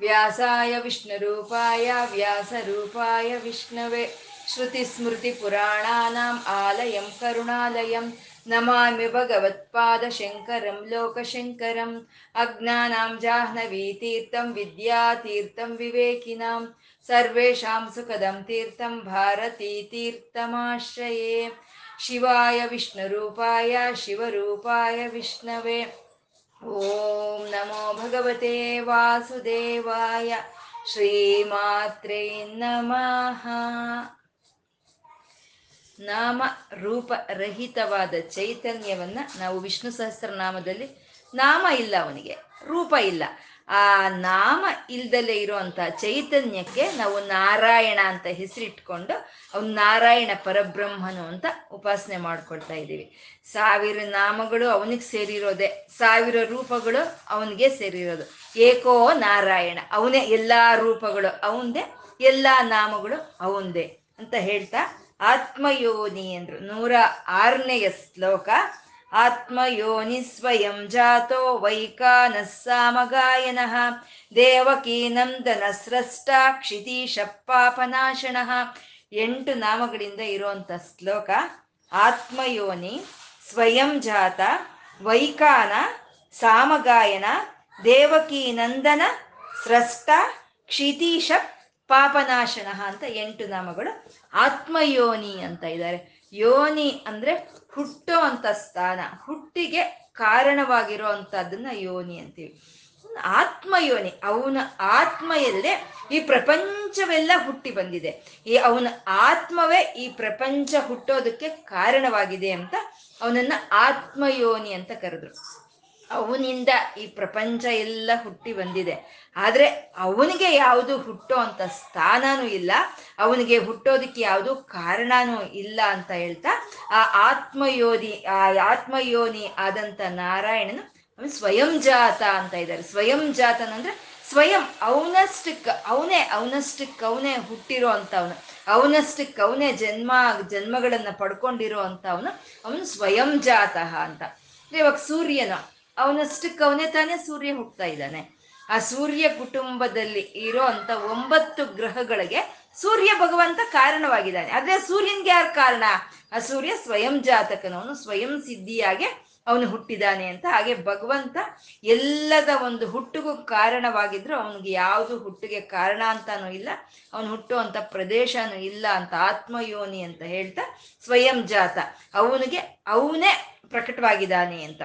ವ್ಯಾಸಾಯ ವಿಷ್ಣುರೂಪಾಯ, ವ್ಯಾಸರೂಪಾಯ ವಿಷ್ಣವೇ. श्रुतिस्मृतिपुराणानाम् ಆಲಯಂ ಕರುಣಾಲಯಂ. ನಮಾಮಿ ಭಗವತ್ಪಾದಶಂಕರಂ ಲೋಕಶಂಕರಂ. ಅಜ್ಞಾನಾಂ जाह्नवीतीर्थं ವಿದ್ಯಾತೀರ್ಥಂ ವಿವೇಕಿನಾಂ. ಸರ್ವೇಷಾಂ ಸುಖದಂ ತೀರ್ಥಂ भारतीतीर्थमाश्रये शिवाय विष्णुरूपाय ಶಿವರೂಪಾಯ ವಿಷ್ಣವೇ. ಓಂ ನಮೋ ಭಗವತೆ ವಾಸುದೇವಾಯ ಶ್ರೀಮಾತ್ರೇ ನಮಃ. ನಾಮ ರೂಪ ರಹಿತವಾದ ಚೈತನ್ಯವನ್ನ ನಾವು ವಿಷ್ಣು ಸಹಸ್ರನಾಮದಲ್ಲಿ ನಾಮ ಇಲ್ಲ ಅವನಿಗೆ, ರೂಪ ಇಲ್ಲ. ಆ ನಾಮ ಇಲ್ದಲೇ ಇರುವಂತಹ ಚೈತನ್ಯಕ್ಕೆ ನಾವು ನಾರಾಯಣ ಅಂತ ಹೆಸರಿಟ್ಕೊಂಡು ಅವ್ನು ನಾರಾಯಣ ಪರಬ್ರಹ್ಮನು ಅಂತ ಉಪಾಸನೆ ಮಾಡ್ಕೊಳ್ತಾ ಇದ್ದೀವಿ. ಸಾವಿರ ನಾಮಗಳು ಅವನಿಗೆ ಸೇರಿರೋದೆ, ಸಾವಿರ ರೂಪಗಳು ಅವನಿಗೆ ಸೇರಿರೋದು. ಏಕೋ ನಾರಾಯಣ, ಅವನೇ ಎಲ್ಲಾ ರೂಪಗಳು ಅವಂದೇ ಎಲ್ಲಾ ನಾಮಗಳು ಅವಂದೇ ಅಂತ ಹೇಳ್ತಾ ಆತ್ಮಯೋನಿ ಅಂದ್ರು. ನೂರ ಆರನೆಯ ಶ್ಲೋಕ ಆತ್ಮಯೋನಿ ಸ್ವಯಂ ಜಾತೋ ವೈಕಾನ ಸಾಮಗಾಯನ ದೇವಕೀ ನಂದನ ಸ್ರಷ್ಟ ಕ್ಷಿತೀಶ ಪಾಪನಾಶನ ಎಂಟು ನಾಮಗಳಿಂದ ಇರುವಂತ ಶ್ಲೋಕ, ಆತ್ಮಯೋನಿ, ಸ್ವಯಂ ಜಾತ, ವೈಕಾನ, ಸಾಮಗಾಯನ ದೇವಕೀನಂದನ ಸ್ರಷ್ಟ, ಕ್ಷಿತೀಶ, ಪಾಪನಾಶನ ಅಂತ ಎಂಟು ನಾಮಗಳು ಆತ್ಮಯೋನಿ ಅಂತ ಇದ್ದಾರೆ. ಯೋನಿ ಅಂದ್ರೆ ಹುಟ್ಟೋ ಅಂತ ಸ್ಥಾನ, ಹುಟ್ಟಿಗೆ ಕಾರಣವಾಗಿರೋ ಅಂತದನ್ನ ಯೋನಿ ಅಂತೀವಿ. ಆತ್ಮ ಯೋನಿ, ಅವನ ಆತ್ಮೆಯಲ್ಲೇ ಈ ಪ್ರಪಂಚವೆಲ್ಲ ಹುಟ್ಟಿ ಬಂದಿದೆ. ಈ ಅವನ ಆತ್ಮವೇ ಈ ಪ್ರಪಂಚ ಹುಟ್ಟೋದಕ್ಕೆ ಕಾರಣವಾಗಿದೆ ಅಂತ ಅವನನ್ನ ಆತ್ಮಯೋನಿ ಅಂತ ಕರೆದ್ರು. ಅವನಿಂದ ಈ ಪ್ರಪಂಚ ಎಲ್ಲ ಹುಟ್ಟಿ ಬಂದಿದೆ. ಆದರೆ ಅವನಿಗೆ ಯಾವುದು ಹುಟ್ಟೋ ಅಂತ ಸ್ಥಾನನೂ ಇಲ್ಲ. ಅವನಿಗೆ ಹುಟ್ಟೋದಕ್ಕೆ ಯಾವುದು ಕಾರಣನೂ ಇಲ್ಲ ಅಂತ ಹೇಳ್ತಾ, ಆ ಆತ್ಮಯೋನಿ ಆ ಆತ್ಮಯೋನಿ ಆದಂಥ ನಾರಾಯಣನು ಅವನು ಸ್ವಯಂ ಜಾತ ಅಂತ ಇದ್ದಾರೆ. ಸ್ವಯಂ ಜಾತನಂದ್ರೆ ಸ್ವಯಂ ಅವನಷ್ಟಕ್ಕೆ ಅವನೇ ಅವನಷ್ಟಕ್ಕೆ ಅವನೇ ಹುಟ್ಟಿರೋ ಅಂತ ಅವನು ಅವನಷ್ಟಕ್ಕೆ ಅವನೇ ಜನ್ಮ, ಜನ್ಮಗಳನ್ನು ಪಡ್ಕೊಂಡಿರೋ ಅಂತ ಅವನು ಅವನು ಸ್ವಯಂ ಜಾತಃ ಅಂತ. ಇವಾಗ ಸೂರ್ಯನು ಅವನಷ್ಟಕ್ಕೆ ಅವನೇ ತಾನೇ ಸೂರ್ಯ ಹುಟ್ಟುತ್ತಾ ಇದ್ದಾನೆ. ಆ ಸೂರ್ಯ ಕುಟುಂಬದಲ್ಲಿ ಇರೋ ಅಂತ ಒಂಬತ್ತು ಗ್ರಹಗಳಿಗೆ ಸೂರ್ಯ ಭಗವಂತ ಕಾರಣವಾಗಿದ್ದಾನೆ. ಆದ್ರೆ ಸೂರ್ಯನ್ಗೆ ಯಾರು ಕಾರಣ? ಆ ಸೂರ್ಯ ಸ್ವಯಂ ಜಾತಕನವನು ಸ್ವಯಂ ಸಿದ್ಧಿಯಾಗೆ ಅವನು ಹುಟ್ಟಿದಾನೆ ಅಂತ. ಹಾಗೆ ಭಗವಂತ ಎಲ್ಲದ ಒಂದು ಹುಟ್ಟುಗೂ ಕಾರಣವಾಗಿದ್ರು ಅವನಿಗೆ ಯಾವುದು ಹುಟ್ಟಿಗೆ ಕಾರಣ ಅಂತಾನು ಇಲ್ಲ. ಅವನು ಹುಟ್ಟುವಂತ ಪ್ರದೇಶನೂ ಇಲ್ಲ ಅಂತ. ಆತ್ಮಯೋನಿ ಅಂತ ಹೇಳ್ತಾ ಸ್ವಯಂ ಜಾತ. ಅವನಿಗೆ ಅವನೇ ಪ್ರಕಟವಾಗಿದ್ದಾನೆ ಅಂತ.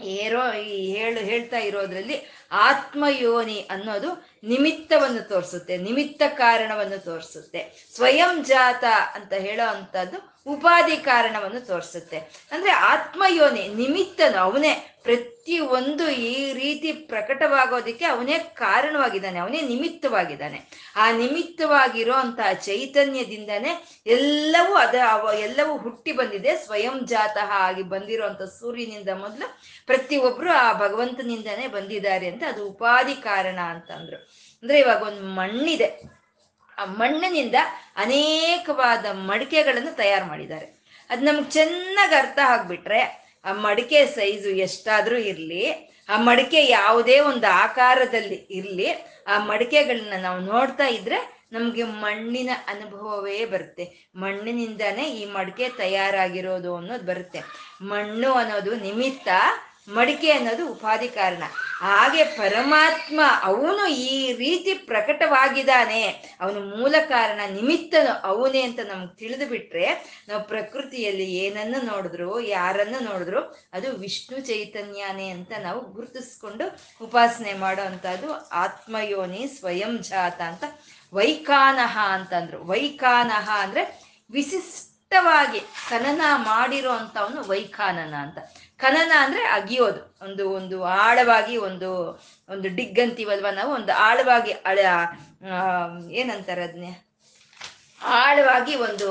ಏರೋ ಈ ಹೇಳು, ಹೇಳ್ತಾ ಇರೋದ್ರಲ್ಲಿ ಆತ್ಮಯೋನಿ ಅನ್ನೋದು ನಿಮಿತ್ತವನ್ನು ತೋರಿಸುತ್ತೆ, ನಿಮಿತ್ತ ಕಾರಣವನ್ನು ತೋರಿಸುತ್ತೆ. ಸ್ವಯಂ ಜಾತ ಅಂತ ಹೇಳೋ ಅಂಥದ್ದು ಉಪಾಧಿ ಕಾರಣವನ್ನು ತೋರಿಸುತ್ತೆ. ಅಂದ್ರೆ ಆತ್ಮಯೋನಿ, ನಿಮಿತ್ತನು, ಅವನೇ ಪ್ರತಿ ಒಂದು ಈ ರೀತಿ ಪ್ರಕಟವಾಗೋದಕ್ಕೆ ಅವನೇ ಕಾರಣವಾಗಿದ್ದಾನೆ, ಅವನೇ ನಿಮಿತ್ತವಾಗಿದ್ದಾನೆ. ಆ ನಿಮಿತ್ತವಾಗಿರೋ ಅಂತ ಚೈತನ್ಯದಿಂದನೇ ಎಲ್ಲವೂ ಅದ ಎಲ್ಲವೂ ಹುಟ್ಟಿ ಬಂದಿದೆ. ಸ್ವಯಂ ಜಾತಃ ಆಗಿ ಬಂದಿರುವಂತ ಸೂರ್ಯನಿಂದ ಮೊದಲು ಪ್ರತಿಯೊಬ್ಬರು ಆ ಭಗವಂತನಿಂದನೇ ಬಂದಿದ್ದಾರೆ ಅಂತ ಅದು ಉಪಾಧಿ ಕಾರಣ ಅಂತಂದ್ರು. ಅಂದ್ರೆ ಇವಾಗ ಒಂದು ಮಣ್ಣಿದೆ. ಆ ಮಣ್ಣಿನಿಂದ ಅನೇಕವಾದ ಮಡಿಕೆಗಳನ್ನು ತಯಾರು ಮಾಡಿದ್ದಾರೆ. ಅದು ನಮ್ಗೆ ಚೆನ್ನಾಗಿ ಅರ್ಥ ಆಗ್ಬಿಟ್ರೆ ಆ ಮಡಿಕೆ ಸೈಜು ಎಷ್ಟಾದರೂ ಇರಲಿ, ಆ ಮಡಿಕೆ ಯಾವುದೇ ಒಂದು ಆಕಾರದಲ್ಲಿ ಇರಲಿ, ಆ ಮಡಿಕೆಗಳನ್ನ ನಾವು ನೋಡ್ತಾ ಇದ್ರೆ ನಮಗೆ ಮಣ್ಣಿನ ಅನುಭವವೇ ಬರುತ್ತೆ. ಮಣ್ಣಿನಿಂದಾನೇ ಈ ಮಡಿಕೆ ತಯಾರಾಗಿರೋದು ಅನ್ನೋದು ಬರುತ್ತೆ. ಮಣ್ಣು ಅನ್ನೋದು ನಿಮಿತ್ತ ಮಡಿಕೆ ಅನ್ನೋದು ಉಪಾಧಿ ಕಾರಣ. ಹಾಗೆ ಪರಮಾತ್ಮ ಅವನು ಈ ರೀತಿ ಪ್ರಕಟವಾಗಿದ್ದಾನೆ, ಅವನು ಮೂಲ ಕಾರಣ ನಿಮಿತ್ತನು ಅವನೇ ಅಂತ ನಮ್ಗೆ ತಿಳಿದು ಬಿಟ್ರೆ ನಾವು ಪ್ರಕೃತಿಯಲ್ಲಿ ಏನನ್ನು ನೋಡಿದ್ರು, ಯಾರನ್ನು ನೋಡಿದ್ರು ಅದು ವಿಷ್ಣು ಚೈತನ್ಯನೇ ಅಂತ ನಾವು ಗುರುತಿಸ್ಕೊಂಡು ಉಪಾಸನೆ ಮಾಡೋ ಅಂಥದ್ದು ಆತ್ಮಯೋನಿ ಸ್ವಯಂ ಜಾತ ಅಂತ. ವೈಕಾನಹ ಅಂತಂದ್ರು. ವೈಕಾನಹ ಅಂದ್ರೆ ವಿಶಿಷ್ಟ ವಿಶಿಷ್ಟವಾಗಿ ಖನನ ಮಾಡಿರೋ ಅಂತವನು ವೈಖಾನನ ಅಂತ. ಖನನ ಅಂದ್ರೆ ಅಗಿಯೋದು. ಒಂದು ಒಂದು ಆಳವಾಗಿ ಒಂದು ಒಂದು ಡಿಗ್ ಅಂತೀವಲ್ವ ನಾವು? ಒಂದು ಆಳವಾಗಿ ಅಳ ಏನಂತಾರೆ ಅದನ್ನೇ ಆಳವಾಗಿ ಒಂದು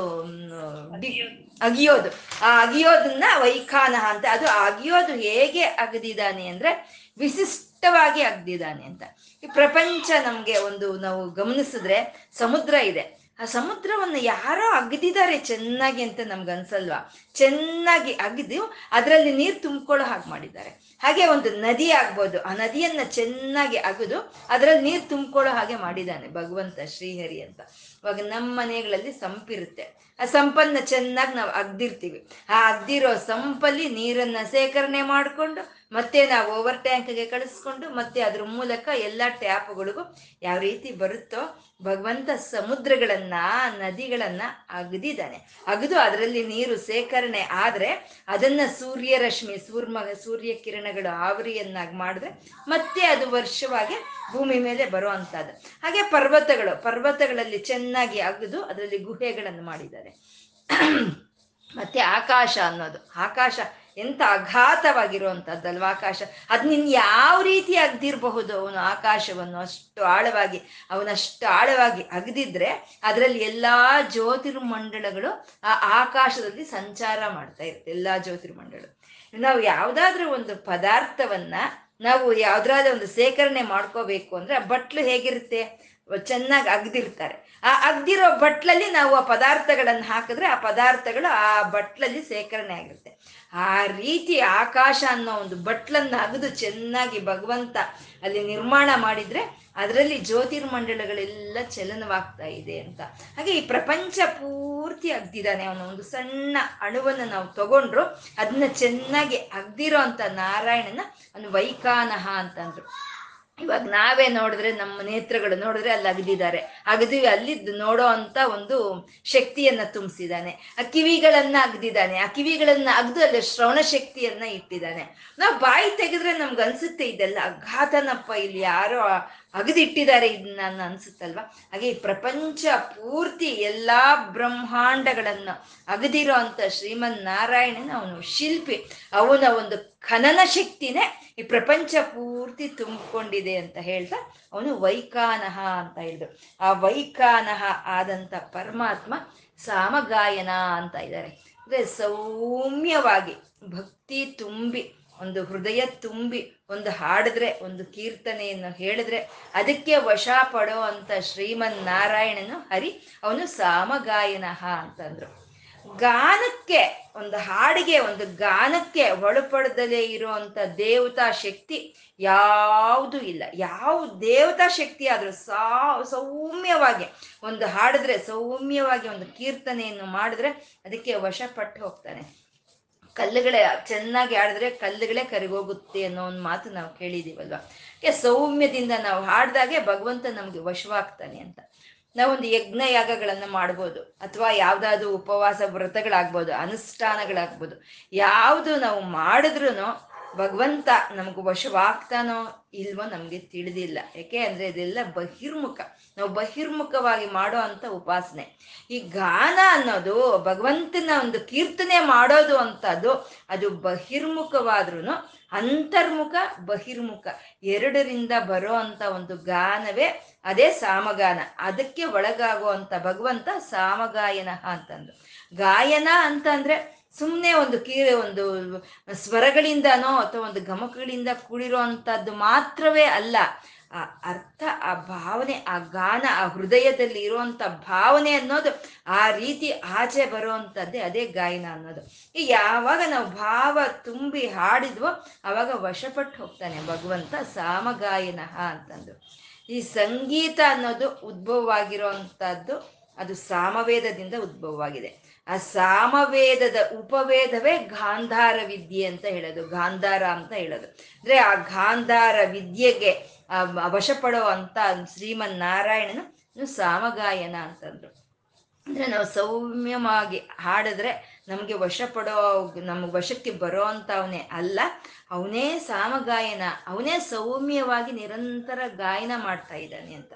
ಅಗಿಯೋದು. ಆ ಅಗಿಯೋದನ್ನ ವೈಖಾನ ಅಂತ. ಅದು ಅಗಿಯೋದು ಹೇಗೆ ಅಗದಿದ್ದಾನೆ ಅಂದ್ರೆ ವಿಶಿಷ್ಟವಾಗಿ ಅಗ್ದಿದ್ದಾನೆ ಅಂತ. ಈ ಪ್ರಪಂಚ ನಮ್ಗೆ ಒಂದು ನಾವು ಗಮನಿಸಿದ್ರೆ ಸಮುದ್ರ ಇದೆ. ಆ ಸಮುದ್ರವನ್ನು ಯಾರೋ ಅಗ್ದಿದ್ದಾರೆ ಚೆನ್ನಾಗಿ ಅಂತ ನಮ್ಗೆ ಅನ್ಸಲ್ವಾ ಚೆನ್ನಾಗಿ ಅಗ್ದು ಅದರಲ್ಲಿ ನೀರು ತುಂಬ್ಕೊಳ್ಳೋ ಹಾಗೆ ಮಾಡಿದ್ದಾರೆ. ಹಾಗೆ ಒಂದು ನದಿ ಆಗ್ಬೋದು. ಆ ನದಿಯನ್ನ ಚೆನ್ನಾಗಿ ಅಗದು ಅದರಲ್ಲಿ ನೀರು ತುಂಬ್ಕೊಳ್ಳೋ ಹಾಗೆ ಮಾಡಿದ್ದಾನೆ ಭಗವಂತ ಶ್ರೀಹರಿ ಅಂತ. ಇವಾಗ ನಮ್ಮ ಮನೆಗಳಲ್ಲಿ ಸಂಪಿರುತ್ತೆ ಆ ಸಂಪನ್ನ ಚೆನ್ನಾಗಿ ನಾವು ಅಗ್ದಿರ್ತೀವಿ. ಆ ಅಗ್ದಿರೋ ಸಂಪಲ್ಲಿ ನೀರನ್ನ ಸೇಕರಣೆ ಮಾಡಿಕೊಂಡು ಮತ್ತೆ ನಾವು ಓವರ್ ಟ್ಯಾಂಕ್ಗೆ ಕಳಿಸ್ಕೊಂಡು ಮತ್ತೆ ಅದ್ರ ಮೂಲಕ ಎಲ್ಲ ಟ್ಯಾಪ್ಗಳಿಗೂ ಯಾವ ರೀತಿ ಬರುತ್ತೋ ಭಗವಂತ ಸಮುದ್ರಗಳನ್ನ, ನದಿಗಳನ್ನ ಅಗದಿದ್ದಾನೆ. ಅಗದು ಅದರಲ್ಲಿ ನೀರು ಸೇಕರಣೆ ಆದ್ರೆ ಅದನ್ನ ಸೂರ್ಯ ರಶ್ಮಿ ಸೂರ್ಮ ಸೂರ್ಯ ಕಿರಣಗಳು ಆವರಿಯನ್ನಾಗಿ ಮಾಡಿದ್ರೆ ಮತ್ತೆ ಅದು ವರ್ಷವಾಗಿ ಭೂಮಿ ಮೇಲೆ ಬರೋ ಹಾಗೆ ಪರ್ವತಗಳು, ಪರ್ವತಗಳಲ್ಲಿ ಚೆನ್ನಾಗಿ ಅಗದು ಅದರಲ್ಲಿ ಗುಹೆಗಳನ್ನು ಮಾಡಿದ್ದಾರೆ. ಮತ್ತೆ ಆಕಾಶ ಅನ್ನೋದು. ಆಕಾಶ ಎಂತ ಅಘಾತವಾಗಿರುವಂಥದ್ದಲ್ವ ಆಕಾಶ? ಅದು ನಿನ್ ಯಾವ ರೀತಿ ಅಗ್ದಿರಬಹುದು ಅವನು ಆಕಾಶವನ್ನು ಅಷ್ಟು ಆಳವಾಗಿ, ಅವನಷ್ಟು ಆಳವಾಗಿ ಅಗದಿದ್ರೆ ಅದರಲ್ಲಿ ಎಲ್ಲಾ ಜ್ಯೋತಿರ್ಮಂಡಲಗಳು ಆ ಆಕಾಶದಲ್ಲಿ ಸಂಚಾರ ಮಾಡ್ತಾ ಇರುತ್ತೆ, ಎಲ್ಲಾ ಜ್ಯೋತಿರ್ಮಂಡಲ ನಾವು ಯಾವುದಾದ್ರೂ ಒಂದು ಪದಾರ್ಥವನ್ನ ನಾವು ಯಾವ್ದಾದ್ರೂ ಒಂದು ಸೇಕರಣೆ ಮಾಡ್ಕೋಬೇಕು ಅಂದ್ರೆ ಆ ಬಟ್ಲು ಹೇಗಿರುತ್ತೆ? ಚೆನ್ನಾಗಿ ಅಗ್ದಿರ್ತಾರೆ. ಆ ಅಗ್ದಿರೋ ಬಟ್ಲಲ್ಲಿ ನಾವು ಆ ಪದಾರ್ಥಗಳನ್ನು ಹಾಕಿದ್ರೆ ಆ ಪದಾರ್ಥಗಳು ಆ ಬಟ್ಲಲ್ಲಿ ಸೇಕರಣೆ ಆಗಿರುತ್ತೆ. ಆ ರೀತಿ ಆಕಾಶ ಅನ್ನೋ ಒಂದು ಬಟ್ಲನ್ನ ಅಗದು ಚೆನ್ನಾಗಿ ಭಗವಂತ ಅಲ್ಲಿ ನಿರ್ಮಾಣ ಮಾಡಿದ್ರೆ ಅದರಲ್ಲಿ ಜ್ಯೋತಿರ್ಮಂಡಲಗಳೆಲ್ಲ ಚಲನವಾಗ್ತಾ ಇದೆ ಅಂತ. ಹಾಗೆ ಈ ಪ್ರಪಂಚ ಪೂರ್ತಿ ಅಗ್ದಿದ್ದಾನೆ. ಅವನ ಒಂದು ಸಣ್ಣ ಅಣುವನ್ನು ನಾವು ತಗೊಂಡ್ರು ಅದನ್ನ ಚೆನ್ನಾಗಿ ಅಗ್ದಿರೋ ಅಂತ ನಾರಾಯಣನ ಅವನು ವೈಕಾನಹ ಅಂತಂದ್ರು. ಇವಾಗ ನಾವೇ ನೋಡಿದ್ರೆ ನಮ್ಮ ನೇತ್ರಗಳು ನೋಡಿದ್ರೆ ಅಲ್ಲಿ ಅಗದಿದ್ದಾರೆ. ಅಗದಿ ಅಲ್ಲಿ ನೋಡೋ ಅಂತ ಒಂದು ಶಕ್ತಿಯನ್ನ ತುಂಬಿಸಿದ್ದಾನೆ. ಆ ಕಿವಿಗಳನ್ನ ಅಗ್ದಿದ್ದಾನೆ. ಆ ಕಿವಿಗಳನ್ನ ಅಗ್ದು ಅಲ್ಲಿ ಶ್ರವಣ ಶಕ್ತಿಯನ್ನ ಇಟ್ಟಿದ್ದಾನೆ. ನಾವು ಬಾಯಿ ತೆಗೆದ್ರೆ ನಮ್ಗೆ ಅನ್ಸುತ್ತೆ ಇದೆಲ್ಲ ಅಘಾತನಪ್ಪ ಇಲ್ಲಿ ಯಾರೋ ಅಗದಿಟ್ಟಿದ್ದಾರೆ ಇದನ್ನ ಅನ್ಸುತ್ತಲ್ವಾ? ಹಾಗೆ ಈ ಪ್ರಪಂಚ ಪೂರ್ತಿ ಎಲ್ಲಾ ಬ್ರಹ್ಮಾಂಡಗಳನ್ನ ಅಗದಿರೋ ಅಂತ ಶ್ರೀಮನ್ ನಾರಾಯಣನ ಅವನು ಶಿಲ್ಪಿ. ಅವನ ಒಂದು ಖನನ ಶಕ್ತಿನೇ ಈ ಪ್ರಪಂಚ ಪೂರ್ತಿ ತುಂಬಿಕೊಂಡಿದೆ ಅಂತ ಹೇಳ್ತಾ ಅವನು ವೈಕಾನಹ ಅಂತ ಹೇಳಿದ್ರು. ಆ ವೈಕಾನಹ ಆದಂತ ಪರಮಾತ್ಮ ಸಾಮಗಾಯನ ಅಂತ ಇದ್ದಾರೆ. ಅಂದ್ರೆ ಸೌಮ್ಯವಾಗಿ ಭಕ್ತಿ ತುಂಬಿ ಒಂದು ಹೃದಯ ತುಂಬಿ ಒಂದು ಹಾಡಿದ್ರೆ, ಒಂದು ಕೀರ್ತನೆಯನ್ನು ಹೇಳಿದ್ರೆ, ಅದಕ್ಕೆ ವಶ ಪಡೋ ಅಂತ ಶ್ರೀಮನ್ ನಾರಾಯಣನು ಹರಿ, ಅವನು ಸಾಮಗಾಯನಹ ಅಂತಂದ್ರು. ಗಾನಕ್ಕೆ, ಒಂದು ಹಾಡಿಗೆ, ಒಂದು ಗಾನಕ್ಕೆ ಒಳಪಡದಲೇ ಇರುವಂತ ದೇವತಾ ಶಕ್ತಿ ಯಾವುದು ಇಲ್ಲ. ಯಾವ ದೇವತಾ ಶಕ್ತಿ ಆದರೂ ಸಾ, ಸೌಮ್ಯವಾಗಿ ಒಂದು ಹಾಡಿದ್ರೆ, ಸೌಮ್ಯವಾಗಿ ಒಂದು ಕೀರ್ತನೆಯನ್ನು ಮಾಡಿದ್ರೆ ಅದಕ್ಕೆ ವಶಪಟ್ಟು ಹೋಗ್ತಾನೆ. ಕಲ್ಲುಗಳೇ, ಚೆನ್ನಾಗಿ ಆಡಿದ್ರೆ ಕಲ್ಲುಗಳೇ ಕರಿಗೋಗುತ್ತೆ ಅನ್ನೋ ಒಂದು ಮಾತು ನಾವು ಕೇಳಿದೀವಲ್ವಾ ಯಾಕೆ ಸೌಮ್ಯದಿಂದ ನಾವು ಹಾಡ್ದಾಗೆ ಭಗವಂತ ನಮಗೆ ವಶವಾಗ್ತಾನೆ ಅಂತ. ನಾವೊಂದು ಯಜ್ಞ ಯಾಗಗಳನ್ನು ಮಾಡ್ಬೋದು, ಅಥವಾ ಯಾವುದಾದ್ರು ಉಪವಾಸ ವ್ರತಗಳಾಗ್ಬೋದು, ಅನುಷ್ಠಾನಗಳಾಗ್ಬೋದು, ಯಾವುದು ನಾವು ಮಾಡಿದ್ರು ಭಗವಂತ ನಮ್ಗೆ ವಶವಾಗ್ತಾನೋ ಇಲ್ವೋ ನಮಗೆ ತಿಳಿದಿಲ್ಲ. ಯಾಕೆ ಅಂದರೆ ಇದೆಲ್ಲ ಬಹಿರ್ಮುಖ. ನಾವು ಬಹಿರ್ಮುಖವಾಗಿ ಮಾಡೋ ಅಂಥ ಉಪಾಸನೆ. ಈ ಗಾನ ಅನ್ನೋದು ಭಗವಂತನ ಒಂದು ಕೀರ್ತನೆ ಮಾಡೋದು ಅಂತದ್ದು, ಅದು ಬಹಿರ್ಮುಖವಾದ್ರೂ ಅಂತರ್ಮುಖ, ಬಹಿರ್ಮುಖ. ಎರಡರಿಂದ ಬರೋ ಅಂಥ ಒಂದು ಗಾನವೇ ಅದೇ ಸಾಮಗಾನ. ಅದಕ್ಕೆ ಒಳಗಾಗುವಂಥ ಭಗವಂತ ಸಾಮಗಾಯನ ಅಂತಂದು. ಗಾಯನ ಅಂತಂದ್ರೆ ಸುಮ್ಮನೆ ಒಂದು ಕೀರೆ, ಒಂದು ಸ್ವರಗಳಿಂದನೋ ಅಥವಾ ಒಂದು ಗಮಕಗಳಿಂದ ಕೂಡಿರೋ ಅಂಥದ್ದು ಮಾತ್ರವೇ ಅಲ್ಲ, ಆ ಅರ್ಥ, ಆ ಭಾವನೆ, ಆ ಗಾನ, ಆ ಹೃದಯದಲ್ಲಿ ಇರುವಂಥ ಭಾವನೆ ಅನ್ನೋದು ಆ ರೀತಿ ಆಚೆ ಬರುವಂಥದ್ದೇ ಅದೇ ಗಾಯನ ಅನ್ನೋದು. ಈ ಯಾವಾಗ ನಾವು ಭಾವ ತುಂಬಿ ಹಾಡಿದ್ವೋ ಆವಾಗ ವಶಪಟ್ಟು ಹೋಗ್ತಾನೆ ಭಗವಂತ ಸಾಮಗಾಯನ ಅಂತಂದು. ಈ ಸಂಗೀತ ಅನ್ನೋದು ಉದ್ಭವವಾಗಿರುವಂಥದ್ದು ಅದು ಸಾಮವೇದದಿಂದ ಉದ್ಭವವಾಗಿದೆ. ಆ ಸಾಮವೇದದ ಉಪವೇದವೇ ಗಾಂಧಾರ ವಿದ್ಯೆ ಅಂತ ಹೇಳೋದು ಗಾಂಧಾರ ಅಂತ ಹೇಳೋದು. ಅಂದ್ರೆ ಆ ಗಾಂಧಾರ ವಿದ್ಯೆಗೆ ವಶಪಡೋ ಅಂತ ಶ್ರೀಮನ್ ನಾರಾಯಣನು ಸಾಮಗಾಯನ ಅಂತಂದ್ರು. ಅಂದ್ರೆ ನಾವು ಸೌಮ್ಯವಾಗಿ ಹಾಡಿದ್ರೆ ನಮಗೆ ವಶಪಡೋ, ನಮ್ಗೆ ವಶಕ್ಕೆ ಬರೋ ಅವನೇ ಅಲ್ಲ, ಅವನೇ ಸಾಮಗಾಯನ, ಅವನೇ ಸೌಮ್ಯವಾಗಿ ನಿರಂತರ ಗಾಯನ ಮಾಡ್ತಾ ಇದ್ದಾನೆ ಅಂತ.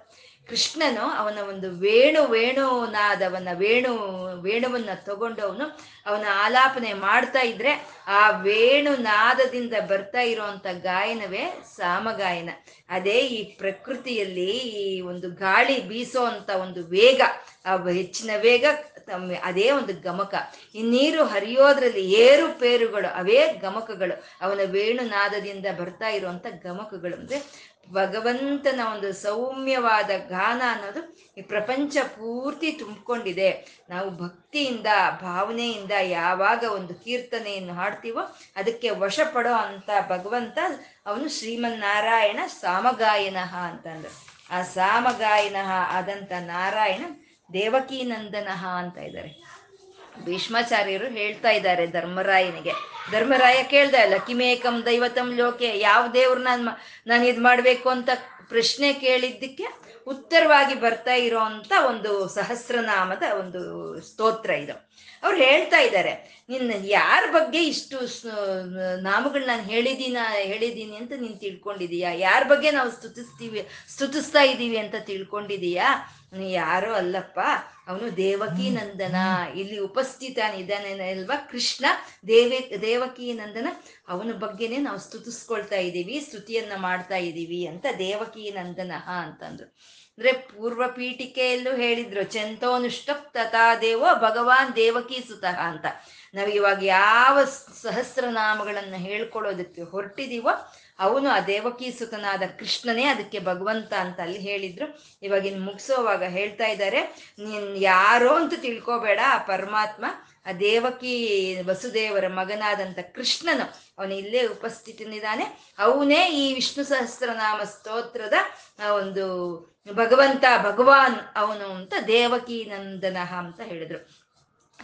ಕೃಷ್ಣನು ಅವನ ಒಂದು ವೇಣು ವೇಣುನಾದವನ್ನ ವೇಣು ವೇಣುವನ್ನ ತಗೊಂಡು ಅವನು ಅವನ ಆಲಾಪನೆ ಮಾಡ್ತಾ ಇದ್ರೆ ಆ ವೇಣು ನಾದದಿಂದ ಬರ್ತಾ ಇರುವಂತ ಗಾಯನವೇ ಸಾಮಗಾಯನ. ಅದೇ ಈ ಪ್ರಕೃತಿಯಲ್ಲಿ ಈ ಒಂದು ಗಾಳಿ ಬೀಸೋ ಅಂತ ಒಂದು ವೇಗ, ಆ ಹೆಚ್ಚಿನ ವೇಗ ತಮ್ಮ ಅದೇ ಒಂದು ಗಮಕ. ಈ ನೀರು ಹರಿಯೋದ್ರಲ್ಲಿ ಏರುಪೇರುಗಳು, ಅವೇ ಗಮಕಗಳು. ಅವನ ವೇಣುನಾದದಿಂದ ಬರ್ತಾ ಇರುವಂತ ಗಮಕಗಳು. ಅಂದ್ರೆ ಭಗವಂತನ ಒಂದು ಸೌಮ್ಯವಾದ ಗಾನ ಅನ್ನೋದು ಈ ಪ್ರಪಂಚ ಪೂರ್ತಿ ತುಂಬಿಕೊಂಡಿದೆ. ನಾವು ಭಕ್ತಿಯಿಂದ, ಭಾವನೆಯಿಂದ ಯಾವಾಗ ಒಂದು ಕೀರ್ತನೆಯನ್ನು ಹಾಡ್ತೀವೋ ಅದಕ್ಕೆ ವಶಪಡೋ ಅಂತ ಭಗವಂತ ಅವನು ಶ್ರೀಮನ್ನಾರಾಯಣ ಸಾಮಗಾಯನಃ ಅಂತಂದ್ರು ಆ ಸಾಮಗಾಯನಃ ಆದಂತ ನಾರಾಯಣ ದೇವಕೀನಂದನಃ ಅಂತ ಇದ್ದಾರೆ. ಭೀಷ್ಮಾಚಾರ್ಯರು ಹೇಳ್ತಾ ಇದ್ದಾರೆ ಧರ್ಮರಾಯನಿಗೆ. ಧರ್ಮರಾಯ ಕೇಳ್ದ ಇಲ್ಲ ಕಿಮೇಕಂ ದೈವತಂ ಲೋಕೆ, ಯಾವ ದೇವ್ರ ನಾನು ನಾನು ಇದು ಮಾಡಬೇಕು ಅಂತ ಪ್ರಶ್ನೆ ಕೇಳಿದ್ದಕ್ಕೆ ಉತ್ತರವಾಗಿ ಬರ್ತಾ ಇರೋಂಥ ಒಂದು ಸಹಸ್ರನಾಮದ ಒಂದು ಸ್ತೋತ್ರ ಇದು. ಅವ್ರು ಹೇಳ್ತಾ ಇದ್ದಾರೆ, ನಿನ್ನ ಯಾರ ಬಗ್ಗೆ ಇಷ್ಟು ನಾಮಗಳು ನಾನು ಹೇಳಿದೀನ ಹೇಳಿದ್ದೀನಿ ಅಂತ ನೀನು ತಿಳ್ಕೊಂಡಿದೀಯಾ? ಯಾರ ಬಗ್ಗೆ ನಾವು ಸ್ತುತಿಸ್ತೀವಿ, ಸ್ತುತಿಸ್ತಾ ಇದ್ದೀವಿ ಅಂತ ತಿಳ್ಕೊಂಡಿದೀಯಾ? ಯಾರೋ ಅಲ್ಲಪ್ಪ ಅವನು ದೇವಕಿ ನಂದನ. ಇಲ್ಲಿ ಉಪಸ್ಥಿತನಿದ್ದಾನೆ ಅಲ್ವಾ ಕೃಷ್ಣ? ದೇವಿ ದೇವಕಿ ನಂದನ. ಅವನ ಬಗ್ಗೆನೇ ನಾವು ಸ್ತುತಿಸ್ಕೊಳ್ತಾ ಇದ್ದೀವಿ ಸ್ತುತಿಯನ್ನ ಮಾಡ್ತಾ ಇದ್ದೀವಿ ಅಂತ ದೇವಕಿ ನಂದನಃ ಅಂತಂದ್ರು. ಅಂದ್ರೆ ಪೂರ್ವ ಪೀಠಿಕೆಯಲ್ಲೂ ಹೇಳಿದ್ರು ಚಂತೋನುಷ್ಟ ತಥಾ ದೇವೋ ಭಗವಾನ್ ದೇವಕಿ ಸುತಃ ಅಂತ. ನಾವಿವಾಗ ಇವಾಗ ಯಾವ ಸಹಸ್ರನಾಮಗಳನ್ನು ಹೇಳ್ಕೊಳ್ಳೋದಕ್ಕೆ ಹೊರಟಿದೀವೋ ಅವನು ಆ ದೇವಕೀ ಸುತನಾದ ಕೃಷ್ಣನೇ ಅದಕ್ಕೆ ಭಗವಂತ ಅಂತ ಅಲ್ಲಿ ಹೇಳಿದ್ರು. ಇವಾಗ ಇನ್ ಮುಗಿಸೋವಾಗ ಹೇಳ್ತಾ ಇದ್ದಾರೆ. ನೀನ್ ಯಾರೋ ಅಂತ ತಿಳ್ಕೋಬೇಡ, ಆ ಪರಮಾತ್ಮ, ಆ ದೇವಕಿ ವಸುದೇವರ ಮಗನಾದಂಥ ಕೃಷ್ಣನು, ಅವನು ಇಲ್ಲೇ ಉಪಸ್ಥಿತನಿದ್ದಾನೆ ಅವನೇ ಈ ವಿಷ್ಣು ಸಹಸ್ರನಾಮ ಸ್ತೋತ್ರದ ಒಂದು ಭಗವಂತ, ಭಗವಾನ್ ಅವನು ಅಂತ ದೇವಕಿ ನಂದನಃ ಅಂತ ಹೇಳಿದ್ರು.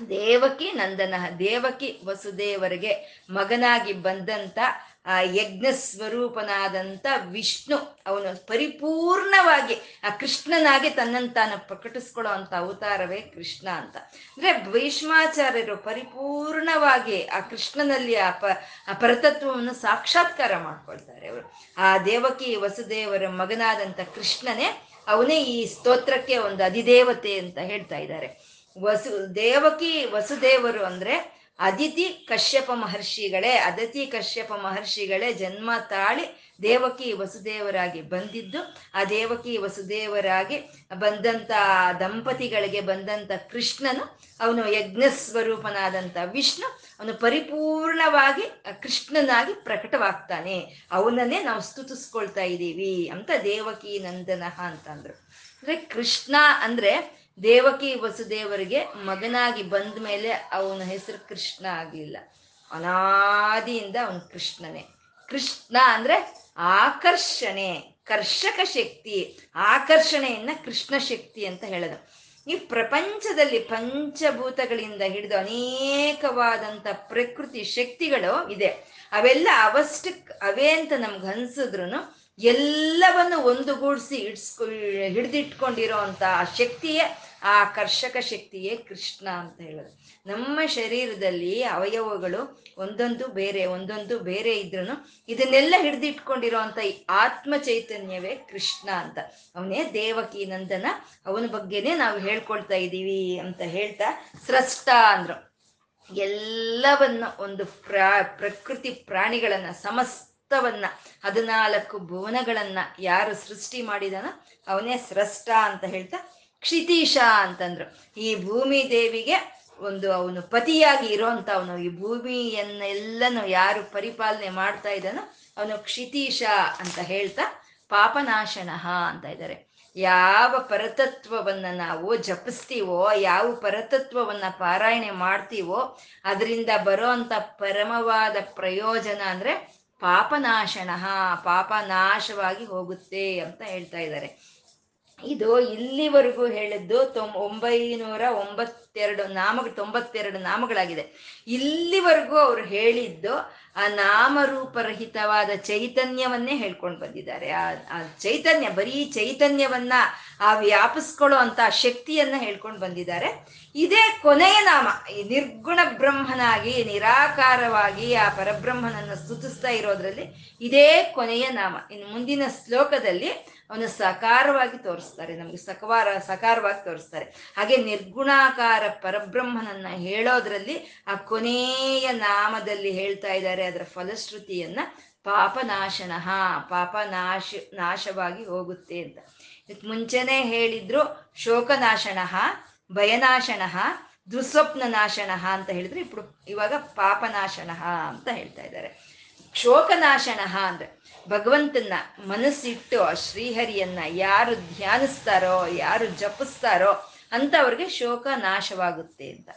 ದೇವಕಿ ನಂದನಃ ದೇವಕಿ ವಸುದೇವರಿಗೆ ಮಗನಾಗಿ ಬಂದಂತ ಆ ಯಜ್ಞ ಸ್ವರೂಪನಾದಂಥ ವಿಷ್ಣು, ಅವನು ಪರಿಪೂರ್ಣವಾಗಿ ಆ ಕೃಷ್ಣನಾಗಿ ತನ್ನಂತಾನ ತಾನು ಪ್ರಕಟಿಸ್ಕೊಳ್ಳೋ ಅಂತ ಅವತಾರವೇ ಕೃಷ್ಣ ಅಂತ. ಅಂದ್ರೆ ಭೀಷ್ಮಾಚಾರ್ಯರು ಪರಿಪೂರ್ಣವಾಗಿ ಆ ಕೃಷ್ಣನಲ್ಲಿ ಆ ಪರತತ್ವವನ್ನು ಸಾಕ್ಷಾತ್ಕಾರ ಮಾಡ್ಕೊಳ್ತಾರೆ ಅವರು. ಆ ದೇವಕಿ ವಸುದೇವರ ಮಗನಾದಂಥ ಕೃಷ್ಣನೇ ಅವನೇ ಈ ಸ್ತೋತ್ರಕ್ಕೆ ಒಂದು ಅಧಿದೇವತೆ ಅಂತ ಹೇಳ್ತಾ ಇದ್ದಾರೆ. ವಸು, ದೇವಕಿ ವಸುದೇವರು ಅಂದ್ರೆ ಅದಿತಿ ಕಶ್ಯಪ ಮಹರ್ಷಿಗಳೇ, ಅದಿತಿ ಕಶ್ಯಪ ಮಹರ್ಷಿಗಳೇ ಜನ್ಮ ತಾಳಿ ದೇವಕಿ ವಸುದೇವರಾಗಿ ಬಂದಿದ್ದು, ಆ ದೇವಕಿ ವಸುದೇವರಾಗಿ ಬಂದಂತ ದಂಪತಿಗಳಿಗೆ ಬಂದಂತ ಕೃಷ್ಣನು ಅವನು ಯಜ್ಞ ಸ್ವರೂಪನಾದಂಥ ವಿಷ್ಣು ಅವನು ಪರಿಪೂರ್ಣವಾಗಿ ಕೃಷ್ಣನಾಗಿ ಪ್ರಕಟವಾಗ್ತಾನೆ. ಅವನನ್ನೇ ನಾವು ಸ್ತುತಿಸ್ಕೊಳ್ತಾ ಇದ್ದೀವಿ ಅಂತ ದೇವಕಿ ನಂದನಃ ಅಂತಂದ್ರು. ಅಂದ್ರೆ ಕೃಷ್ಣ ಅಂದ್ರೆ ದೇವಕಿ ವಸುದೇವರಿಗೆ ಮಗನಾಗಿ ಬಂದ ಮೇಲೆ ಅವನ ಹೆಸರು ಕೃಷ್ಣ ಆಗಲಿಲ್ಲ. ಅನಾದಿಯಿಂದ ಅವನು ಕೃಷ್ಣನೇ. ಕೃಷ್ಣ ಅಂದ್ರೆ ಆಕರ್ಷಣೆ, ಕರ್ಷಕ ಶಕ್ತಿ, ಆಕರ್ಷಣೆಯನ್ನ ಕೃಷ್ಣ ಶಕ್ತಿ ಅಂತ ಹೇಳೋದು. ಈ ಪ್ರಪಂಚದಲ್ಲಿ ಪಂಚಭೂತಗಳಿಂದ ಹಿಡಿದು ಅನೇಕವಾದಂಥ ಪ್ರಕೃತಿ ಶಕ್ತಿಗಳು ಇದೆ. ಅವೆಲ್ಲ ಅವಷ್ಟಕ್, ಅವೇ ಅಂತ ನಮ್ಗೆ ಅನ್ಸಿದ್ರು ಎಲ್ಲವನ್ನು ಒಂದುಗೂಡಿಸಿ ಇಡ್ಸ್ಕೊ ಹಿಡಿದಿಟ್ಕೊಂಡಿರೋ ಅಂತ ಆ ಶಕ್ತಿಯೇ, ಆ ಕರ್ಷಕ ಶಕ್ತಿಯೇ ಕೃಷ್ಣ ಅಂತ ಹೇಳೋದು. ನಮ್ಮ ಶರೀರದಲ್ಲಿ ಅವಯವಗಳು ಒಂದೊಂದು ಬೇರೆ ಒಂದೊಂದು ಬೇರೆ ಇದ್ರೂ ಇದನ್ನೆಲ್ಲ ಹಿಡಿದಿಟ್ಕೊಂಡಿರೋ ಅಂತ ಈ ಆತ್ಮ ಚೈತನ್ಯವೇ ಕೃಷ್ಣ ಅಂತ. ಅವನೇ ದೇವಕಿ ನಂದನ, ಅವನ ಬಗ್ಗೆನೇ ನಾವು ಹೇಳ್ಕೊಳ್ತಾ ಇದ್ದೀವಿ ಅಂತ ಹೇಳ್ತಾ ಸ್ರಷ್ಟ ಅಂದ್ರು. ಎಲ್ಲವನ್ನು ಒಂದು ಪ್ರಾ, ಪ್ರಕೃತಿ ಪ್ರಾಣಿಗಳನ್ನ ಸಮಸ್ತವನ್ನ ಹದಿನಾಲ್ಕು ಭುವನಗಳನ್ನ ಯಾರು ಸೃಷ್ಟಿ ಮಾಡಿದಾನ ಅವನೇ ಸ್ರಷ್ಟ ಅಂತ ಹೇಳ್ತಾ ಕ್ಷಿತೀಶ ಅಂತಂದ್ರು. ಈ ಭೂಮಿ ದೇವಿಗೆ ಒಂದು ಅವನು ಪತಿಯಾಗಿ ಇರೋಂತ ಅವನು, ಈ ಭೂಮಿಯನ್ನೆಲ್ಲನು ಯಾರು ಪರಿಪಾಲನೆ ಮಾಡ್ತಾ ಇದ್ದಾನೋ ಅವನು ಕ್ಷಿತೀಶ ಅಂತ ಹೇಳ್ತಾ ಪಾಪನಾಶನಃ ಅಂತ ಇದ್ದಾರೆ. ಯಾವ ಪರತತ್ವವನ್ನ ನಾವು ಜಪಿಸ್ತೀವೋ, ಯಾವ ಪರತತ್ವವನ್ನ ಪಾರಾಯಣೆ ಮಾಡ್ತೀವೋ, ಅದರಿಂದ ಬರೋ ಅಂತ ಪರಮವಾದ ಪ್ರಯೋಜನ ಅಂದ್ರೆ ಪಾಪನಾಶನ, ಪಾಪನಾಶವಾಗಿ ಹೋಗುತ್ತೆ ಅಂತ ಹೇಳ್ತಾ ಇದ್ದಾರೆ. ಇದು ಇಲ್ಲಿವರೆಗೂ ಹೇಳಿದ್ದು ತೊಂಬ ಒಂಬೈನೂರ ಒಂಬತ್ತೆರಡು ನಾಮ ತೊಂಬತ್ತೆರಡು ನಾಮಗಳಾಗಿದೆ. ಇಲ್ಲಿವರೆಗೂ ಅವ್ರು ಹೇಳಿದ್ದು ಆ ನಾಮರೂಪರಹಿತವಾದ ಚೈತನ್ಯವನ್ನೇ ಹೇಳ್ಕೊಂಡು ಬಂದಿದ್ದಾರೆ. ಆ ಚೈತನ್ಯ, ಬರೀ ಚೈತನ್ಯವನ್ನ ಆ ವ್ಯಾಪಿಸ್ಕೊಳ್ಳೋ ಅಂತ ಶಕ್ತಿಯನ್ನ ಹೇಳ್ಕೊಂಡು ಬಂದಿದ್ದಾರೆ. ಇದೇ ಕೊನೆಯ ನಾಮ, ಈ ನಿರ್ಗುಣ ಬ್ರಹ್ಮನಾಗಿ, ನಿರಾಕಾರವಾಗಿ ಆ ಪರಬ್ರಹ್ಮನನ್ನು ಸ್ತುತಿಸ್ತಾ ಇರೋದ್ರಲ್ಲಿ ಇದೇ ಕೊನೆಯ ನಾಮ. ಇನ್ನು ಮುಂದಿನ ಶ್ಲೋಕದಲ್ಲಿ ಅವನು ಸಕಾರವಾಗಿ ತೋರಿಸ್ತಾರೆ ನಮ್ಗೆ ಸಕವಾರ ಸಕಾರವಾಗಿ ತೋರಿಸ್ತಾರೆ ಹಾಗೆ ನಿರ್ಗುಣಾಕಾರ ಪರಬ್ರಹ್ಮನನ್ನ ಹೇಳೋದ್ರಲ್ಲಿ ಆ ಕೊನೆಯ ನಾಮದಲ್ಲಿ ಹೇಳ್ತಾ ಇದ್ದಾರೆ ಅದರ ಫಲಶ್ರುತಿಯನ್ನ ಪಾಪನಾಶನ ಪಾಪ ನಾಶ ನಾಶವಾಗಿ ಹೋಗುತ್ತೆ ಅಂತ ಇದಕ್ಕೆ ಮುಂಚೆನೆ ಹೇಳಿದ್ರು ಶೋಕನಾಶನ ಭಯನಾಶನ ದುಸ್ವಪ್ನ ನಾಶನ ಅಂತ ಹೇಳಿದ್ರೆ ఇప్పుడు ಇವಾಗ ಪಾಪನಾಶನ ಅಂತ ಹೇಳ್ತಾ ಇದ್ದಾರೆ ಶೋಕನಾಶನ ಅಂದ್ರೆ ಭಗವಂತನ ಮನಸ್ಸಿಟ್ಟು ಆ ಶ್ರೀಹರಿಯನ್ನ ಯಾರು ಧ್ಯಾನಿಸ್ತಾರೋ, ಯಾರು ಜಪಿಸ್ತಾರೋ ಅಂತ ಅವ್ರಿಗೆ ಶೋಕ ನಾಶವಾಗುತ್ತೆ ಅಂತ.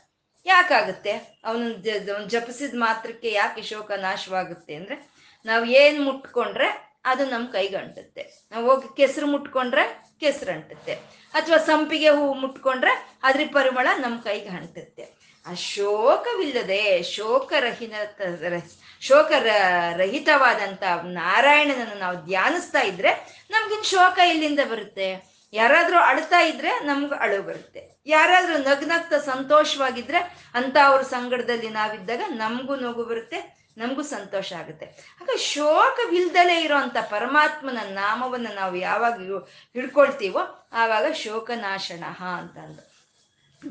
ಯಾಕಾಗುತ್ತೆ? ಅವನು ಜಪಿಸಿದ ಮಾತ್ರಕ್ಕೆ ಯಾಕೆ ಶೋಕ ನಾಶವಾಗುತ್ತೆ ಅಂದ್ರೆ, ನಾವು ಏನ್ ಮುಟ್ಕೊಂಡ್ರೆ ಅದು ನಮ್ಮ ಕೈಗೆ ಅಂಟುತ್ತೆ ನಾವು ಹೋಗಿ ಕೆಸರು ಮುಟ್ಕೊಂಡ್ರೆ ಕೆಸರು ಅಂಟುತ್ತೆ. ಅಥವಾ ಸಂಪಿಗೆ ಹೂವು ಮುಟ್ಕೊಂಡ್ರೆ ಅದ್ರ ಪರಿಮಳ ನಮ್ಮ ಕೈಗೆ ಅಂಟುತ್ತೆ ಆ ಶೋಕವಿಲ್ಲದೆ ಶೋಕರಹಿತ ಶೋಕ ರಹಿತವಾದಂತ ನಾರಾಯಣನನ್ನು ನಾವು ಧ್ಯಾನಿಸ್ತಾ ಇದ್ರೆ ನಮ್ಗಿನ್ ಶೋಕ ಎಲ್ಲಿಂದ ಬರುತ್ತೆ? ಯಾರಾದ್ರೂ ಅಳ್ತಾ ಇದ್ರೆ ನಮ್ಗೆ ಅಳು ಬರುತ್ತೆ. ಯಾರಾದ್ರೂ ನಗ್ನಗ್ತ ಸಂತೋಷವಾಗಿದ್ರೆ ಅಂತ ಅವ್ರ ಸಂಗಡದಲ್ಲಿ ನಾವಿದ್ದಾಗ ನಮಗೂ ನಗು ಬರುತ್ತೆ, ನಮಗೂ ಸಂತೋಷ ಆಗುತ್ತೆ. ಆಗ ಶೋಕವಿಲ್ದಲೇ ಇರೋಂಥ ಪರಮಾತ್ಮನ ನಾಮವನ್ನು ನಾವು ಯಾವಾಗ ಹಿಡ್ಕೊಳ್ತೀವೋ, ಆವಾಗ ಶೋಕನಾಶನ ಅಂತ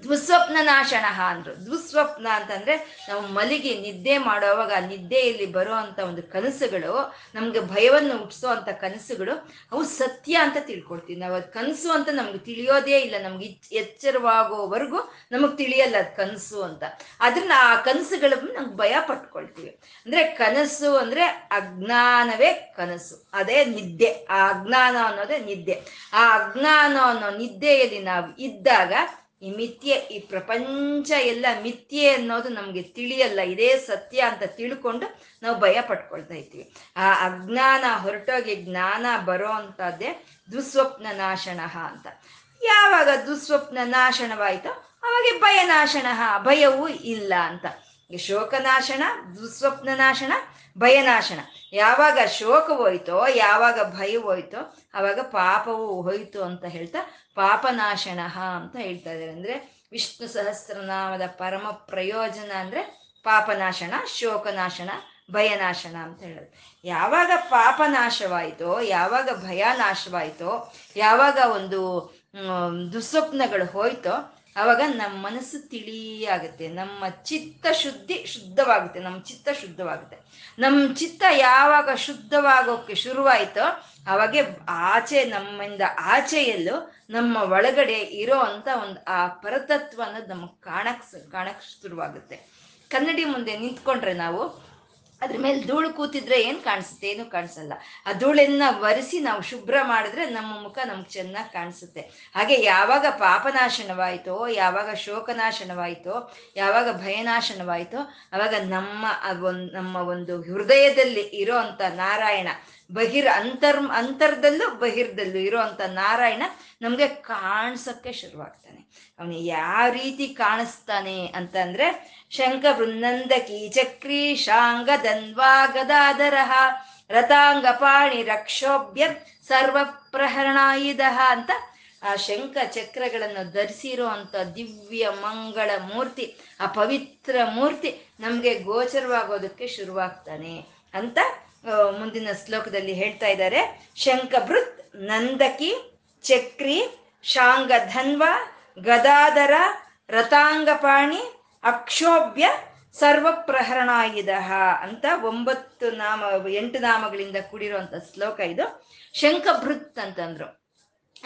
ದುಸ್ವಪ್ನ ನಾಶನ ಅಂದ್ರು. ದುಸ್ವಪ್ನ ಅಂತಂದ್ರೆ ನಾವು ಮಲಿಗೆ ನಿದ್ದೆ ಮಾಡುವಾಗ ನಿದ್ದೆಯಲ್ಲಿ ಬರುವಂತ ಒಂದು ಕನಸುಗಳು, ನಮ್ಗೆ ಭಯವನ್ನು ಹುಟ್ಟಿಸೋ ಅಂತ ಕನಸುಗಳು, ಅವು ಸತ್ಯ ಅಂತ ತಿಳ್ಕೊಳ್ತೀವಿ. ನಾವು ಅದು ಕನಸು ಅಂತ ನಮ್ಗೆ ತಿಳಿಯೋದೇ ಇಲ್ಲ. ನಮ್ಗೆ ಎಚ್ಚರವಾಗೋವರೆಗೂ ನಮಗ್ ತಿಳಿಯಲ್ಲ ಅದು ಕನಸು ಅಂತ. ಅದನ್ನ ಆ ಕನಸುಗಳ ನಮ್ಗೆ ಭಯ ಪಟ್ಕೊಳ್ತೀವಿ. ಅಂದ್ರೆ ಕನಸು ಅಂದ್ರೆ ಅಜ್ಞಾನವೇ ಕನಸು. ಅದೇ ನಿದ್ದೆ. ಆ ಅಜ್ಞಾನ ಅನ್ನೋದೇ ನಿದ್ದೆ. ಆ ಅಜ್ಞಾನ ಅನ್ನೋ ನಿದ್ದೆಯಲ್ಲಿ ನಾವು ಇದ್ದಾಗ ಈ ಮಿಥ್ಯೆ, ಈ ಪ್ರಪಂಚ ಎಲ್ಲ ಮಿಥ್ಯೆ ಅನ್ನೋದು ನಮಗೆ ತಿಳಿಯಲ್ಲ. ಇದೇ ಸತ್ಯ ಅಂತ ತಿಳ್ಕೊಂಡು ನಾವು ಭಯ ಪಟ್ಕೊಳ್ತಾ ಇದ್ದೀವಿ. ಆ ಅಜ್ಞಾನ ಹೊರಟೋಗಿ ಜ್ಞಾನ ಬರೋ ಅಂಥದ್ದೇ ದುಸ್ವಪ್ನ ನಾಶನ ಅಂತ. ಯಾವಾಗ ದುಸ್ವಪ್ನ ನಾಶನವಾಯ್ತೋ ಅವಾಗ ಭಯನಾಶನ, ಭಯವೂ ಇಲ್ಲ ಅಂತ. ಶೋಕನಾಶನ ದುಸ್ವಪ್ನ ನಾಶನ ಭಯನಾಶನ. ಯಾವಾಗ ಶೋಕ ಹೋಯ್ತೋ, ಯಾವಾಗ ಭಯ ಹೋಯ್ತೋ ಆವಾಗ ಪಾಪವು ಹೋಯ್ತು ಅಂತ ಹೇಳ್ತಾ ಪಾಪನಾಶನ ಅಂತ ಹೇಳ್ತಾ ಇದ್ದಾರೆ. ಅಂದ್ರೆ ವಿಷ್ಣು ಸಹಸ್ರನಾಮದ ಪರಮ ಪ್ರಯೋಜನ ಅಂದ್ರೆ ಪಾಪನಾಶನ, ಶೋಕನಾಶನ, ಭಯನಾಶನ ಅಂತ ಹೇಳೋದು. ಯಾವಾಗ ಪಾಪನಾಶವಾಯಿತೋ, ಯಾವಾಗ ಭಯ ನಾಶವಾಯಿತೋ ಯಾವಾಗ ಒಂದು ದುಸ್ವಪ್ನಗಳು ಹೋಯ್ತೋ ಆವಾಗ ನಮ್ಮ ಮನಸ್ಸು ತಿಳಿಯಾಗುತ್ತೆ, ನಮ್ಮ ಚಿತ್ತ ಶುದ್ಧಿ ಶುದ್ಧವಾಗುತ್ತೆ ನಮ್ಮ ಚಿತ್ತ ಶುದ್ಧವಾಗುತ್ತೆ. ನಮ್ಮ ಚಿತ್ತ ಯಾವಾಗ ಶುದ್ಧವಾಗೋಕ್ಕೆ ಶುರುವಾಯಿತೋ ಅವಾಗೆ ಆಚೆ ನಮ್ಮಿಂದ ಆಚೆಯಲ್ಲೂ ನಮ್ಮ ಒಳಗಡೆ ಇರೋ ಅಂತ ಒಂದು ಆ ಪರತತ್ವ ಅನ್ನೋದು ನಮಗೆ ಕಾಣಕ್ ಕಾಣಕ್ ಶುರುವಾಗುತ್ತೆ. ಕನ್ನಡಿ ಮುಂದೆ ನಿಂತ್ಕೊಂಡ್ರೆ ನಾವು ಅದ್ರ ಮೇಲೆ ಧೂಳು ಕೂತಿದ್ರೆ ಏನು ಕಾಣಿಸುತ್ತೆ? ಏನು ಕಾಣಿಸಲ್ಲ. ಆ ಧೂಳನ್ನ ಒರೆಸಿ ನಾವು ಶುಭ್ರ ಮಾಡಿದ್ರೆ ನಮ್ಮ ಮುಖ ನಮ್ಗೆ ಚೆನ್ನಾಗಿ ಕಾಣಿಸುತ್ತೆ. ಹಾಗೆ ಯಾವಾಗ ಪಾಪನಾಶನವಾಯಿತೋ, ಯಾವಾಗ ಶೋಕನಾಶನವಾಯಿತೋ, ಯಾವಾಗ ಭಯನಾಶನವಾಯಿತೋ ಆವಾಗ ನಮ್ಮ ಒಂದು ನಮ್ಮ ಒಂದು ಹೃದಯದಲ್ಲಿ ಇರೋ ಅಂಥ ನಾರಾಯಣ ಬಹಿರ್ ಅಂತರ್, ಅಂತರ್ದಲ್ಲೂ ಬಹಿರ್ದಲ್ಲೂ ಇರುವಂತ ನಾರಾಯಣ ನಮಗೆ ಕಾಣಿಸೋಕ್ಕೆ ಶುರುವಾಗ್ತಾನೆ. ಅವನು ಯಾವ ರೀತಿ ಕಾಣಿಸ್ತಾನೆ ಅಂತಂದ್ರೆ ಶಂಖ ವೃಂದಂದ ಕೀಚಕ್ರಿ ಶಾಂಗ ಧನ್ವಾ ಗದಾಧರ ರಥಾಂಗ ಪಾಣಿ ರಕ್ಷೋಭ್ಯ ಸರ್ವ ಪ್ರಹರಣಾಯುಧ ಅಂತ ಆ ಶಂಖ ಚಕ್ರಗಳನ್ನು ಧರಿಸಿರೋ ಅಂತ ದಿವ್ಯ ಮಂಗಳ ಮೂರ್ತಿ, ಆ ಪವಿತ್ರ ಮೂರ್ತಿ ನಮಗೆ ಗೋಚರವಾಗೋದಕ್ಕೆ ಶುರುವಾಗ್ತಾನೆ ಅಂತ ಮುಂದಿನ ಶ್ಲೋಕದಲ್ಲಿ ಹೇಳ್ತಾ ಇದ್ದಾರೆ. ಶಂಕಭೃತ್, ನಂದಕಿ, ಚಕ್ರಿ, ಶಾಂಗಧನ್ವ, ಗದಾಧರ, ರಥಾಂಗಪಾಣಿ, ಅಕ್ಷೋಭ್ಯ ಸರ್ವ ಪ್ರಹರಣಾಯುಧ ಅಂತ ಒಂಬತ್ತು ನಾಮ, ಎಂಟು ನಾಮಗಳಿಂದ ಕೂಡಿರುವಂತ ಶ್ಲೋಕ ಇದು. ಶಂಖಭೃತ್ ಅಂತಂದ್ರು.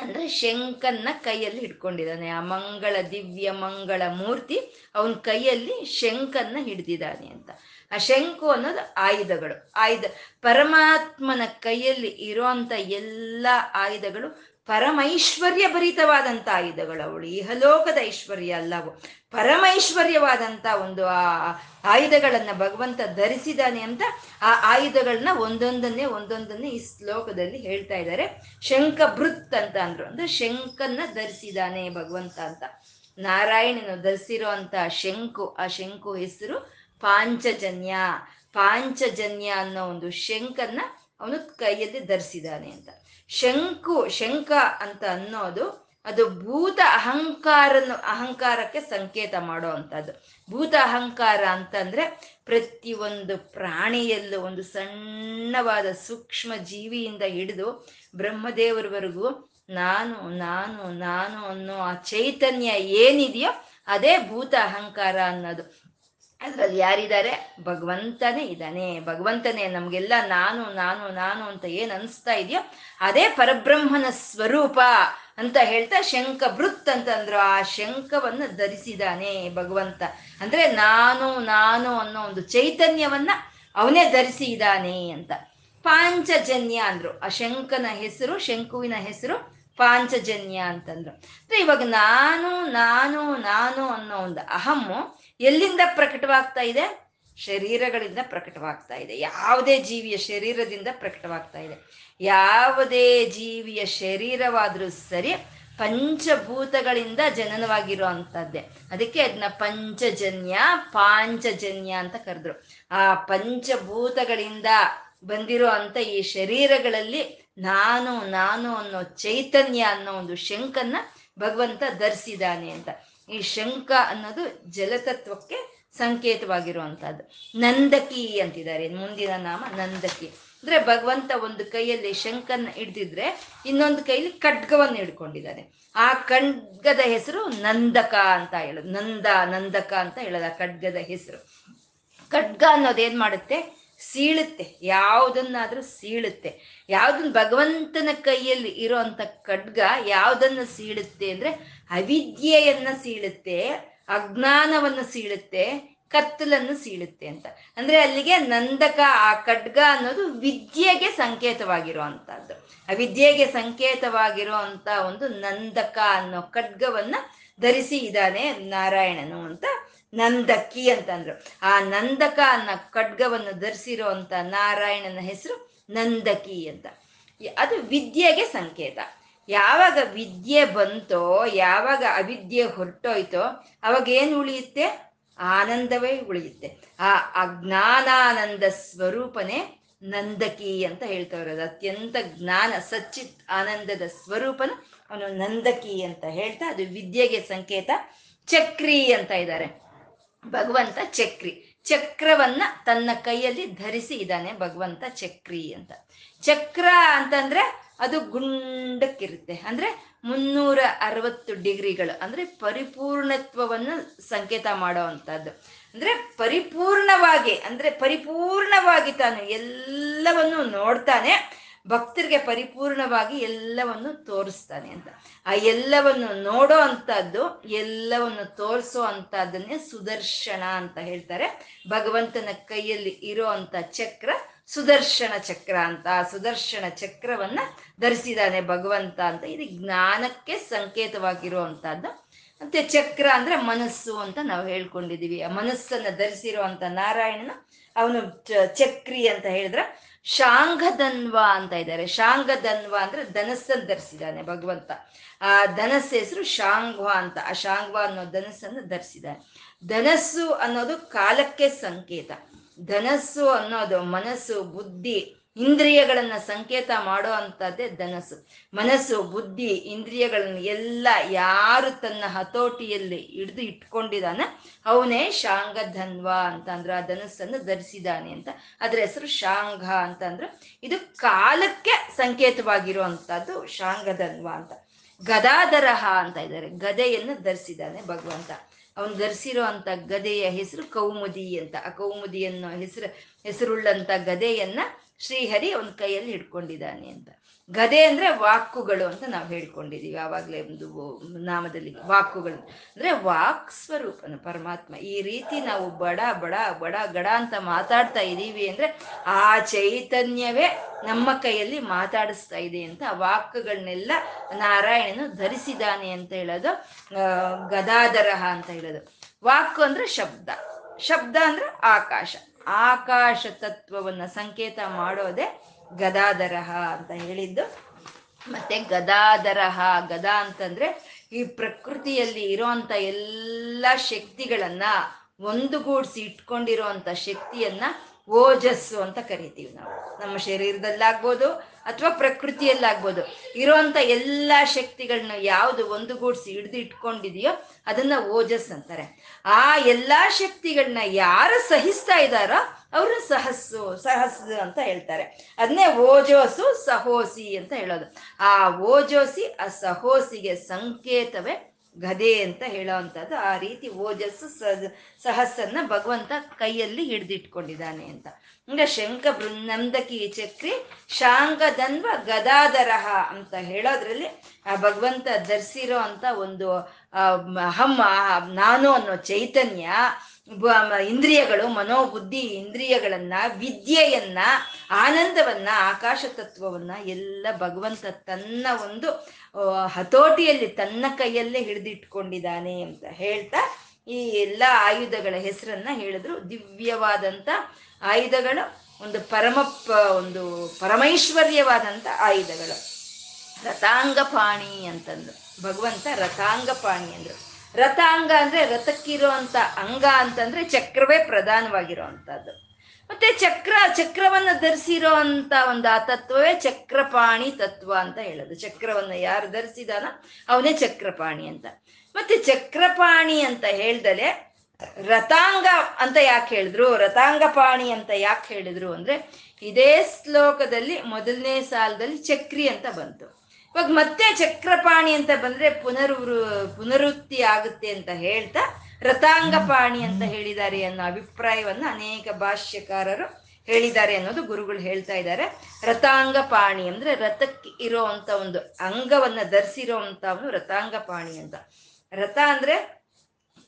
ಅಂದ್ರೆ ಶಂಕನ್ನ ಕೈಯಲ್ಲಿ ಹಿಡ್ಕೊಂಡಿದ್ದಾನೆ. ಆ ಮಂಗಳ ದಿವ್ಯ ಮಂಗಳ ಮೂರ್ತಿ ಅವನ ಕೈಯಲ್ಲಿ ಶಂಕನ್ನ ಹಿಡ್ದಿದ್ದಾನೆ ಅಂತ. ಆ ಶಂಕು ಅನ್ನೋದು ಆಯುಧಗಳು. ಆಯುಧ, ಪರಮಾತ್ಮನ ಕೈಯಲ್ಲಿ ಇರುವಂತ ಎಲ್ಲ ಆಯುಧಗಳು ಪರಮೈಶ್ವರ್ಯ ಭರಿತವಾದಂಥ ಆಯುಧಗಳು ಅವಳು. ಇಹಲೋಕದ ಐಶ್ವರ್ಯ ಅಲ್ಲವು? ಪರಮೈಶ್ವರ್ಯವಾದಂಥ ಒಂದು ಆ ಆಯುಧಗಳನ್ನು ಭಗವಂತ ಧರಿಸಿದಾನೆ ಅಂತ ಆ ಆಯುಧಗಳನ್ನ ಒಂದೊಂದನ್ನೇ ಒಂದೊಂದನ್ನೇ ಈ ಶ್ಲೋಕದಲ್ಲಿ ಹೇಳ್ತಾ ಇದ್ದಾರೆ. ಶಂಖ ಭೃತ್ ಅಂತ ಅಂದ್ರು. ಅಂದ್ರೆ ಶಂಕನ್ನ ಧರಿಸಿದಾನೆ ಭಗವಂತ ಅಂತ. ನಾರಾಯಣನು ಧರಿಸಿರೋ ಅಂತ ಶಂಕು ಆ ಶಂಕು ಹೆಸರು ಪಾಂಚಜನ್ಯ. ಪಾಂಚಜನ್ಯ ಅನ್ನೋ ಒಂದು ಶಂಕನ್ನ ಅವನು ಕೈಯಲ್ಲಿ ಧರಿಸಿದಾನೆ ಅಂತ. ಶಂಕು, ಶಂಕ ಅಂತ ಅನ್ನೋದು, ಅದು ಭೂತ ಅಹಂಕಾರನ ಅಹಂಕಾರಕ್ಕೆ ಸಂಕೇತ ಮಾಡೋ ಅಂಥದ್ದು ಭೂತ ಅಹಂಕಾರ ಅಂತಂದ್ರೆ ಪ್ರತಿಯೊಂದು ಪ್ರಾಣಿಯಲ್ಲೂ ಒಂದು ಸಣ್ಣವಾದ ಸೂಕ್ಷ್ಮ ಜೀವಿಯಿಂದ ಹಿಡಿದು ಬ್ರಹ್ಮದೇವರವರೆಗೂ ನಾನು ನಾನು ನಾನು ಅನ್ನೋ ಆ ಚೈತನ್ಯ ಏನಿದೆಯೋ ಅದೇ ಭೂತ ಅಹಂಕಾರ ಅನ್ನೋದು. ಅದ್ರಲ್ಲಿ ಯಾರಿದ್ದಾರೆ? ಭಗವಂತನೇ ಇದ್ದಾನೆ. ಭಗವಂತನೇ ನಮ್ಗೆಲ್ಲ ನಾನು ನಾನು ನಾನು ಅಂತ ಏನ್ ಅನಿಸ್ತಾ ಇದೆಯೋ ಅದೇ ಪರಬ್ರಹ್ಮನ ಸ್ವರೂಪ ಅಂತ ಹೇಳ್ತಾ ಶಂಖ ಬೃತ್ ಅಂತಂದ್ರು ಆ ಶಂಖವನ್ನು ಧರಿಸಿದಾನೆ ಭಗವಂತ. ಅಂದ್ರೆ ನಾನು ನಾನು ಅನ್ನೋ ಒಂದು ಚೈತನ್ಯವನ್ನ ಅವನೇ ಧರಿಸಿ ಇದ್ದಾನೆ ಅಂತ. ಪಾಂಚಜನ್ಯ ಅಂದ್ರು. ಆ ಶಂಖನ ಹೆಸರು, ಶಂಕುವಿನ ಹೆಸರು ಪಾಂಚಜನ್ಯ ಅಂತಂದ್ರು. ಅಂದ್ರೆ ಇವಾಗ ನಾನು ನಾನು ನಾನು ಅನ್ನೋ ಒಂದು ಅಹಮ್ಮು ಎಲ್ಲಿಂದ ಪ್ರಕಟವಾಗ್ತಾ ಇದೆ? ಶರೀರಗಳಿಂದ ಪ್ರಕಟವಾಗ್ತಾ ಇದೆ. ಯಾವುದೇ ಜೀವಿಯ ಶರೀರದಿಂದ ಪ್ರಕಟವಾಗ್ತಾ ಇದೆ. ಯಾವುದೇ ಜೀವಿಯ ಶರೀರವಾದರೂ ಸರಿ ಪಂಚಭೂತಗಳಿಂದ ಜನನವಾಗಿರೋ ಅಂಥದ್ದೇ ಅದಕ್ಕೆ ಅದನ್ನ ಪಂಚಜನ್ಯ, ಪಾಂಚಜನ್ಯ ಅಂತ ಕರೆದ್ರು. ಆ ಪಂಚಭೂತಗಳಿಂದ ಬಂದಿರೋ ಅಂತ ಈ ಶರೀರಗಳಲ್ಲಿ ನಾನು ನಾನು ಅನ್ನೋ ಚೈತನ್ಯ ಅನ್ನೋ ಒಂದು ಶಂಕನ್ನ ಭಗವಂತ ಧರಿಸಿದ್ದಾನೆ ಅಂತ. ಈ ಶಂಕ ಅನ್ನೋದು ಜಲತತ್ವಕ್ಕೆ ಸಂಕೇತವಾಗಿರುವಂತಹದ್ದು ನಂದಕಿ ಅಂತಿದ್ದಾರೆ. ಮುಂದಿನ ನಾಮ ನಂದಕಿ. ಅಂದ್ರೆ ಭಗವಂತ ಒಂದು ಕೈಯಲ್ಲಿ ಶಂಕನ್ನ ಹಿಡ್ದಿದ್ರೆ ಇನ್ನೊಂದು ಕೈಯಲ್ಲಿ ಖಡ್ಗವನ್ನು ಹಿಡ್ಕೊಂಡಿದ್ದಾರೆ ಆ ಖಡ್ಗದ ಹೆಸರು ನಂದಕ ಅಂತ ಹೇಳೋದು. ನಂದ, ನಂದಕ ಅಂತ ಹೇಳೋದು ಆ ಖಡ್ಗದ ಹೆಸರು. ಖಡ್ಗ ಅನ್ನೋದು ಏನ್ ಮಾಡುತ್ತೆ? ಸೀಳುತ್ತೆ. ಯಾವುದನ್ನಾದ್ರೂ ಸೀಳುತ್ತೆ. ಯಾವ್ದನ್ನ ಭಗವಂತನ ಕೈಯಲ್ಲಿ ಇರೋಂಥ ಖಡ್ಗ ಯಾವ್ದನ್ನ ಸೀಳುತ್ತೆ ಅಂದ್ರೆ ಅವಿದ್ಯೆಯನ್ನ ಸೀಳುತ್ತೆ, ಅಜ್ಞಾನವನ್ನು ಸೀಳುತ್ತೆ, ಕತ್ತಲನ್ನು ಸೀಳುತ್ತೆ ಅಂತ. ಅಂದ್ರೆ ಅಲ್ಲಿಗೆ ನಂದಕ, ಆ ಖಡ್ಗ ಅನ್ನೋದು ವಿದ್ಯೆಗೆ ಸಂಕೇತವಾಗಿರುವಂತಹದ್ದು ಅವಿದ್ಯೆಗೆ ಸಂಕೇತವಾಗಿರೋ ಅಂತ ಒಂದು ನಂದಕ ಅನ್ನೋ ಖಡ್ಗವನ್ನ ಧರಿಸಿ ಇದ್ದಾನೆ ನಾರಾಯಣನು ಅಂತ ನಂದಕಿ ಅಂತಂದ್ರು. ಆ ನಂದಕ ಅನ್ನೋ ಖಡ್ಗವನ್ನು ಧರಿಸಿರೋ ನಾರಾಯಣನ ಹೆಸರು ನಂದಕಿ ಅಂತ. ಅದು ವಿದ್ಯೆಗೆ ಸಂಕೇತ. ಯಾವಾಗ ವಿದ್ಯೆ ಬಂತೋ, ಯಾವಾಗ ಅವಿದ್ಯೆ ಹೊರಟೋಯ್ತೋ, ಅವಾಗ ಏನು ಉಳಿಯುತ್ತೆ? ಆನಂದವೇ ಉಳಿಯುತ್ತೆ. ಆ ಅಜ್ಞಾನಾನಂದ ಸ್ವರೂಪನೇ ನಂದಕಿ ಅಂತ ಹೇಳ್ತಾ ಅದು ಅತ್ಯಂತ ಜ್ಞಾನ, ಸಚ್ಚಿತ್ ಆನಂದದ ಸ್ವರೂಪನ ಅವನು ನಂದಕಿ ಅಂತ ಹೇಳ್ತಾ, ಅದು ವಿದ್ಯೆಗೆ ಸಂಕೇತ ಚಕ್ರಿ ಅಂತ ಇದ್ದಾರೆ. ಭಗವಂತ ಚಕ್ರಿ. ಚಕ್ರವನ್ನ ತನ್ನ ಕೈಯಲ್ಲಿ ಧರಿಸಿ ಇದ್ದಾನೆ ಭಗವಂತ ಚಕ್ರಿ ಅಂತ. ಚಕ್ರ ಅಂತಂದ್ರೆ ಅದು ಗುಂಡಕ್ಕಿರುತ್ತೆ. ಅಂದ್ರೆ ಮುನ್ನೂರ ಅರವತ್ತು ಡಿಗ್ರಿಗಳು. ಅಂದ್ರೆ ಪರಿಪೂರ್ಣತ್ವವನ್ನು ಸಂಕೇತ ಮಾಡೋ ಅಂತದ್ದು ಅಂದ್ರೆ ಪರಿಪೂರ್ಣವಾಗಿ ಅಂದ್ರೆ ಪರಿಪೂರ್ಣವಾಗಿ ತಾನು ಎಲ್ಲವನ್ನು ನೋಡ್ತಾನೆ, ಭಕ್ತರಿಗೆ ಪರಿಪೂರ್ಣವಾಗಿ ಎಲ್ಲವನ್ನು ತೋರಿಸ್ತಾನೆ ಅಂತ. ಆ ಎಲ್ಲವನ್ನು ನೋಡೋ ಅಂಥದ್ದು, ಎಲ್ಲವನ್ನು ತೋರಿಸೋ ಅಂಥದ್ದನ್ನೇ ಸುದರ್ಶನ ಅಂತ ಹೇಳ್ತಾರೆ. ಭಗವಂತನ ಕೈಯಲ್ಲಿ ಇರೋ ಅಂತ ಚಕ್ರ ಸುದರ್ಶನ ಚಕ್ರ ಅಂತ, ಸುದರ್ಶನ ಚಕ್ರವನ್ನ ಧರಿಸಿದಾನೆ ಭಗವಂತ ಅಂತ. ಇದು ಜ್ಞಾನಕ್ಕೆ ಸಂಕೇತವಾಗಿರುವಂತಹದ್ದು. ಮತ್ತೆ ಚಕ್ರ ಅಂದ್ರೆ ಮನಸ್ಸು ಅಂತ ನಾವು ಹೇಳ್ಕೊಂಡಿದೀವಿ ಆ ಮನಸ್ಸನ್ನ ಧರಿಸಿರುವಂತ ನಾರಾಯಣನ ಅವನು ಚಕ್ರಿ ಅಂತ ಹೇಳಿದ್ರ ಶಾಂಘಧನ್ವ ಅಂತ ಇದ್ದಾರೆ. ಶಾಂಘಧನ್ವ ಅಂದ್ರೆ ಧನಸ್ಸನ್ನು ಧರಿಸಿದಾನೆ ಭಗವಂತ. ಆ ಧನಸ್ಸ ಹೆಸರು ಶಾಂಘ್ವ ಅಂತ. ಆ ಶಾಂಘ್ವ ಅನ್ನೋ ಧನಸ್ಸನ್ನು ಧರಿಸಿದಾನೆ ಧನಸ್ಸು ಅನ್ನೋದು ಕಾಲಕ್ಕೆ ಸಂಕೇತ. ಧನಸ್ಸು ಅನ್ನೋದು ಮನಸ್ಸು, ಬುದ್ಧಿ, ಇಂದ್ರಿಯಗಳನ್ನ ಸಂಕೇತ ಮಾಡೋ ಅಂತದ್ದೇ ಧನಸ್ಸು. ಮನಸ್ಸು, ಬುದ್ಧಿ, ಇಂದ್ರಿಯಗಳನ್ನ ಎಲ್ಲ ಯಾರು ತನ್ನ ಹತೋಟಿಯಲ್ಲಿ ಹಿಡಿದು ಇಟ್ಕೊಂಡಿದಾನ ಅವನೇ ಶಾಂಗಧನ್ವ ಅಂತ ಅಂದ್ರೆ ಆ ಧನಸ್ಸನ್ನು ಧರಿಸಿದಾನೆ ಅಂತ. ಅದ್ರ ಹೆಸರು ಶಾಂಘ ಅಂತಂದ್ರೆ. ಇದು ಕಾಲಕ್ಕೆ ಸಂಕೇತವಾಗಿರುವಂತಹದ್ದು ಶಾಂಗಧನ್ವ ಅಂತ. ಗದಾಧರಹ ಅಂತ ಇದ್ದಾರೆ. ಗದೆಯನ್ನು ಧರಿಸಿದ್ದಾನೆ ಭಗವಂತ. ಅವನು ಧರಿಸಿರೋ ಅಂತ ಗದೆಯ ಹೆಸರು ಕೌಮುದಿ ಅಂತ. ಆ ಕೌಮುದಿ ಅನ್ನೋ ಹೆಸರು, ಹೆಸರುಳ್ಳಂತ ಗದೆಯನ್ನ ಶ್ರೀಹರಿ ಅವನ ಕೈಯಲ್ಲಿ ಹಿಡ್ಕೊಂಡಿದ್ದಾನೆ ಅಂತ. ಗದೆ ಅಂದ್ರೆ ವಾಕುಗಳು ಅಂತ ನಾವು ಹೇಳ್ಕೊಂಡಿದೀವಿ. ಆವಾಗಲೇ ಒಂದು ನಾಮದಲ್ಲಿ ವಾಕುಗಳು. ಅಂದ್ರೆ ವಾಕ್ ಸ್ವರೂಪನ ಪರಮಾತ್ಮ. ಈ ರೀತಿ ನಾವು ಬಡ ಬಡ ಬಡ, ಗಡ ಅಂತ ಮಾತಾಡ್ತಾ ಇದ್ದೀವಿ ಅಂದ್ರೆ ಆ ಚೈತನ್ಯವೇ ನಮ್ಮ ಕೈಯಲ್ಲಿ ಮಾತಾಡಿಸ್ತಾ ಇದೆ ಅಂತ ವಾಕ್ಗಳನ್ನೆಲ್ಲ ನಾರಾಯಣನು ಧರಿಸಿದಾನೆ ಅಂತ ಹೇಳೋದು ಗದಾಧರಹ ಅಂತ ಹೇಳೋದು. ವಾಕ್ ಅಂದ್ರೆ ಶಬ್ದ. ಶಬ್ದ ಅಂದ್ರೆ ಆಕಾಶ. ಆಕಾಶ ತತ್ವವನ್ನ ಸಂಕೇತ ಮಾಡೋದೇ ಗದಾಧರಹ ಅಂತ ಹೇಳಿದ್ದು. ಮತ್ತೆ ಗದಾಧರಹ ಗದಾ ಅಂತಂದ್ರೆ ಈ ಪ್ರಕೃತಿಯಲ್ಲಿ ಇರೋಂಥ ಎಲ್ಲ ಶಕ್ತಿಗಳನ್ನ ಒಂದುಗೂಡಿಸಿ ಇಟ್ಕೊಂಡಿರೋಂಥ ಶಕ್ತಿಯನ್ನ ಓಜಸ್ಸು ಅಂತ ಕರಿತೀವಿ ನಾವು. ನಮ್ಮ ಶರೀರದಲ್ಲಾಗ್ಬೋದು ಅಥವಾ ಪ್ರಕೃತಿಯಲ್ಲಾಗ್ಬೋದು. ಇರೋಂಥ ಎಲ್ಲ ಶಕ್ತಿಗಳನ್ನ ಯಾವುದು ಒಂದುಗೂಡಿಸಿ ಹಿಡಿದು ಇಟ್ಕೊಂಡಿದೆಯೋ ಅದನ್ನ ಓಜಸ್ ಅಂತಾರೆ. ಆ ಎಲ್ಲಾ ಶಕ್ತಿಗಳನ್ನ ಯಾರು ಸಹಿಸ್ತಾ ಇದ್ದಾರೋ ಅವರು ಸಹಸ್ಸು ಸಹಸ್ಸು ಅಂತ ಹೇಳ್ತಾರೆ. ಅದನ್ನೇ ಓಜೋಸು ಸಹೋಸಿ ಅಂತ ಹೇಳೋದು. ಆ ಓಜೋಸಿ ಆ ಸಹೋಸಿಗೆ ಸಂಕೇತವೇ ಗದೆ ಅಂತ ಹೇಳೋವಂಥದ್ದು ಆ ರೀತಿ ಓಜಸ್ಸು ಸಹ ಸಹಸ್ಸನ್ನ ಭಗವಂತ ಕೈಯಲ್ಲಿ ಹಿಡಿದಿಟ್ಕೊಂಡಿದ್ದಾನೆ ಅಂತ. ಅಂದ್ರೆ ಶಂಖ ಬೃಂದಂದಕಿ ಚಕ್ರಿ ಶಾಂಗದನ್ವ ಗದಾಧರಹ ಅಂತ ಹೇಳೋದ್ರಲ್ಲಿ ಆ ಭಗವಂತ ಧರಿಸಿರೋ ಅಂತ ಒಂದು ಅಹಂ ನಾನು ಅನ್ನೋ ಚೈತನ್ಯ ಇಂದ್ರಿಯಗಳು, ಮನೋಬುದ್ಧಿ ಇಂದ್ರಿಯಗಳನ್ನ, ವಿದ್ಯೆಯನ್ನ, ಆನಂದವನ್ನ, ಆಕಾಶ ತತ್ವವನ್ನ ಎಲ್ಲ ಭಗವಂತ ತನ್ನ ಒಂದು ಹತೋಟಿಯಲ್ಲಿ ತನ್ನ ಕೈಯಲ್ಲೇ ಹಿಡಿದಿಟ್ಕೊಂಡಿದ್ದಾನೆ ಅಂತ ಹೇಳ್ತಾ ಈ ಎಲ್ಲ ಆಯುಧಗಳ ಹೆಸರನ್ನ ಹೇಳಿದ್ರು. ದಿವ್ಯವಾದಂತ ಆಯುಧಗಳು, ಒಂದು ಪರಮ ಒಂದು ಪರಮೈಶ್ವರ್ಯವಾದಂತ ಆಯುಧಗಳು. ರಥಾಂಗಪಾಣಿ ಅಂತಂದ್ರು ಭಗವಂತ ರಥಾಂಗಪಾಣಿ ಅಂದ್ರು. ರಥಾಂಗ ಅಂದ್ರೆ ರಥಕ್ಕಿರುವಂತ ಅಂಗ ಅಂತಂದ್ರೆ ಚಕ್ರವೇ ಪ್ರಧಾನವಾಗಿರೋ ಅಂತದ್ದು. ಮತ್ತೆ ಚಕ್ರ, ಚಕ್ರವನ್ನು ಧರಿಸಿರೋ ಅಂತ ಒಂದು ಆ ತತ್ವವೇ ಚಕ್ರಪಾಣಿ ತತ್ವ ಅಂತ ಹೇಳೋದು. ಚಕ್ರವನ್ನು ಯಾರು ಧರಿಸಿದಾನ? ಅವನೇ ಚಕ್ರಪಾಣಿ ಅಂತ. ಮತ್ತೆ ಚಕ್ರಪಾಣಿ ಅಂತ ಹೇಳ್ದಲೆ ರಥಾಂಗ ಅಂತ ಯಾಕೆ ಹೇಳಿದ್ರು? ರಥಾಂಗಪಾಣಿ ಅಂತ ಯಾಕೆ ಹೇಳಿದ್ರು ಅಂದ್ರೆ ಇದೇ ಶ್ಲೋಕದಲ್ಲಿ ಮೊದಲನೇ ಸಾಲದಲ್ಲಿ ಚಕ್ರಿ ಅಂತ ಬಂತು. ಇವಾಗ ಮತ್ತೆ ಚಕ್ರಪಾಣಿ ಅಂತ ಬಂದ್ರೆ ಪುನರ್ವೃ ಪುನರುತ್ತಿ ಆಗುತ್ತೆ ಅಂತ ಹೇಳ್ತಾ ರಥಾಂಗಪಾಣಿ ಅಂತ ಹೇಳಿದ್ದಾರೆ ಅನ್ನೋ ಅಭಿಪ್ರಾಯವನ್ನ ಅನೇಕ ಭಾಷ್ಯಕಾರರು ಹೇಳಿದ್ದಾರೆ ಅನ್ನೋದು ಗುರುಗಳು ಹೇಳ್ತಾ ಇದ್ದಾರೆ. ರಥಾಂಗಪಾಣಿ ಅಂದ್ರೆ ರಥಕ್ಕೆ ಇರೋ ಅಂತ ಒಂದು ಅಂಗವನ್ನ ಧರಿಸಿರೋ ಅಂತವನು ರಥಾಂಗಪಾಣಿ ಅಂತ. ರಥ ಅಂದ್ರೆ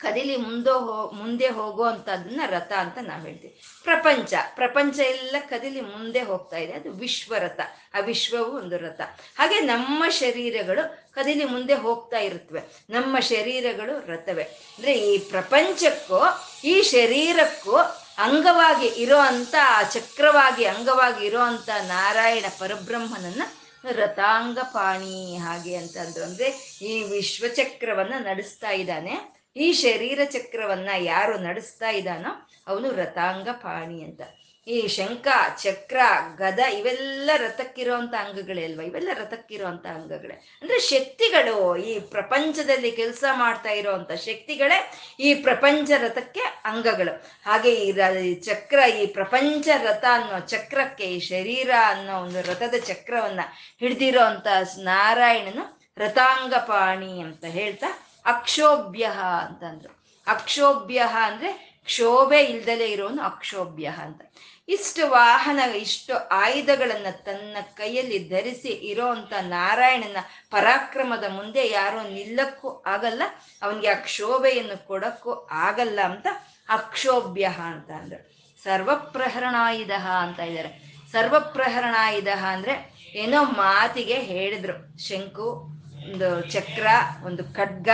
ಕದಿಲಿ ಮುಂದೆ ಹೋ, ಮುಂದೆ ಹೋಗೋ ಅಂತದನ್ನ ರಥ ಅಂತ ನಾವು ಹೇಳ್ತೀವಿ. ಪ್ರಪಂಚ ಪ್ರಪಂಚ ಎಲ್ಲ ಕದಿಲಿ ಮುಂದೆ ಹೋಗ್ತಾ ಇದೆ. ಅದು ವಿಶ್ವರಥ. ಆ ವಿಶ್ವವು ಒಂದು ರಥ. ಹಾಗೆ ನಮ್ಮ ಶರೀರಗಳು ಕದಿಲಿ ಮುಂದೆ ಹೋಗ್ತಾ ಇರುತ್ತವೆ ನಮ್ಮ ಶರೀರಗಳು ರಥವೇ. ಅಂದ್ರೆ ಈ ಪ್ರಪಂಚಕ್ಕೂ, ಈ ಶರೀರಕ್ಕೂ ಅಂಗವಾಗಿ ಇರೋ ಅಂತ ಚಕ್ರವಾಗಿ ಅಂಗವಾಗಿ ಇರೋ ಅಂತ ನಾರಾಯಣ ಪರಬ್ರಹ್ಮನನ್ನ ರಥಾಂಗಪಾಣಿ ಹಾಗೆ ಅಂತಂದ್ರು ಅಂದ್ರೆ ಈ ವಿಶ್ವಚಕ್ರವನ್ನ ನಡೆಸ್ತಾ ಇದ್ದಾನೆ. ಈ ಶರೀರ ಚಕ್ರವನ್ನ ಯಾರು ನಡೆಸ್ತಾ ಇದ್ದಾನೋ ಅವನು ರಥಾಂಗಪಾಣಿ ಅಂತ. ಈ ಶಂಖ, ಚಕ್ರ, ಗದ ಇವೆಲ್ಲ ರಥಕ್ಕಿರುವಂತ ಅಂಗಗಳೇ ಅಲ್ವಾ? ಇವೆಲ್ಲ ರಥಕ್ಕಿರುವಂತ ಅಂಗಗಳೇ. ಅಂದ್ರೆ ಶಕ್ತಿಗಳು ಈ ಪ್ರಪಂಚದಲ್ಲಿ ಕೆಲಸ ಮಾಡ್ತಾ ಇರುವಂತ ಶಕ್ತಿಗಳೇ ಈ ಪ್ರಪಂಚ ರಥಕ್ಕೆ ಅಂಗಗಳು. ಹಾಗೆ ಈ ಚಕ್ರ, ಈ ಪ್ರಪಂಚ ರಥ ಅನ್ನೋ ಚಕ್ರಕ್ಕೆ ಈ ಶರೀರ ಅನ್ನೋ ಒಂದು ರಥದ ಚಕ್ರವನ್ನ ಹಿಡ್ದಿರೋ ಅಂತ ನಾರಾಯಣನು ರಥಾಂಗಪಾಣಿ ಅಂತ ಹೇಳ್ತಾ ಅಕ್ಷೋಭ್ಯ ಅಂತಂದ್ರು. ಅಕ್ಷೋಭ್ಯ ಅಂದ್ರೆ ಕ್ಷೋಭೆ ಇಲ್ದಲೇ ಇರೋನು ಅಕ್ಷೋಭ್ಯ ಅಂತ. ಇಷ್ಟು ವಾಹನ, ಇಷ್ಟು ಆಯುಧಗಳನ್ನ ತನ್ನ ಕೈಯಲ್ಲಿ ಧರಿಸಿ ಇರೋಂತ ನಾರಾಯಣನ ಪರಾಕ್ರಮದ ಮುಂದೆ ಯಾರೋ ನಿಲ್ಲಕ್ಕೂ ಆಗಲ್ಲ, ಅವನಿಗೆ ಆ ಕ್ಷೋಭೆಯನ್ನು ಕೊಡಕ್ಕೂ ಆಗಲ್ಲ ಅಂತ ಅಕ್ಷೋಭ್ಯ ಅಂತ ಅಂದ್ರೆ. ಸರ್ವಪ್ರಹರಣಾಯುಧ ಅಂತ ಇದ್ದಾರೆ. ಸರ್ವಪ್ರಹರಣಾಯುಧ ಅಂದ್ರೆ ಏನೋ ಮಾತಿಗೆ ಹೇಳಿದ್ರು. ಶಂಕು ಒಂದು ಚಕ್ರ, ಒಂದು ಖಡ್ಗ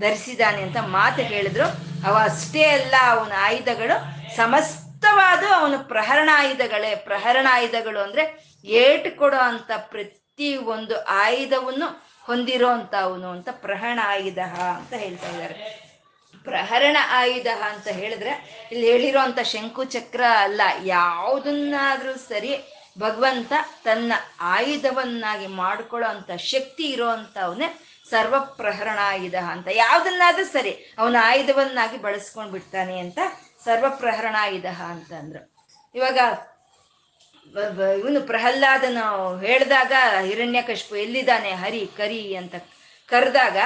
ಧರಿಸಿದಾನೆ ಅಂತ ಮಾತು ಹೇಳಿದ್ರು. ಅವ ಅಷ್ಟೇ ಅಲ್ಲ, ಅವನ ಆಯುಧಗಳು ಸಮಸ್ತವಾದ ಅವನು ಪ್ರಹರಣ ಆಯುಧಗಳು. ಅಂದ್ರೆ ಏಟು ಕೊಡೋ ಅಂತ ಪ್ರತಿ ಒಂದು ಆಯುಧವನ್ನು ಹೊಂದಿರೋ ಅಂತ ಅವನು ಅಂತ ಪ್ರಹರಣ ಆಯುಧ ಅಂತ ಹೇಳ್ತಾ ಇದ್ದಾರೆ. ಪ್ರಹರಣ ಆಯುಧ ಅಂತ ಹೇಳಿದ್ರೆ, ಇಲ್ಲಿ ಹೇಳಿರೋಂಥ ಶಂಕು ಚಕ್ರ ಅಲ್ಲ, ಯಾವುದನ್ನಾದ್ರೂ ಸರಿ ಭಗವಂತ ತನ್ನ ಆಯುಧವನ್ನಾಗಿ ಮಾಡ್ಕೊಳ್ಳೋ ಅಂತ ಶಕ್ತಿ ಇರೋ ಅವನೇ ಸರ್ವ ಪ್ರಹರಣಾಯುಧ ಅಂತ. ಯಾವ್ದನ್ನಾದ್ರೂ ಸರಿ, ಅವನ ಆಯುಧವನ್ನಾಗಿ ಬಳಸ್ಕೊಂಡ್ ಬಿಡ್ತಾನೆ ಅಂತ ಸರ್ವ ಪ್ರಹರಣಾಯುಧ ಅಂತಂದ್ರು ಇವಾಗ ಇವನು ಪ್ರಹ್ಲಾದನು ಹೇಳಿದಾಗ ಹಿರಣ್ಯಕಶ್ಪು ಎಲ್ಲಿದ್ದಾನೆ? ಹರಿ, ಕರಿ ಅಂತ ಕರೆದಾಗ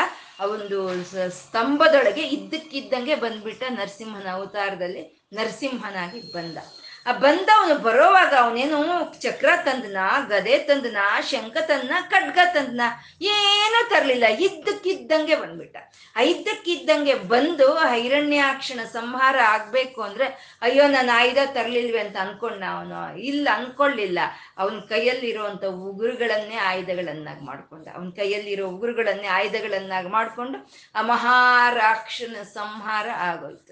ಅವೊಂದು ಸ- ಸ್ತಂಭದೊಳಗೆ ಇದ್ದಕ್ಕಿದ್ದಂಗೆ ಬಂದ್ಬಿಟ್ಟ ನರಸಿಂಹನ ಅವತಾರದಲ್ಲಿ ನರಸಿಂಹನಾಗಿ ಬಂದ. ಆ ಬಂದವನು ಬರೋವಾಗ ಅವನೇನು ಚಕ್ರ ತಂದನ, ಗದೆ ತಂದನ, ಶಂಖ ತಂದನ, ಖಡ್ಗ ತಂದನ, ಏನೂ ತರಲಿಲ್ಲ. ಇದ್ದಕ್ಕಿದ್ದಂಗೆ ಬಂದ್ಬಿಟ್ಟ. ಇದ್ದಕ್ಕಿದ್ದಂಗೆ ಬಂದು ಹೈರಣ್ಯಾಕ್ಷಣ ಸಂಹಾರ ಆಗ್ಬೇಕು ಅಂದ್ರೆ, ಅಯ್ಯೋ, ನಾನು ಆಯುಧ ತರಲಿಲ್ವೇ ಅಂತ ಅನ್ಕೊಂಡ ಅವನು. ಇಲ್ಲ ಅನ್ಕೊಳ್ಳಿಲ್ಲ ಅವನ ಕೈಯಲ್ಲಿರುವಂತ ಉಗುರುಗಳನ್ನೇ ಆಯುಧಗಳನ್ನಾಗಿ ಮಾಡ್ಕೊಂಡ. ಅವನ ಕೈಯಲ್ಲಿರೋ ಉಗುರುಗಳನ್ನೇ ಆಯುಧಗಳನ್ನಾಗಿ ಮಾಡ್ಕೊಂಡು ಆ ಮಹಾರಾಕ್ಷನ ಸಂಹಾರ ಆಗೋಯ್ತು.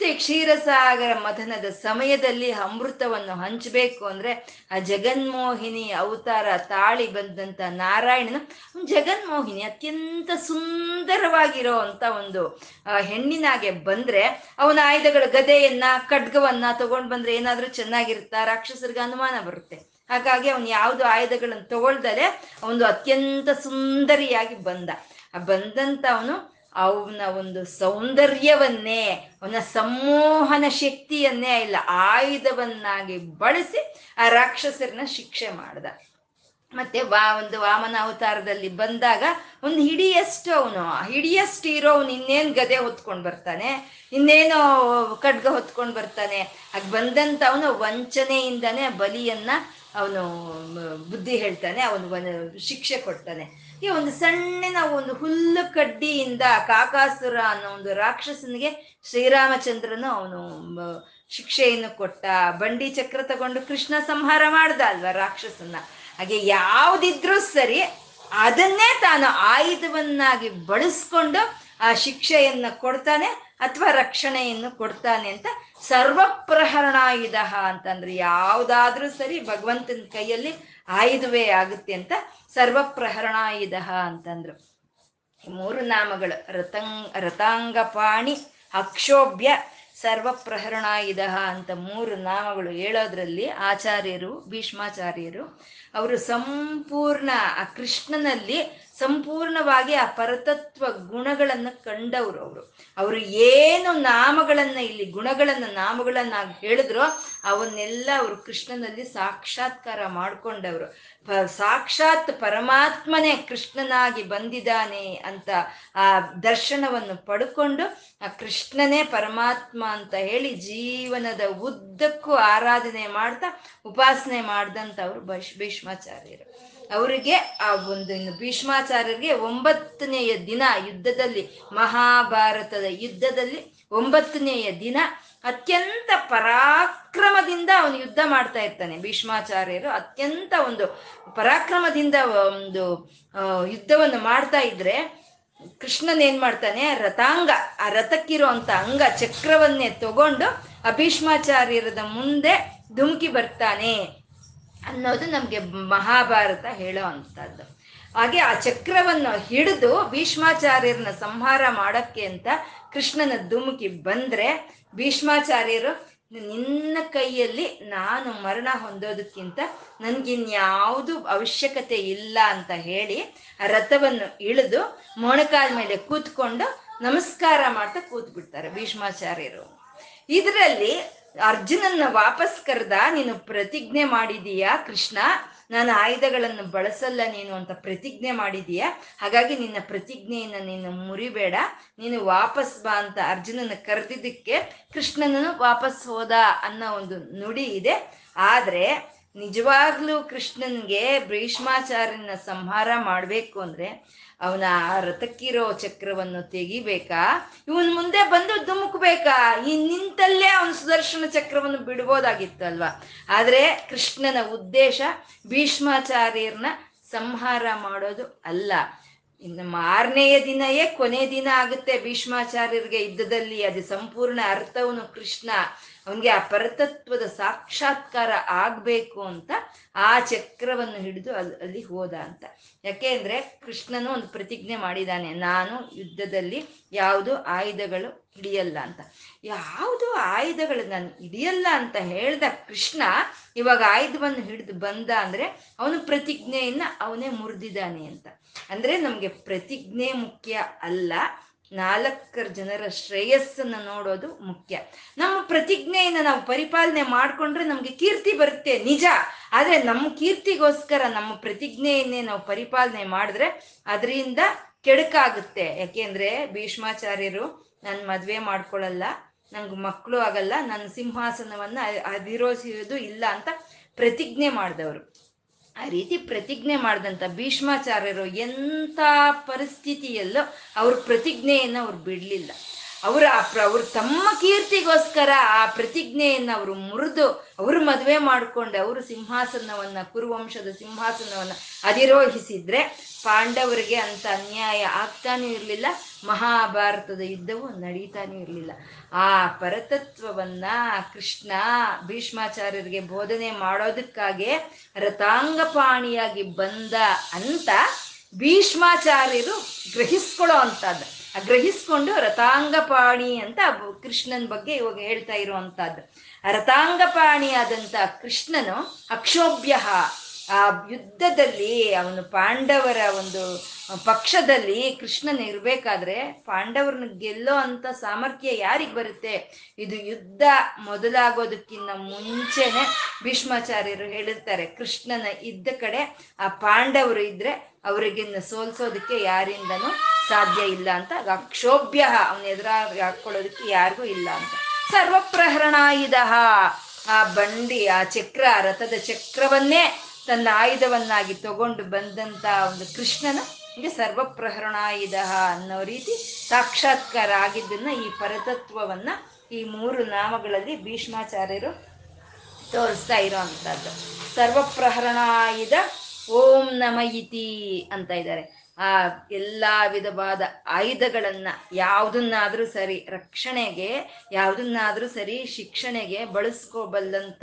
ಮತ್ತೆ ಕ್ಷೀರಸಾಗರ ಮಥನದ ಸಮಯದಲ್ಲಿ ಅಮೃತವನ್ನು ಹಂಚಬೇಕು ಅಂದ್ರೆ ಆ ಜಗನ್ಮೋಹಿನಿ ಅವತಾರ ತಾಳಿ ಬಂದಂತ ನಾರಾಯಣನ ಜಗನ್ಮೋಹಿನಿ ಅತ್ಯಂತ ಸುಂದರವಾಗಿರೋ ಅಂತ ಒಂದು ಹೆಣ್ಣಿನಾಗೆ ಬಂದ್ರೆ ಅವನ ಆಯುಧಗಳ ಗದೆಯನ್ನ, ಖಡ್ಗವನ್ನ ತಗೊಂಡ್ ಬಂದ್ರೆ ಏನಾದ್ರೂ ಚೆನ್ನಾಗಿರುತ್ತಾ? ರಾಕ್ಷಸರಿಗೆ ಅನುಮಾನ ಬರುತ್ತೆ. ಹಾಗಾಗಿ ಅವನು ಯಾವ್ದು ಆಯುಧಗಳನ್ನು ತಗೊಳ್ದಲೆ ಅವನು ಅತ್ಯಂತ ಸುಂದರಿಯಾಗಿ ಬಂದ. ಆ ಬಂದಂತ ಅವನು ಅವನ ಒಂದು ಸೌಂದರ್ಯವನ್ನೇ, ಅವನ ಸಂಮೋಹನ ಶಕ್ತಿಯನ್ನೇ ಇಲ್ಲ, ಆಯುಧವನ್ನಾಗಿ ಬಳಸಿ ಆ ರಾಕ್ಷಸರನ್ನ ಶಿಕ್ಷೆ ಮಾಡ್ದ. ಮತ್ತೆ ವಾ, ಒಂದು ವಾಮನ ಅವತಾರದಲ್ಲಿ ಬಂದಾಗ ಒಂದು ಹಿಡಿಯಷ್ಟು ಅವನು ಹಿಡಿಯಷ್ಟು ಇರೋ ಅವನು ಇನ್ನೇನು ಗದೆ ಹೊತ್ಕೊಂಡು ಬರ್ತಾನೆ, ಇನ್ನೇನೋ ಖಡ್ಗ ಹೊತ್ಕೊಂಡು ಬರ್ತಾನೆ. ಆಗ ಬಂದಂತ ಅವನು ವಂಚನೆಯಿಂದನೇ ಬಲಿಯನ್ನ ಅವನು ಬುದ್ಧಿ ಹೇಳ್ತಾನೆ, ಅವನು ಶಿಕ್ಷೆ ಕೊಡ್ತಾನೆ. ಈ ಒಂದು ಸಣ್ಣನ ಒಂದು ಹುಲ್ಲು ಕಡ್ಡಿಯಿಂದ ಕಾಕಾಸುರ ಅನ್ನೋ ಒಂದು ರಾಕ್ಷಸನಿಗೆ ಶ್ರೀರಾಮಚಂದ್ರನು ಅವನು ಶಿಕ್ಷೆಯನ್ನು ಕೊಟ್ಟ. ಬಂಡಿ ಚಕ್ರ ತಗೊಂಡು ಕೃಷ್ಣ ಸಂಹಾರ ಮಾಡ್ದ ಅಲ್ವಾ ರಾಕ್ಷಸನ್ನ. ಹಾಗೆ ಯಾವುದಿದ್ರೂ ಸರಿ ಅದನ್ನೇ ತಾನು ಆಯುಧವನ್ನಾಗಿ ಬಳಸ್ಕೊಂಡು ಆ ಶಿಕ್ಷೆಯನ್ನ ಕೊಡ್ತಾನೆ ಅಥವಾ ರಕ್ಷಣೆಯನ್ನು ಕೊಡ್ತಾನೆ ಅಂತ ಸರ್ವಪ್ರಹರಣಾಯುಧ ಅಂತಂದ್ರೆ ಯಾವ್ದಾದ್ರೂ ಸರಿ ಭಗವಂತನ ಕೈಯಲ್ಲಿ ಆಯುಧವೇ ಆಗುತ್ತೆ ಅಂತ ಸರ್ವಪ್ರಹರಣಾಯುಧ ಅಂತಂದ್ರು. ಮೂರು ನಾಮಗಳು, ರತಂಗ್, ರತಾಂಗಪಾಣಿ ಅಕ್ಷೋಭ್ಯ ಸರ್ವಪ್ರಹರಣಾಯುಧ ಅಂತ ಮೂರು ನಾಮಗಳು ಹೇಳೋದ್ರಲ್ಲಿ ಆಚಾರ್ಯರು, ಭೀಷ್ಮಾಚಾರ್ಯರು, ಅವರು ಸಂಪೂರ್ಣ ಆ ಕೃಷ್ಣನಲ್ಲಿ ಸಂಪೂರ್ಣವಾಗಿ ಆ ಪರತತ್ವ ಗುಣಗಳನ್ನು ಕಂಡವರು ಅವರು. ಅವರು ಏನು ನಾಮಗಳನ್ನ ಇಲ್ಲಿ ಗುಣಗಳನ್ನ ನಾಮಗಳನ್ನ ಹೇಳಿದ್ರೋ ಅವನ್ನೆಲ್ಲ ಅವರು ಕೃಷ್ಣನಲ್ಲಿ ಸಾಕ್ಷಾತ್ಕಾರ ಮಾಡ್ಕೊಂಡವರು. ಸಾಕ್ಷಾತ್ ಪರಮಾತ್ಮನೇ ಕೃಷ್ಣನಾಗಿ ಬಂದಿದ್ದಾನೆ ಅಂತ ಆ ದರ್ಶನವನ್ನು ಪಡ್ಕೊಂಡು ಆ ಕೃಷ್ಣನೇ ಪರಮಾತ್ಮ ಅಂತ ಹೇಳಿ ಜೀವನದ ಉದ್ದಕ್ಕೂ ಆರಾಧನೆ ಮಾಡ್ತಾ ಉಪಾಸನೆ ಮಾಡ್ದಂಥವ್ರು ಅವರು ಭೀಷ್ಮಾಚಾರ್ಯರು. ಅವರಿಗೆ ಆ ಒಂದು ಭೀಷ್ಮಾಚಾರ್ಯರಿಗೆ ಒಂಬತ್ತನೆಯ ದಿನ ಯುದ್ಧದಲ್ಲಿ, ಮಹಾಭಾರತದ ಯುದ್ಧದಲ್ಲಿ ಒಂಬತ್ತನೆಯ ದಿನ ಅತ್ಯಂತ ಪರಾಕ್ರಮದಿಂದ ಅವನು ಯುದ್ಧ ಮಾಡ್ತಾ ಇರ್ತಾನೆ. ಭೀಷ್ಮಾಚಾರ್ಯರು ಅತ್ಯಂತ ಒಂದು ಪರಾಕ್ರಮದಿಂದ ಒಂದು ಯುದ್ಧವನ್ನು ಮಾಡ್ತಾ ಇದ್ರೆ ಕೃಷ್ಣನ್ ಏನ್ ಮಾಡ್ತಾನೆ, ರಥಾಂಗ, ಆ ರಥಕ್ಕಿರುವಂತ ಅಂಗ ಚಕ್ರವನ್ನೇ ತಗೊಂಡು ಆ ಭೀಷ್ಮಾಚಾರ್ಯರದ ಮುಂದೆ ಧುಮುಕಿ ಬರ್ತಾನೆ. ಅನ್ನೋದು ನಮಗೆ ಮಹಾಭಾರತ ಹೇಳೋ ಅಂಥದ್ದು. ಹಾಗೆ ಆ ಚಕ್ರವನ್ನು ಹಿಡಿದು ಭೀಷ್ಮಾಚಾರ್ಯರನ್ನ ಸಂಹಾರ ಮಾಡಕ್ಕೆ ಅಂತ ಕೃಷ್ಣನ ಧುಮುಕಿ ಬಂದ್ರೆ ಭೀಷ್ಮಾಚಾರ್ಯರು, ನಿನ್ನ ಕೈಯಲ್ಲಿ ನಾನು ಮರಣ ಹೊಂದೋದಕ್ಕಿಂತ ನನ್ಗಿನ್ಯಾವುದು ಅವಶ್ಯಕತೆ ಇಲ್ಲ ಅಂತ ಹೇಳಿ ಆ ರಥವನ್ನು ಇಳಿದು ಮೊಣಕಾಲ ಮೇಲೆ ಕೂತ್ಕೊಂಡು ನಮಸ್ಕಾರ ಮಾಡ್ತಾ ಕೂತ್ ಬಿಡ್ತಾರೆ ಭೀಷ್ಮಾಚಾರ್ಯರು. ಇದರಲ್ಲಿ ಅರ್ಜುನನ್ನ ವಾಪಸ್ ಕರೆದ, ನೀನು ಪ್ರತಿಜ್ಞೆ ಮಾಡಿದೀಯಾ ಕೃಷ್ಣ? ನಾನು ಆಯುಧಗಳನ್ನು ಬಳಸಲ್ಲ ನೀನು ಅಂತ ಪ್ರತಿಜ್ಞೆ ಮಾಡಿದೀಯಾ? ಹಾಗಾಗಿ ನಿನ್ನ ಪ್ರತಿಜ್ಞೆಯನ್ನು ನೀನು ಮುರಿಬೇಡ. ನೀನು ವಾಪಸ್ ಬಾ ಅಂತ ಅರ್ಜುನನ ಕರೆದಿದ್ದಕ್ಕೆ ಕೃಷ್ಣನನ್ನು ವಾಪಸ್ ಹೋದ ಅನ್ನೋ ಒಂದು ನುಡಿ ಇದೆ. ಆದ್ರೆ ನಿಜವಾಗ್ಲೂ ಕೃಷ್ಣನ್ಗೆ ಭೀಷ್ಮಾಚಾರ್ಯನ ಸಂಹಾರ ಮಾಡ್ಬೇಕು ಅಂದ್ರೆ ಅವನ ಆ ರಥಕ್ಕಿರೋ ಚಕ್ರವನ್ನು ತೆಗಿಬೇಕಾ? ಇವನ್ ಮುಂದೆ ಬಂದು ಧುಮುಕ್ಬೇಕಾ? ಈ ನಿಂತಲ್ಲೇ ಅವನ ಸುದರ್ಶನ ಚಕ್ರವನ್ನು ಬಿಡ್ಬೋದಾಗಿತ್ತು ಅಲ್ವಾ ಆದ್ರೆ ಕೃಷ್ಣನ ಉದ್ದೇಶ ಭೀಷ್ಮಾಚಾರ್ಯರನ್ನ ಸಂಹಾರ ಮಾಡೋದು ಅಲ್ಲ. ಇನ್ನು ಮಾರನೆಯ ದಿನಯೇ ಕೊನೆ ದಿನ ಆಗುತ್ತೆ ಭೀಷ್ಮಾಚಾರ್ಯರಿಗೆ ಯುದ್ಧದಲ್ಲಿ. ಅದು ಸಂಪೂರ್ಣ ಅರ್ಥವನು ಕೃಷ್ಣ ಅವನಿಗೆ ಆ ಪರತತ್ವದ ಸಾಕ್ಷಾತ್ಕಾರ ಆಗ್ಬೇಕು ಅಂತ ಆ ಚಕ್ರವನ್ನು ಹಿಡಿದು ಅಲ್ಲಿ ಅಲ್ಲಿ ಹೋದ ಅಂತ. ಯಾಕೆ ಅಂದ್ರೆ ಕೃಷ್ಣನು ಒಂದು ಪ್ರತಿಜ್ಞೆ ಮಾಡಿದ್ದಾನೆ ನಾನು ಯುದ್ಧದಲ್ಲಿ ಯಾವುದು ಆಯುಧಗಳು ಹಿಡಿಯಲ್ಲ ಅಂತ. ಯಾವುದು ಆಯುಧಗಳು ನಾನು ಹಿಡಿಯಲ್ಲ ಅಂತ ಹೇಳ್ದ ಕೃಷ್ಣ ಇವಾಗ ಆಯುಧವನ್ನು ಹಿಡಿದು ಬಂದ ಅಂದ್ರೆ ಅವನು ಪ್ರತಿಜ್ಞೆಯನ್ನ ಅವನೇ ಮುರಿದಿದ್ದಾನೆ ಅಂತ. ಅಂದ್ರೆ ನಮ್ಗೆ ಪ್ರತಿಜ್ಞೆ ಮುಖ್ಯ ಅಲ್ಲ ನಾಲ್ಕರ ಜನರ ಶ್ರೇಯಸ್ಸನ್ನು ನೋಡೋದು ಮುಖ್ಯ. ನಮ್ಮ ಪ್ರತಿಜ್ಞೆಯನ್ನ ನಾವು ಪರಿಪಾಲನೆ ಮಾಡಿಕೊಂಡ್ರೆ ನಮ್ಗೆ ಕೀರ್ತಿ ಬರುತ್ತೆ, ನಿಜ. ಆದರೆ ನಮ್ಮ ಕೀರ್ತಿಗೋಸ್ಕರ ನಮ್ಮ ಪ್ರತಿಜ್ಞೆಯನ್ನೇ ನಾವು ಪರಿಪಾಲನೆ ಮಾಡಿದ್ರೆ ಅದರಿಂದ ಕೆಡಕಾಗುತ್ತೆ. ಯಾಕೆಂದ್ರೆ ಭೀಷ್ಮಾಚಾರ್ಯರು ನಾನು ಮದುವೆ ಮಾಡ್ಕೊಳ್ಳಲ್ಲ ನಂಗೆ ಮಕ್ಕಳು ಆಗಲ್ಲ ನನ್ನ ಸಿಂಹಾಸನವನ್ನ ಅಧಿರೋಹಿಸೋದು ಇಲ್ಲ ಅಂತ ಪ್ರತಿಜ್ಞೆ ಮಾಡಿದವರು. ಆ ರೀತಿ ಪ್ರತಿಜ್ಞೆ ಮಾಡಿದಂಥ ಭೀಷ್ಮಾಚಾರ್ಯರು ಎಂಥ ಪರಿಸ್ಥಿತಿಯಲ್ಲೂ ಅವ್ರ ಪ್ರತಿಜ್ಞೆಯನ್ನು ಅವ್ರು ಬಿಡಲಿಲ್ಲ. ಅವರ ಅವರು ತಮ್ಮ ಕೀರ್ತಿಗೋಸ್ಕರ ಆ ಪ್ರತಿಜ್ಞೆಯನ್ನು ಅವರು ಮುರಿದು ಅವರು ಮದುವೆ ಮಾಡಿಕೊಂಡು, ಅವರು ಸಿಂಹಾಸನವನ್ನು, ಕುರುವಂಶದ ಸಿಂಹಾಸನವನ್ನು ಅಧಿರೋಹಿಸಿದ್ರೆ ಪಾಂಡವರಿಗೆ ಅಂತ ಅನ್ಯಾಯ ಆಗ್ತಾನೂ ಇರಲಿಲ್ಲ. ಮಹಾಭಾರತದ ಯುದ್ಧವು ನಡೀತಾನೆ ಇರಲಿಲ್ಲ. ಆ ಪರತತ್ವವನ್ನ ಕೃಷ್ಣ ಭೀಷ್ಮಾಚಾರ್ಯರಿಗೆ ಬೋಧನೆ ಮಾಡೋದಕ್ಕಾಗೆ ರಥಾಂಗಪಾಣಿಯಾಗಿ ಬಂದ ಅಂತ ಭೀಷ್ಮಾಚಾರ್ಯರು ಗ್ರಹಿಸ್ಕೊಳ್ಳೋ ಅಂತದ್ದು ಗ್ರಹಿಸ್ಕೊಂಡು ರಥಾಂಗಪಾಣಿ ಅಂತ ಕೃಷ್ಣನ ಬಗ್ಗೆ ಇವಾಗ ಹೇಳ್ತಾ ಇರುವಂತಹದ್ದು ರಥಾಂಗಪಾಣಿಯಾದಂಥ ಕೃಷ್ಣನು ಅಕ್ಷೋಭ್ಯ ಆ ಯುದ್ಧದಲ್ಲಿ ಅವನು ಪಾಂಡವರ ಒಂದು ಪಕ್ಷದಲ್ಲಿ ಕೃಷ್ಣನ್ ಇರ್ಬೇಕಾದ್ರೆ ಪಾಂಡವರನ್ನ ಗೆಲ್ಲೋ ಅಂತ ಸಾಮರ್ಥ್ಯ ಯಾರಿಗೆ ಬರುತ್ತೆ? ಇದು ಯುದ್ಧ ಮೊದಲಾಗೋದಕ್ಕಿಂತ ಮುಂಚೆನೆ ಭೀಷ್ಮಾಚಾರ್ಯರು ಹೇಳಿರ್ತಾರೆ ಕೃಷ್ಣನ ಇದ್ದ ಕಡೆ ಆ ಪಾಂಡವರು ಇದ್ರೆ ಅವರಿಗಿನ್ನ ಸೋಲ್ಸೋದಕ್ಕೆ ಯಾರಿಂದನೂ ಸಾಧ್ಯ ಇಲ್ಲ ಅಂತ ಅಕ್ಷೋಭ್ಯ ಅವನ ಎದುರ ಹಾಕೊಳ್ಳೋದಕ್ಕೆ ಯಾರಿಗೂ ಇಲ್ಲ ಅಂತ. ಸರ್ವಪ್ರಹರಣಾಯಿದಹ ಆ ಬಂಡಿ, ಆ ಚಕ್ರ ರಥದ ಚಕ್ರವನ್ನೇ ತನ್ನ ಆಯುಧವನ್ನಾಗಿ ತಗೊಂಡು ಬಂದಂತ ಒಂದು ಕೃಷ್ಣನ ಹೀಗೆ ಸರ್ವಪ್ರಹರಣಾಯುಧ ಅನ್ನೋ ರೀತಿ ಸಾಕ್ಷಾತ್ಕಾರ ಆಗಿದ್ದನ್ನ ಈ ಪರತತ್ವವನ್ನ ಈ ಮೂರು ನಾಮಗಳಲ್ಲಿ ಭೀಷ್ಮಾಚಾರ್ಯರು ತೋರಿಸ್ತಾ ಇರೋ ಅಂಥದ್ದು. ಸರ್ವಪ್ರಹರಣಾಯುಧ ಓಂ ನಮಯಿತಿ ಅಂತ ಇದ್ದಾರೆ. ಆ ಎಲ್ಲ ವಿಧವಾದ ಆಯುಧಗಳನ್ನ ಯಾವುದನ್ನಾದ್ರೂ ಸರಿ ರಕ್ಷಣೆಗೆ, ಯಾವುದನ್ನಾದ್ರೂ ಸರಿ ಶಿಕ್ಷಣೆಗೆ ಬಳಸ್ಕೋಬಲ್ಲಂತ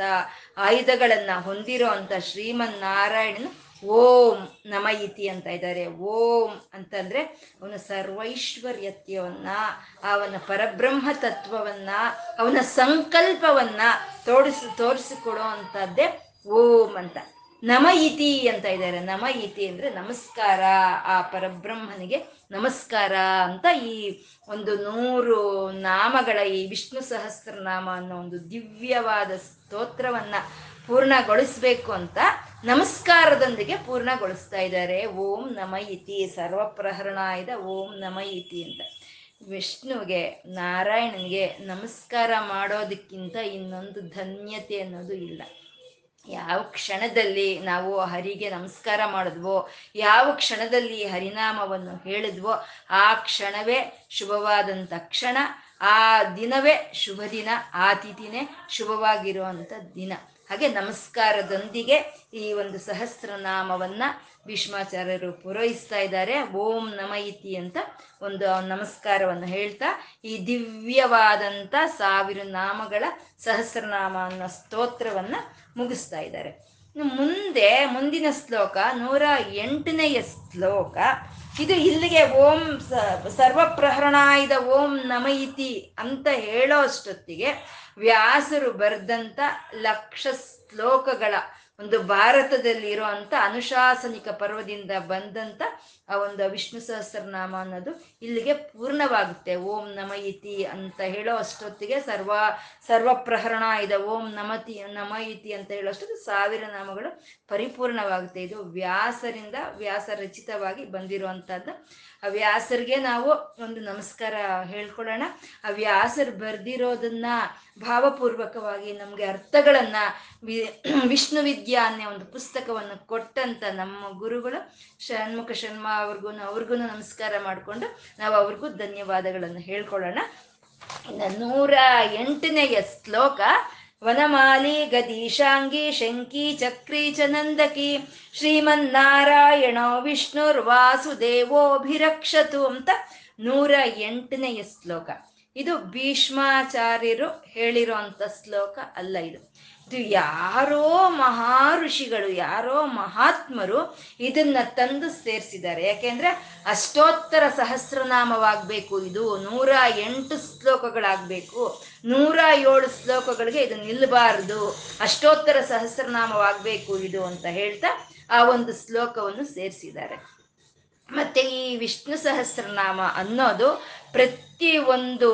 ಆಯುಧಗಳನ್ನ ಹೊಂದಿರೋ ಅಂತ ಶ್ರೀಮನ್ನಾರಾಯಣನ್ ಓಂ ನಮ ಇತಿ ಅಂತ ಇದ್ದಾರೆ. ಓಂ ಅಂತಂದ್ರೆ ಅವನ ಸರ್ವೈಶ್ವರ್ಯತ್ಯವನ್ನ ಅವನ ಪರಬ್ರಹ್ಮ ತತ್ವವನ್ನ, ಅವನ ಸಂಕಲ್ಪವನ್ನ ತೋರಿಸ್ ತೋರಿಸಿಕೊಡೋ ಅಂತದ್ದೇ ಓಂ ಅಂತ. ನಮ ಇತಿ ಅಂತ ಇದ್ದಾರೆ ನಮ ಇತಿ ಅಂದ್ರೆ ನಮಸ್ಕಾರ. ಆ ಪರಬ್ರಹ್ಮನಿಗೆ ನಮಸ್ಕಾರ ಅಂತ ಈ ಒಂದು ನೂರು ನಾಮಗಳ ಈ ವಿಷ್ಣು ಸಹಸ್ರನಾಮ ಅನ್ನೋ ಒಂದು ದಿವ್ಯವಾದ ಸ್ತೋತ್ರವನ್ನ ಪೂರ್ಣಗೊಳಿಸ್ಬೇಕು ಅಂತ ನಮಸ್ಕಾರದೊಂದಿಗೆ ಪೂರ್ಣಗೊಳಿಸ್ತಾ ಇದ್ದಾರೆ. ಓಂ ನಮ ಇತಿ ಓಂ ನಮ ಇತಿ ಅಂತ. ವಿಷ್ಣುವಿಗೆ ನಾರಾಯಣನಿಗೆ ನಮಸ್ಕಾರ ಮಾಡೋದಕ್ಕಿಂತ ಇನ್ನೊಂದು ಧನ್ಯತೆ ಅನ್ನೋದು ಇಲ್ಲ. ಯಾವ ಕ್ಷಣದಲ್ಲಿ ನಾವು ಹರಿಗೆ ನಮಸ್ಕಾರ ಮಾಡಿದ್ವೋ, ಯಾವ ಕ್ಷಣದಲ್ಲಿ ಹರಿನಾಮವನ್ನು ಹೇಳಿದ್ವೋ, ಆ ಕ್ಷಣವೇ ಶುಭವಾದಂಥ ಕ್ಷಣ, ಆ ದಿನವೇ ಶುಭ ದಿನ, ಆ ತಿಥಿನೇ ಶುಭವಾಗಿರುವಂಥ ದಿನ. ಹಾಗೆ ನಮಸ್ಕಾರದೊಂದಿಗೆ ಈ ಒಂದು ಸಹಸ್ರನಾಮವನ್ನ ಭೀಷ್ಮಾಚಾರ್ಯರು ಪೂರೈಸ್ತಾ ಇದ್ದಾರೆ. ಓಂ ನಮ ಇತಿ ಅಂತ ಒಂದು ನಮಸ್ಕಾರವನ್ನು ಹೇಳ್ತಾ, ಈ ದಿವ್ಯವಾದಂಥ ಸಾವಿರ ನಾಮಗಳ ಸಹಸ್ರನಾಮ ಅನ್ನೋ ಸ್ತೋತ್ರವನ್ನ ಮುಗಿಸ್ತಾ ಇದ್ದಾರೆ. ಮುಂದೆ ಮುಂದಿನ ಶ್ಲೋಕ, ನೂರ ಎಂಟನೆಯ ಶ್ಲೋಕ. ಇದು ಇಲ್ಲಿಗೆ ಓಂ ಸರ್ವಪ್ರಹರಣಾಯುಧ ಓಂ ನಮಯಿತಿ ಅಂತ ಹೇಳೋ ಅಷ್ಟೊತ್ತಿಗೆ ವ್ಯಾಸರು ಬರೆದಂಥ ಲಕ್ಷ ಶ್ಲೋಕಗಳ ಒಂದು ಭಾರತದಲ್ಲಿ ಇರುವಂಥ ಅನುಶಾಸನಿಕ ಪರ್ವದಿಂದ ಬಂದಂತ ಆ ಒಂದು ವಿಷ್ಣು ಸಹಸ್ರನಾಮ ಅನ್ನೋದು ಇಲ್ಲಿಗೆ ಪೂರ್ಣವಾಗುತ್ತೆ. ಓಂ ನಮ ಇತಿ ಅಂತ ಹೇಳೋ ಅಷ್ಟೊತ್ತಿಗೆ ಸರ್ವ ಸರ್ವಪ್ರಹರಣ ಇದೆ. ಓಂ ನಮತಿ, ನಮ ಇತಿ ಅಂತ ಹೇಳೋ ಅಷ್ಟೊತ್ತು ಸಾವಿರ ನಾಮಗಳು ಪರಿಪೂರ್ಣವಾಗುತ್ತೆ. ಇದು ವ್ಯಾಸರಿಂದ ವ್ಯಾಸ ರಚಿತವಾಗಿ ಬಂದಿರುವಂಥದ್ದು. ಆ ವ್ಯಾಸರಿಗೆ ನಾವು ಒಂದು ನಮಸ್ಕಾರ ಹೇಳ್ಕೊಳ್ಳೋಣ. ಆ ವ್ಯಾಸರು ಬರ್ದಿರೋದನ್ನ ಭಾವಪೂರ್ವಕವಾಗಿ ನಮಗೆ ಅರ್ಥಗಳನ್ನ ವಿಷ್ಣು ವಿದ್ಯಾ ಅನ್ನೋ ಒಂದು ಪುಸ್ತಕವನ್ನು ಕೊಟ್ಟಂತ ನಮ್ಮ ಗುರುಗಳು ಷಣ್ಮುಖ ಶರ್ಮ ಅವ್ರಿಗೂ ಅವ್ರಿಗೂ ನಮಸ್ಕಾರ ಮಾಡಿಕೊಂಡು ನಾವು ಅವ್ರಿಗೂ ಧನ್ಯವಾದಗಳನ್ನು ಹೇಳ್ಕೊಳ್ಳೋಣ. ಇನ್ನು ನೂರ ಎಂಟನೆಯ ಶ್ಲೋಕ. ವನಮಾಲಿ ಗದೀಶಾಂಗಿ ಶಂಕಿ ಚಕ್ರಿ ಚ ನಂದಕಿ ಶ್ರೀಮನ್ನಾರಾಯಣ ವಿಷ್ಣುರ್ವಾಸುದೇವೋಭಿರಕ್ಷತು ಅಂತ ನೂರ ಎಂಟನೆಯ ಶ್ಲೋಕ. ಇದು ಭೀಷ್ಮಾಚಾರ್ಯರು ಹೇಳಿರೋ ಶ್ಲೋಕ ಅಲ್ಲ ಇದು. ಇದು ಯಾರೋ ಮಹಾ ಋಷಿಗಳು ಯಾರೋ ಮಹಾತ್ಮರು ಇದನ್ನ ತಂದು ಸೇರಿಸಿದ್ದಾರೆ. ಯಾಕೆಂದ್ರೆ ಅಷ್ಟೋತ್ತರ ಸಹಸ್ರನಾಮವಾಗಬೇಕು, ಇದು ನೂರ ಎಂಟು ಶ್ಲೋಕಗಳಾಗಬೇಕು. ನೂರ ಏಳು ಶ್ಲೋಕಗಳಿಗೆ ಇದು ನಿಲ್ಲಬಾರದು ಅಷ್ಟೋತ್ತರ ಸಹಸ್ರನಾಮವಾಗಬೇಕು ಇದು ಅಂತ ಹೇಳ್ತಾ ಆ ಒಂದು ಶ್ಲೋಕವನ್ನು ಸೇರಿಸಿದ್ದಾರೆ. ಮತ್ತೆ ಈ ವಿಷ್ಣು ಸಹಸ್ರನಾಮ ಅನ್ನೋದು ಪ್ರತಿ ಒಂದು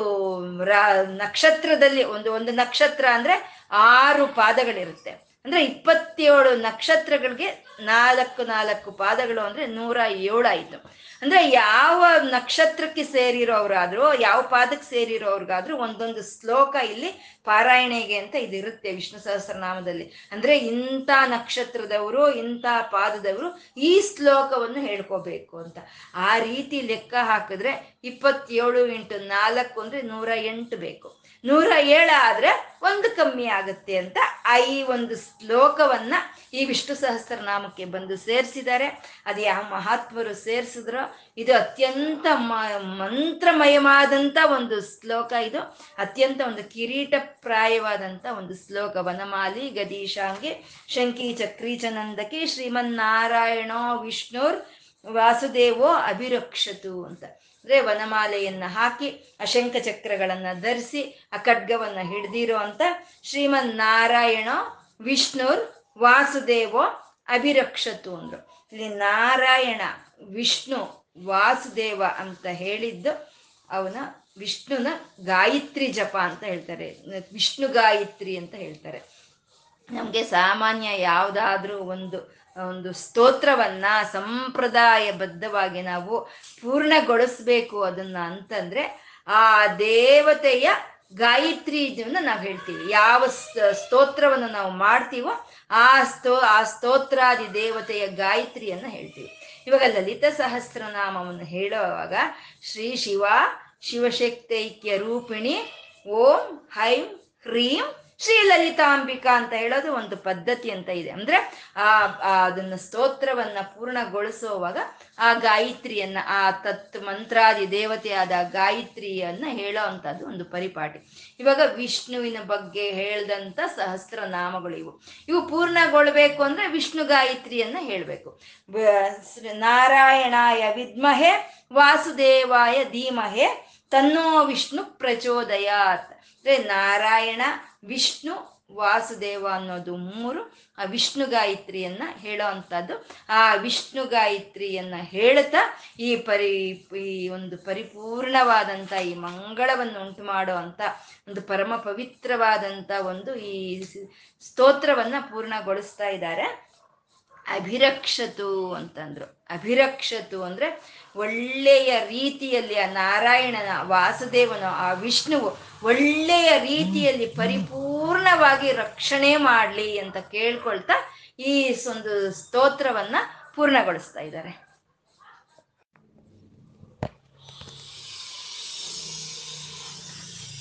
ನಕ್ಷತ್ರದಲ್ಲಿ ಒಂದು ಒಂದು ನಕ್ಷತ್ರ ಅಂದ್ರೆ ಆರು ಪಾದಗಳಿರುತ್ತೆ. ಅಂದ್ರೆ ಇಪ್ಪತ್ತೇಳು ನಕ್ಷತ್ರಗಳಿಗೆ ನಾಲ್ಕು ನಾಲ್ಕು ಪಾದಗಳು ಅಂದ್ರೆ ನೂರ ಏಳು ಆಯ್ತು. ಅಂದ್ರೆ ಯಾವ ನಕ್ಷತ್ರಕ್ಕೆ ಸೇರಿರೋರಾದ್ರೂ ಯಾವ ಪಾದಕ್ಕೆ ಸೇರಿರೋರ್ಗಾದ್ರೂ ಒಂದೊಂದು ಶ್ಲೋಕ ಇಲ್ಲಿ ಪಾರಾಯಣೆಗೆ ಅಂತ ಇದಿರುತ್ತೆ ವಿಷ್ಣು ಸಹಸ್ರನಾಮದಲ್ಲಿ. ಅಂದ್ರೆ ಇಂಥ ನಕ್ಷತ್ರದವರು, ಇಂಥ ಪಾದದವರು ಈ ಶ್ಲೋಕವನ್ನು ಹೇಳ್ಕೋಬೇಕು ಅಂತ. ಆ ರೀತಿ ಲೆಕ್ಕ ಹಾಕಿದ್ರೆ ಇಪ್ಪತ್ತೇಳು ಇಂಟು ನಾಲ್ಕು ಅಂದ್ರೆ ನೂರ ಎಂಟು ಬೇಕು. ನೂರ ಏಳು ಆದ್ರೆ ಒಂದು ಕಮ್ಮಿ ಆಗುತ್ತೆ ಅಂತ ಆ ಈ ಒಂದು ಶ್ಲೋಕವನ್ನ ಈ ವಿಷ್ಣು ಸಹಸ್ರನಾಮಕ್ಕೆ ಬಂದು ಸೇರಿಸಿದ್ದಾರೆ. ಅದು ಯಾವ ಮಹಾತ್ಮರು ಸೇರಿಸಿದ್ರು, ಇದು ಅತ್ಯಂತ ಮ ಮಂತ್ರಮಯವಾದಂಥ ಒಂದು ಶ್ಲೋಕ ಇದು. ಅತ್ಯಂತ ಒಂದು ಕಿರೀಟ ಪ್ರಾಯವಾದಂಥ ಒಂದು ಶ್ಲೋಕ. ವನಮಾಲಿ, ಗದೀಶಾಂಗಿ, ಶಂಕಿ ಚಕ್ರೀಚನಂದಕಿ, ಶ್ರೀಮನ್ನಾರಾಯಣೋ ವಿಷ್ಣುರ್ ವಾಸುದೇವೋ ಅಭಿರಕ್ಷತು ಅಂತ. ಅಂದ್ರೆ ವನಮಾಲೆಯನ್ನ ಹಾಕಿ ಅಶಂಕ ಚಕ್ರಗಳನ್ನ ಧರಿಸಿ, ಆ ಖಡ್ಗವನ್ನ ಹಿಡ್ದಿರೋ ಅಂತ ಶ್ರೀಮನ್ ನಾರಾಯಣ ವಿಷ್ಣುರ್ ವಾಸುದೇವೋ ಅಭಿರಕ್ಷತು ಅಂದ್ರು. ಇಲ್ಲಿ ನಾರಾಯಣ ವಿಷ್ಣು ವಾಸುದೇವ ಅಂತ ಹೇಳಿದ್ದು ಅವನ ವಿಷ್ಣುನ ಗಾಯತ್ರಿ ಜಪ ಅಂತ ಹೇಳ್ತಾರೆ. ವಿಷ್ಣು ಗಾಯತ್ರಿ ಅಂತ ಹೇಳ್ತಾರೆ. ನಮಗೆ ಸಾಮಾನ್ಯ ಯಾವುದಾದ್ರೂ ಒಂದು ಒಂದು ಸ್ತೋತ್ರವನ್ನ ಸಂಪ್ರದಾಯಬದ್ಧವಾಗಿ ನಾವು ಪೂರ್ಣಗೊಳಿಸ್ಬೇಕು ಅದನ್ನ ಅಂತಂದ್ರೆ ಆ ದೇವತೆಯ ಗಾಯತ್ರಿ ಇದನ್ನು ನಾವು ಹೇಳ್ತೀವಿ. ಯಾವ ಸ್ತೋತ್ರವನ್ನು ನಾವು ಮಾಡ್ತೀವೋ ಆ ಸ್ತೋ, ಆ ಸ್ತೋತ್ರಾದಿ ದೇವತೆಯ ಗಾಯತ್ರಿಯನ್ನು ಹೇಳ್ತೀವಿ. ಇವಾಗ ಲಲಿತ ಸಹಸ್ರನಾಮವನ್ನು ಹೇಳುವಾಗ ಶ್ರೀ ಶಿವ, ಶಿವಶಕ್ತೈಕ್ಯ ರೂಪಿಣಿ, ಓಂ ಹೈಂ ಹ್ರೀಂ ಶ್ರೀ ಲಲಿತಾಂಬಿಕಾ ಅಂತ ಹೇಳೋದು ಒಂದು ಪದ್ಧತಿ ಅಂತ ಇದೆ. ಅಂದ್ರೆ, ಆ ಅದನ್ನ ಸ್ತೋತ್ರವನ್ನ ಪೂರ್ಣಗೊಳಿಸುವಾಗ ಆ ಗಾಯತ್ರಿಯನ್ನ, ಆ ತತ್ ಮಂತ್ರಾದಿ ದೇವತೆಯಾದ ಗಾಯತ್ರಿಯನ್ನ ಹೇಳೋ ಅಂತದ್ದು ಒಂದು ಪರಿಪಾಟಿ ಇವಾಗ ವಿಷ್ಣುವಿನ ಬಗ್ಗೆ ಹೇಳ್ದಂತ ಸಹಸ್ರ ನಾಮಗಳು ಇವು. ಇವು ಪೂರ್ಣಗೊಳ್ಬೇಕು ಅಂದ್ರೆ ವಿಷ್ಣು ಗಾಯತ್ರಿಯನ್ನ ಹೇಳ್ಬೇಕು. ನಾರಾಯಣಾಯ ವಿದ್ಮಹೆ, ವಾಸುದೇವಾಯ ಧೀಮಹೆ, ತನ್ನೋ ವಿಷ್ಣು ಪ್ರಚೋದಯಾತ್. ಅಂದ್ರೆ ನಾರಾಯಣ ವಿಷ್ಣು ವಾಸುದೇವ ಅನ್ನೋದು ಮೂರು, ಆ ವಿಷ್ಣು ಗಾಯತ್ರಿಯನ್ನ ಹೇಳೋ ಅಂಥದ್ದು. ಆ ವಿಷ್ಣು ಗಾಯತ್ರಿಯನ್ನ ಹೇಳ್ತಾ ಈ ಪರಿ, ಈ ಒಂದು ಪರಿಪೂರ್ಣವಾದಂಥ ಈ ಮಂಗಳವನ್ನು ಉಂಟು ಮಾಡೋ ಅಂತ ಒಂದು ಪರಮ ಪವಿತ್ರವಾದಂಥ ಒಂದು ಈ ಸ್ತೋತ್ರವನ್ನ ಪೂರ್ಣಗೊಳಿಸ್ತಾ ಇದ್ದಾರೆ. ಅಭಿರಕ್ಷತು ಅಂತಂದ್ರು. ಅಭಿರಕ್ಷತು ಅಂದ್ರೆ ಒಳ್ಳೆಯ ರೀತಿಯಲ್ಲಿ ಆ ನಾರಾಯಣನ ವಾಸುದೇವನ, ಆ ವಿಷ್ಣುವು ಒಳ್ಳೆಯ ರೀತಿಯಲ್ಲಿ ಪರಿಪೂರ್ಣವಾಗಿ ರಕ್ಷಣೆ ಮಾಡಲಿ ಅಂತ ಕೇಳ್ಕೊಳ್ತಾ ಈ ಒಂದು ಸ್ತೋತ್ರವನ್ನ ಪೂರ್ಣಗೊಳಿಸ್ತಾ ಇದ್ದಾರೆ.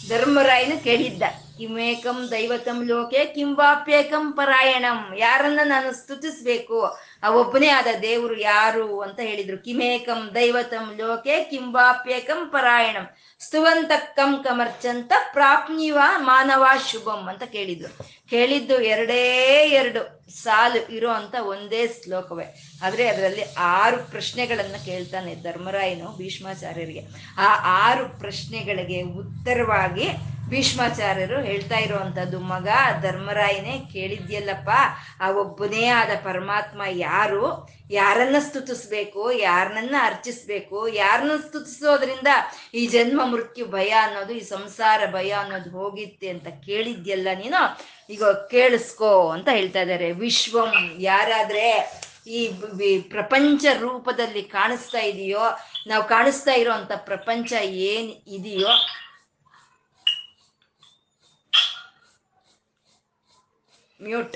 ಧರ್ಮರಾಯನು ಕೇಳಿದ್ದ. ಕಿಮೇಕಂ ದೈವತಂ ಲೋಕೆ ಕಿಂವಾಪ್ಯೇಕಂ ಪರಾಯಣಂ. ಯಾರನ್ನ ನಾನು ಸ್ತುತಿಸ್ಬೇಕು ಆ ಒಬ್ಬನೇ ಆದ ದೇವರು ಯಾರು ಅಂತ ಹೇಳಿದ್ರು. ಕಿಮೇಕಂ ದೈವತಂ ಲೋಕೆ ಕಿಂವಾಪ್ಯೇಕಂ ಪರಾಯಣಂ. ಸ್ತುವಂತ ಕಂ ಕಮರ್ಚಂತ ಪ್ರಾಪ್ನಿವ ಮಾನವ ಶುಭಂ ಅಂತ ಕೇಳಿದ್ರು. ಕೇಳಿದ್ದು ಎರಡೇ ಎರಡು ಸಾಲು ಇರೋ ಅಂತ ಒಂದೇ ಶ್ಲೋಕವೇ. ಆದ್ರೆ ಅದರಲ್ಲಿ ಆರು ಪ್ರಶ್ನೆಗಳನ್ನ ಕೇಳ್ತಾನೆ ಧರ್ಮರಾಯನು ಭೀಷ್ಮಾಚಾರ್ಯರಿಗೆ. ಆ ಆರು ಪ್ರಶ್ನೆಗಳಿಗೆ ಉತ್ತರವಾಗಿ ಭೀಷ್ಮಾಚಾರ್ಯರು ಹೇಳ್ತಾ ಇರುವಂತದ್ದು, ಮಗ, ಧರ್ಮರಾಯನೇ ಕೇಳಿದ್ಯಲ್ಲಪ್ಪ, ಆ ಒಬ್ಬನೇ ಆದ ಪರಮಾತ್ಮ ಯಾರು? ಯಾರನ್ನ ಸ್ತುತಿಸ್ಬೇಕು? ಯಾರನ್ನ ಅರ್ಚಿಸ್ಬೇಕು? ಯಾರನ್ನ ಸ್ತುತಿಸೋದ್ರಿಂದ ಈ ಜನ್ಮ ಮೃತ್ಯು ಭಯ ಅನ್ನೋದು, ಈ ಸಂಸಾರ ಭಯ ಅನ್ನೋದು ಹೋಗಿತ್ತೆ ಅಂತ ಕೇಳಿದ್ಯಲ್ಲ ನೀನು? ಈಗ ಕೇಳಿಸ್ಕೋ ಅಂತ ಹೇಳ್ತಾ ಇದ್ದಾರೆ. ವಿಶ್ವಂ, ಯಾರಾದ್ರೆ ಈ ಪ್ರಪಂಚ ರೂಪದಲ್ಲಿ ಕಾಣಿಸ್ತಾ ಇದೆಯೋ, ನಾವು ಕಾಣಿಸ್ತಾ ಇರೋ ಅಂತ ಪ್ರಪಂಚ ಏನ್ ಇದೆಯೋ ಮ್ಯೂಟ್.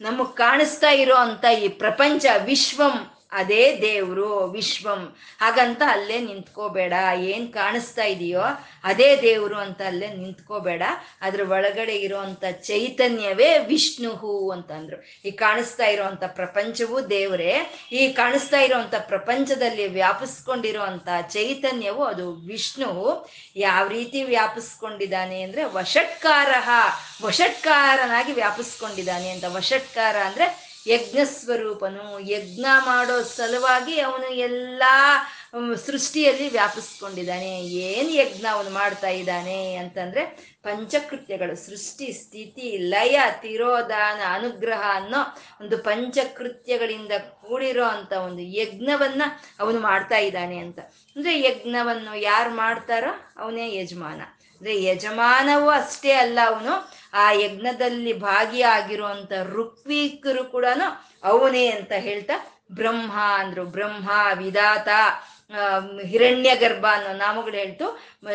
ನಮಗ್ ಕಾಣಿಸ್ತಾ ಇರೋ ಅಂತ ಈ ಪ್ರಪಂಚ ವಿಶ್ವಂ ಅದೇ ದೇವ್ರು, ವಿಶ್ವಂ. ಹಾಗಂತ ಅಲ್ಲೇ ನಿಂತ್ಕೋಬೇಡ. ಏನ್ ಕಾಣಿಸ್ತಾ ಇದೆಯೋ ಅದೇ ದೇವ್ರು ಅಂತ ಅಲ್ಲೇ ನಿಂತ್ಕೋಬೇಡ. ಅದ್ರ ಒಳಗಡೆ ಇರುವಂತ ಚೈತನ್ಯವೇ ವಿಷ್ಣುಹು ಅಂತಂದ್ರು. ಈ ಕಾಣಿಸ್ತಾ ಇರೋವಂಥ ಪ್ರಪಂಚವೂ ದೇವರೇ. ಈ ಕಾಣಿಸ್ತಾ ಇರೋಂಥ ಪ್ರಪಂಚದಲ್ಲಿ ವ್ಯಾಪಿಸ್ಕೊಂಡಿರುವಂತ ಚೈತನ್ಯವು ಅದು ವಿಷ್ಣು ಯಾವ ರೀತಿ ವ್ಯಾಪಿಸ್ಕೊಂಡಿದ್ದಾನೆ ಅಂದ್ರೆ ವಷಟ್ಕಾರ ವಶಟ್ಕಾರನಾಗಿ ವ್ಯಾಪಿಸ್ಕೊಂಡಿದ್ದಾನೆ ಅಂತ. ವಷಟ್ಕಾರ ಅಂದ್ರೆ ಯಜ್ಞ ಸ್ವರೂಪನು, ಯಜ್ಞ ಮಾಡೋ ಸಲುವಾಗಿ ಅವನು ಎಲ್ಲ ಸೃಷ್ಟಿಯಲ್ಲಿ ವ್ಯಾಪಿಸ್ಕೊಂಡಿದ್ದಾನೆ. ಏನು ಯಜ್ಞ ಅವನು ಮಾಡ್ತಾ ಇದ್ದಾನೆ ಅಂತಂದ್ರೆ ಪಂಚಕೃತ್ಯಗಳು, ಸೃಷ್ಟಿ, ಸ್ಥಿತಿ, ಲಯ, ತಿರೋಧಾನ, ಅನುಗ್ರಹ ಅನ್ನೋ ಒಂದು ಪಂಚಕೃತ್ಯಗಳಿಂದ ಕೂಡಿರೋ ಅಂತ ಒಂದು ಯಜ್ಞವನ್ನ ಅವನು ಮಾಡ್ತಾ ಇದ್ದಾನೆ ಅಂತ. ಅಂದ್ರೆ ಯಜ್ಞವನ್ನು ಯಾರು ಮಾಡ್ತಾರೋ ಅವನೇ ಯಜಮಾನ. ಅಂದ್ರೆ ಯಜಮಾನವೂ ಅಷ್ಟೇ ಅಲ್ಲ ಅವನು. ಆ ಯಜ್ಞದಲ್ಲಿ ಭಾಗಿಯಾಗಿರುವಂತ ಋಕ್ವೀಕರು ಕೂಡ ಅವನೇ ಅಂತ ಹೇಳ್ತಾ ಬ್ರಹ್ಮ ಅಂದ್ರು. ಬ್ರಹ್ಮ ವಿಧಾತ. ಹಿರಣ್ಯ ಗರ್ಭ ಅನ್ನೋ ನಾಮಗಳು ಹೇಳ್ತು.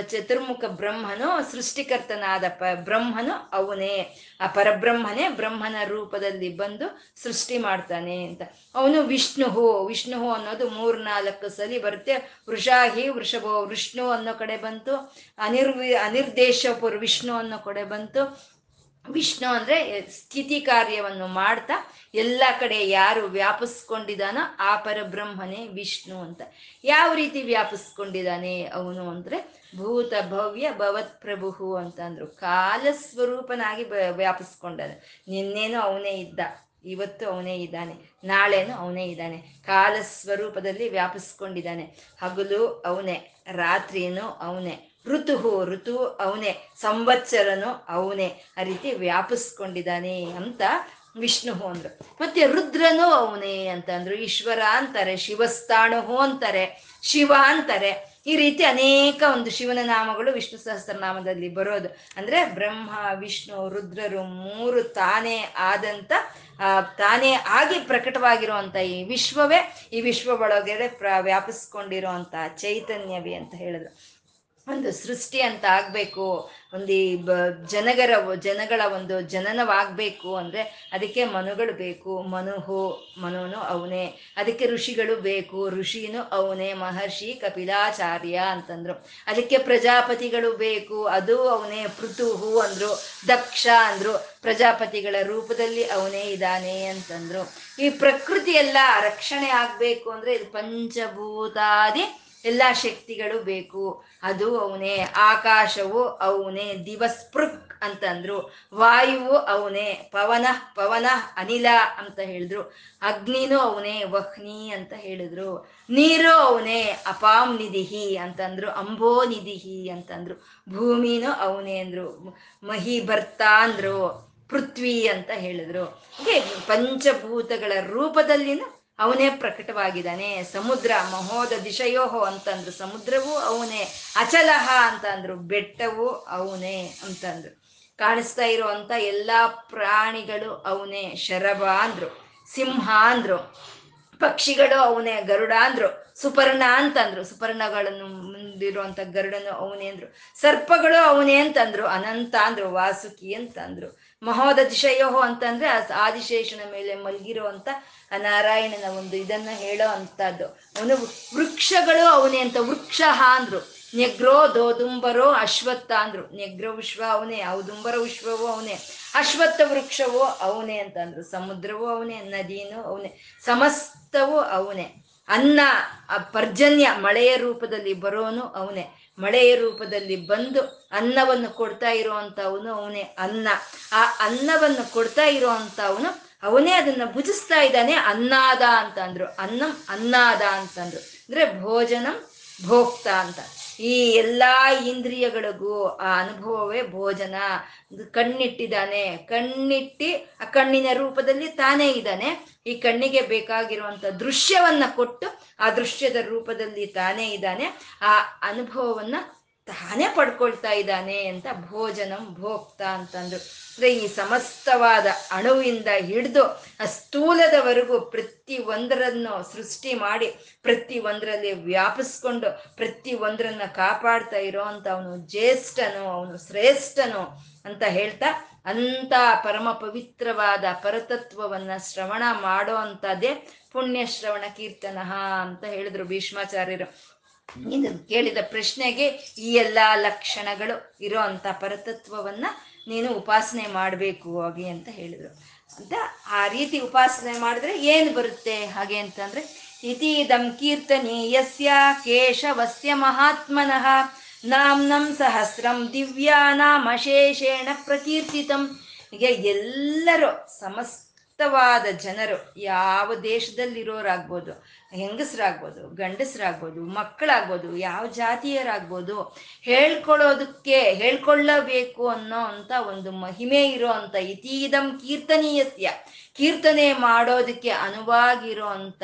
ಚತುರ್ಮುಖ ಬ್ರಹ್ಮನು ಸೃಷ್ಟಿಕರ್ತನಾದ ಪ, ಬ್ರಹ್ಮನು ಅವನೇ. ಆ ಪರಬ್ರಹ್ಮನೇ ಬ್ರಹ್ಮನ ರೂಪದಲ್ಲಿ ಬಂದು ಸೃಷ್ಟಿ ಮಾಡ್ತಾನೆ ಅಂತ. ಅವನು ವಿಷ್ಣುಹು ವಿಷ್ಣುಹು ಅನ್ನೋದು ಮೂರ್ನಾಲ್ಕು ಸಲಿ ಬರುತ್ತೆ. ವೃಷಾಹಿ, ವೃಷಭೋ, ವಿಷ್ಣು ಅನ್ನೋ ಕಡೆ ಬಂತು. ಅನಿರ್ವಿ ಅನಿರ್ದೇಶಪುರ್ ವಿಷ್ಣು ಅನ್ನೋ ಕಡೆ ಬಂತು. ವಿಷ್ಣು ಅಂದ್ರೆ ಸ್ಥಿತಿ ಕಾರ್ಯವನ್ನು ಮಾಡ್ತಾ ಎಲ್ಲ ಕಡೆ ಯಾರು ವ್ಯಾಪಿಸ್ಕೊಂಡಿದಾನೋ ಆ ಪರಬ್ರಹ್ಮನೇ ವಿಷ್ಣು ಅಂತ. ಯಾವ ರೀತಿ ವ್ಯಾಪಿಸ್ಕೊಂಡಿದ್ದಾನೆ ಅವನು ಅಂದ್ರೆ ಭೂತ ಭವ್ಯ ಭವತ್ ಪ್ರಭು ಅಂತ ಅಂದ್ರು. ಕಾಲ ಸ್ವರೂಪನಾಗಿ ವ್ಯಾಪಿಸ್ಕೊಂಡಾನೆ. ನಿನ್ನೇನು ಅವನೇ ಇದ್ದ, ಇವತ್ತು ಅವನೇ ಇದ್ದಾನೆ, ನಾಳೆನು ಅವನೇ ಇದ್ದಾನೆ. ಕಾಲ ಸ್ವರೂಪದಲ್ಲಿ ವ್ಯಾಪಿಸ್ಕೊಂಡಿದ್ದಾನೆ. ಹಗಲು ಅವನೇ, ರಾತ್ರಿಯೂ ಅವನೇ. ಋತುಹು, ಋತು ಅವನೇ, ಸಂವತ್ಸರನು ಅವನೇ, ಆ ರೀತಿ ವ್ಯಾಪಿಸ್ಕೊಂಡಿದ್ದಾನೆ ಅಂತ ವಿಷ್ಣು ಅಂದ್ರು. ಮತ್ತೆ ರುದ್ರನು ಅವನೇ ಅಂತ ಅಂದ್ರು. ಈಶ್ವರ ಅಂತಾರೆ, ಶಿವಸ್ಥಾಣುಹು ಅಂತಾರೆ, ಶಿವ ಅಂತಾರೆ. ಈ ರೀತಿ ಅನೇಕ ಒಂದು ಶಿವನ ನಾಮಗಳು ವಿಷ್ಣು ಸಹಸ್ರನಾಮದಲ್ಲಿ ಬರೋದು. ಅಂದ್ರೆ ಬ್ರಹ್ಮ, ವಿಷ್ಣು, ರುದ್ರರು ಮೂರು ತಾನೇ ಆದಂತ ತಾನೇ ಆಗಿ ಪ್ರಕಟವಾಗಿರುವಂತ ಈ ವಿಶ್ವವೇ. ಈ ವಿಶ್ವ ಒಳಗಡೆ ಪ್ರ ಚೈತನ್ಯವೇ ಅಂತ ಹೇಳಿದ್ರು. ಒಂದು ಸೃಷ್ಟಿ ಅಂತ ಆಗಬೇಕು. ಒಂದು ಈ ಬ ಜನಗರ ಜನಗಳ ಒಂದು ಜನನವಾಗಬೇಕು ಅಂದರೆ ಅದಕ್ಕೆ ಮನುಗಳು ಬೇಕು. ಮನುಹು ಮನುನು ಅವನೇ. ಅದಕ್ಕೆ ಋಷಿಗಳು ಬೇಕು. ಋಷಿನೂ ಅವನೇ. ಮಹರ್ಷಿ ಕಪಿಲಾಚಾರ್ಯ ಅಂತಂದ್ರು. ಅದಕ್ಕೆ ಪ್ರಜಾಪತಿಗಳು ಬೇಕು. ಅದು ಅವನೇ. ಪೃಥುಹು ಅಂದರು. ದಕ್ಷ ಅಂದರು. ಪ್ರಜಾಪತಿಗಳ ರೂಪದಲ್ಲಿ ಅವನೇ ಇದ್ದಾನೆ ಅಂತಂದ್ರು. ಈ ಪ್ರಕೃತಿ ಎಲ್ಲ ರಕ್ಷಣೆ ಆಗಬೇಕು ಅಂದರೆ ಇದು ಪಂಚಭೂತಾದಿ ಎಲ್ಲ ಶಕ್ತಿಗಳು ಬೇಕು. ಅದು ಅವನೇ, ಆಕಾಶವು ಅವನೇ ದಿವಸ್ಪೃಕ್ ಅಂತಂದ್ರು ವಾಯುವು ಅವನೇ, ಪವನ ಪವನ ಅನಿಲ ಅಂತ ಹೇಳಿದ್ರು, ಅಗ್ನಿನೂ ಅವನೇ, ವಹ್ನಿ ಅಂತ ಹೇಳಿದ್ರು, ನೀರು ಅವನೇ ಅಪಾಮ್ ನಿಧಿಹಿ ಅಂತಂದ್ರು ಅಂಬೋ ನಿಧಿಹಿ ಅಂತಂದ್ರು ಭೂಮಿನೂ ಅವನೇ ಅಂದ್ರು, ಮಹಿ ಬರ್ತಾ ಅಂದ್ರು, ಪೃಥ್ವಿ ಅಂತ ಹೇಳಿದ್ರು. ಹೀಗೆ ಪಂಚಭೂತಗಳ ರೂಪದಲ್ಲಿನ ಅವನೇ ಪ್ರಕಟವಾಗಿದ್ದಾನೆ. ಸಮುದ್ರ ಮಹೋದ ದಿಶಯೋಹೋ ಅಂತಂದ್ರು. ಸಮುದ್ರವೂ ಅವನೇ. ಅಚಲಹ ಅಂತಂದ್ರು. ಬೆಟ್ಟವು ಅವನೇ ಅಂತಂದ್ರು. ಕಾಣಿಸ್ತಾ ಇರುವಂತ ಎಲ್ಲಾ ಪ್ರಾಣಿಗಳು ಅವನೇ. ಶರಭ ಅಂದ್ರು. ಸಿಂಹ ಅಂದ್ರು. ಪಕ್ಷಿಗಳು ಅವನೇ. ಗರುಡ ಅಂದ್ರು. ಸುಪರ್ಣ ಅಂತಂದ್ರು. ಸುಪರ್ಣಗಳನ್ನು ಮುಂದಿರುವಂತ ಗರುಡನು ಅವನೇ ಅಂದ್ರು. ಸರ್ಪಗಳು ಅವನೇ ಅಂತಂದ್ರು. ಅನಂತ ಅಂದ್ರು. ವಾಸುಕಿ ಅಂತಂದ್ರು. ಮಹೋದ ದಿಶಯೋಹೋ ಅಂತಂದ್ರೆ ಆದಿಶೇಷನ ಮೇಲೆ ಮಲಗಿರುವಂತ ನಾರಾಯಣನ ಒಂದು ಇದನ್ನ ಹೇಳೋ ಅಂತದ್ದು ಅವನು ವೃಕ್ಷಗಳು ಅವನೇ ಅಂತ ವೃಕ್ಷ ಅಂದ್ರು. ನೆಗ್ರೋ ದೋದುಂಬರೋ ಅಶ್ವತ್ಥ ಅಂದ್ರು. ನೆಗ್ರ ವಿಶ್ವ ಅವನೇ, ಔದುಂಬರ ವಿಶ್ವವು ಅವನೇ, ಅಶ್ವತ್ಥ ವೃಕ್ಷವೋ ಅವನೇ ಅಂತಂದ್ರು ಸಮುದ್ರವೂ ಅವನೇ, ನದಿನೂ ಅವನೇ, ಸಮಸ್ತವೂ ಅವನೇ. ಅನ್ನ ಪರ್ಜನ್ಯ ಮಳೆಯ ರೂಪದಲ್ಲಿ ಬರೋನು ಅವನೇ. ಮಳೆಯ ರೂಪದಲ್ಲಿ ಬಂದು ಅನ್ನವನ್ನು ಕೊಡ್ತಾ ಇರುವಂತವನು ಅವನೇ, ಅನ್ನ. ಆ ಅನ್ನವನ್ನು ಕೊಡ್ತಾ ಇರುವಂತವನು ಅವನೇ ಅದನ್ನ ಭುಜಿಸ್ತಾ ಇದ್ದಾನೆ, ಅನ್ನಾದ ಅಂತಂದ್ರು ಅನ್ನಂ ಅನ್ನಾದ ಅಂತಂದ್ರು ಅಂದ್ರೆ. ಭೋಜನಂ ಭೋಕ್ತ ಅಂತ. ಈ ಎಲ್ಲಾ ಇಂದ್ರಿಯಗಳಿಗೂ ಆ ಅನುಭವವೇ ಭೋಜನ. ಕಣ್ಣಿಟ್ಟಿದ್ದಾನೆ. ಕಣ್ಣಿಟ್ಟಿ ಆ ಕಣ್ಣಿನ ರೂಪದಲ್ಲಿ ತಾನೇ ಇದ್ದಾನೆ. ಈ ಕಣ್ಣಿಗೆ ಬೇಕಾಗಿರುವಂತ ದೃಶ್ಯವನ್ನ ಕೊಟ್ಟು ಆ ದೃಶ್ಯದ ರೂಪದಲ್ಲಿ ತಾನೇ ಇದ್ದಾನೆ. ಆ ಅನುಭವವನ್ನ ತಾನೇ ಪಡ್ಕೊಳ್ತಾ ಇದ್ದಾನೆ ಅಂತ ಭೋಜನಂ ಭೋಕ್ತ ಅಂತಂದ್ರು. ಅಂದ್ರೆ ಈ ಸಮಸ್ತವಾದ ಅಣುವಿಂದ ಹಿಡಿದು ಆ ಸ್ಥೂಲದವರೆಗೂ ಪ್ರತಿ ಒಂದರನ್ನು ಸೃಷ್ಟಿ ಮಾಡಿ, ಪ್ರತಿ ಒಂದರಲ್ಲಿ ವ್ಯಾಪಿಸ್ಕೊಂಡು, ಪ್ರತಿ ಒಂದರನ್ನ ಕಾಪಾಡ್ತಾ ಇರೋ ಅವನು ಜ್ಯೇಷ್ಠನು, ಅವನು ಶ್ರೇಷ್ಠನು ಅಂತ ಹೇಳ್ತಾ ಅಂತ ಪರಮ ಪವಿತ್ರವಾದ ಪರತತ್ವವನ್ನ ಶ್ರವಣ ಮಾಡೋ ಅಂತದೇ ಪುಣ್ಯ ಶ್ರವಣ ಕೀರ್ತನ ಅಂತ ಹೇಳಿದ್ರು ಭೀಷ್ಮಾಚಾರ್ಯರು. ಇದು ಕೇಳಿದ ಪ್ರಶ್ನೆಗೆ ಈ ಎಲ್ಲಾ ಲಕ್ಷಣಗಳು ಇರೋ ಅಂತ ಪರತತ್ವವನ್ನ ನೀನು ಉಪಾಸನೆ ಮಾಡಬೇಕು ಹಾಗೆ ಅಂತ ಹೇಳಿದ್ರು. ಅಂತ ಆ ರೀತಿ ಉಪಾಸನೆ ಮಾಡಿದ್ರೆ ಏನು ಬರುತ್ತೆ? ಹಾಗೆ ಅಂತಂದ್ರೆ, ಇತೀದಂ ಕೀರ್ತನೀಯಸ್ಯ ಕೇಶವಸ್ಯ ಮಹಾತ್ಮನಃ ನಾಮ್ನಂ ಸಹಸ್ರಂ ದಿವ್ಯಾನಾಮಶೇಷೇಣ ಪ್ರಕೀರ್ತಿತಂ. ಹೀಗೆ ಎಲ್ಲರೂ ಸಮಸ್ತ ಮುಕ್ತವಾದ ಜನರು ಯಾವ ದೇಶದಲ್ಲಿರೋರಾಗ್ಬೋದು, ಹೆಂಗಸರಾಗ್ಬೋದು, ಗಂಡಸರಾಗ್ಬೋದು, ಮಕ್ಕಳಾಗ್ಬೋದು, ಯಾವ ಜಾತಿಯರಾಗ್ಬೋದು, ಹೇಳ್ಕೊಳ್ಳೋದಕ್ಕೆ, ಹೇಳ್ಕೊಳ್ಳಬೇಕು ಅನ್ನೋ ಅಂತ ಒಂದು ಮಹಿಮೆ ಇರೋ ಅಂತ ಇತೀದಂ ಕೀರ್ತನೀಯಸ್ಯ. ಕೀರ್ತನೆ ಮಾಡೋದಕ್ಕೆ ಅನುವಾಗಿರೋ ಅಂತ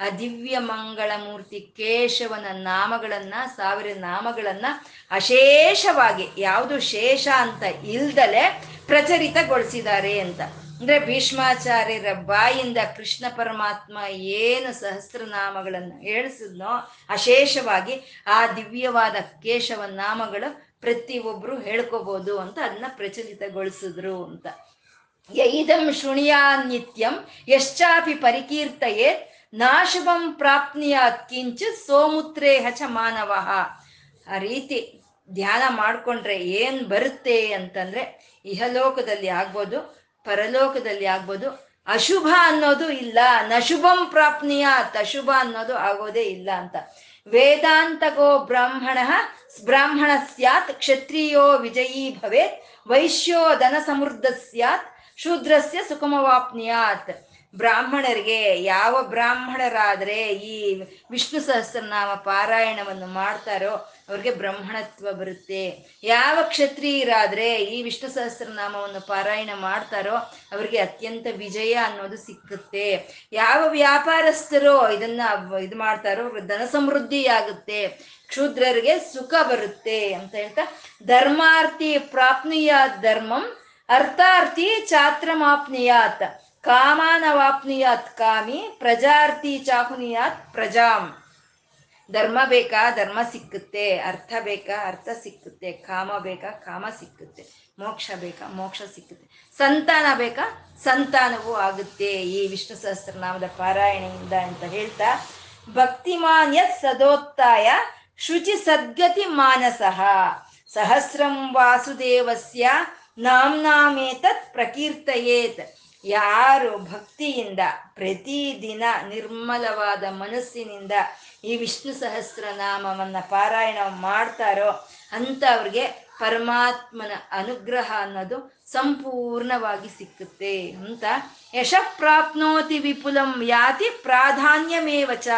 ಆ ದಿವ್ಯ ಮಂಗಳ ಮೂರ್ತಿ ಕೇಶವನ ನಾಮಗಳನ್ನ, ಸಾವಿರ ನಾಮಗಳನ್ನ ಅಶೇಷವಾಗಿ, ಯಾವುದು ಶೇಷ ಅಂತ ಇಲ್ದಲೆ ಪ್ರಚರಿತಗೊಳಿಸಿದ್ದಾರೆ ಅಂತ. ಅಂದ್ರೆ ಭೀಷ್ಮಾಚಾರ್ಯರ ಬಾಯಿಂದ ಕೃಷ್ಣ ಪರಮಾತ್ಮ ಏನು ಸಹಸ್ರನಾಮಗಳನ್ನು ಹೇಳಿಸಿದ್ನೋ ಅಶೇಷವಾಗಿ ಆ ದಿವ್ಯವಾದ ಕೇಶವ ನಾಮಗಳು ಪ್ರತಿಯೊಬ್ರು ಹೇಳ್ಕೋಬಹುದು ಅಂತ ಅದನ್ನ ಪ್ರಚಲಿತಗೊಳಿಸಿದ್ರು ಅಂತ. ಇದಂ ಶೃಣಿಯಾ ನಿತ್ಯಂ ಯಶ್ಚಾಪಿ ಪರಿಕೀರ್ತಯೇ ನಾಶುಭಂ ಪ್ರಾಪ್ನಿಯಾತ್ ಕಿಂಚ ಸೋಮುತ್ರೇಹ ಹಚ ಮಾನವ. ಆ ರೀತಿ ಧ್ಯಾನ ಮಾಡ್ಕೊಂಡ್ರೆ ಏನ್ ಬರುತ್ತೆ ಅಂತಂದ್ರೆ ಇಹಲೋಕದಲ್ಲಿ ಆಗ್ಬೋದು. ಪರಲೋಕದಲ್ಲಿ ಆಗ್ಬೋದು. ಅಶುಭ ಅನ್ನೋದು ಇಲ್ಲ. ನಶುಭಂ ಪ್ರಾಪ್ನಿಯಾತ್. ಅಶುಭ ಅನ್ನೋದು ಆಗೋದೇ ಇಲ್ಲ ಅಂತ. ವೇದಾಂತಗೋ ಬ್ರಾಹ್ಮಣ ಬ್ರಾಹ್ಮಣ ಸ್ಯಾತ್. ಕ್ಷತ್ರಿಯೋ ವಿಜಯೀ ಭವೇತ್. ವೈಶ್ಯೋ ಧನ ಸಮೃದ್ಧ ಸ್ಯಾತ್. ಶೂದ್ರಸ್ಯ ಸುಖಮವಾಪ್ನಿಯಾತ್. ಬ್ರಾಹ್ಮಣರಿಗೆ, ಯಾವ ಬ್ರಾಹ್ಮಣರಾದ್ರೆ ಈ ವಿಷ್ಣು ಸಹಸ್ರನಾಮ ಪಾರಾಯಣವನ್ನು ಮಾಡ್ತಾರೋ ಅವ್ರಿಗೆ ಬ್ರಹ್ಮಣತ್ವ ಬರುತ್ತೆ. ಯಾವ ಕ್ಷತ್ರಿಯರಾದ್ರೆ ಈ ವಿಷ್ಣು ಸಹಸ್ರನಾಮವನ್ನು ಪಾರಾಯಣ ಮಾಡ್ತಾರೋ ಅವ್ರಿಗೆ ಅತ್ಯಂತ ವಿಜಯ ಅನ್ನೋದು ಸಿಕ್ಕುತ್ತೆ. ಯಾವ ವ್ಯಾಪಾರಸ್ಥರು ಇದನ್ನ ಇದು ಮಾಡ್ತಾರೋ ಧನ ಸಮೃದ್ಧಿ ಆಗುತ್ತೆ ಕ್ಷೂದ್ರರಿಗೆ ಸುಖ ಬರುತ್ತೆ ಅಂತ ಹೇಳ್ತಾ, ಧರ್ಮಾರ್ಥಿ ಪ್ರಾಪ್ನಿಯ ಧರ್ಮಂ, ಅರ್ಥಾರ್ಥಿ ಚಾತ್ರಮಾಪ್ನಿಯಾತ್. ಕಾಮಾನವಾಪ್ನಿಯಾತ್ ಕಾಮಿ ಪ್ರಜಾರ್ಥಿ ಚಾಹುನಿಯಾತ್ ಪ್ರಜಾಂ. ಧರ್ಮ ಬೇಕಾ, ಧರ್ಮ ಸಿಕ್ಕುತ್ತೆ, ಅರ್ಥ ಬೇಕಾ, ಅರ್ಥ ಸಿಕ್ಕುತ್ತೆ, ಕಾಮ ಬೇಕಾ, ಕಾಮ ಸಿಕ್ಕುತ್ತೆ, ಮೋಕ್ಷ ಬೇಕಾ, ಮೋಕ್ಷ ಸಿಕ್ಕುತ್ತೆ. ಸಂತಾನ ಬೇಕಾ, ಸಂತಾನವೂ ಆಗುತ್ತೆ. ಈ ವಿಷ್ಣು ಸಹಸ್ರನಾಮದ ಪಾರಾಯಣೆಯಿಂದ ಅಂತ ಹೇಳ್ತಾ ಭಕ್ತಿಮಾನ್ಯ ಸದೋತ್ತಾಯ, ಶುಚಿ ಸದ್ಗತಿ ಮಾನಸಃ. ಸಹಸ್ರಂ ವಾಸುದೇವಸ್ಯ, ನಾಮ್ನಾಮೇತತ್ ಪ್ರಕೀರ್ತಯೇತ್. ಯಾರು ಭಕ್ತಿಯಿಂದ ಪ್ರತಿದಿನ ನಿರ್ಮಲವಾದ ಮನಸ್ಸಿನಿಂದ ಈ ವಿಷ್ಣು ಸಹಸ್ರನಾಮವನ್ನು ಪಾರಾಯಣ ಮಾಡ್ತಾರೋ ಅಂಥವ್ರಿಗೆ ಪರಮಾತ್ಮನ ಅನುಗ್ರಹ ಅನ್ನೋದು ಸಂಪೂರ್ಣವಾಗಿ ಸಿಕ್ಕುತ್ತೆ ಅಂತ ಯಶ ಪ್ರಾಪ್ನೋತಿ ವಿಪುಲಂ ಯಾತಿ ಪ್ರಾಧಾನ್ಯಮೇವಚ. ಚ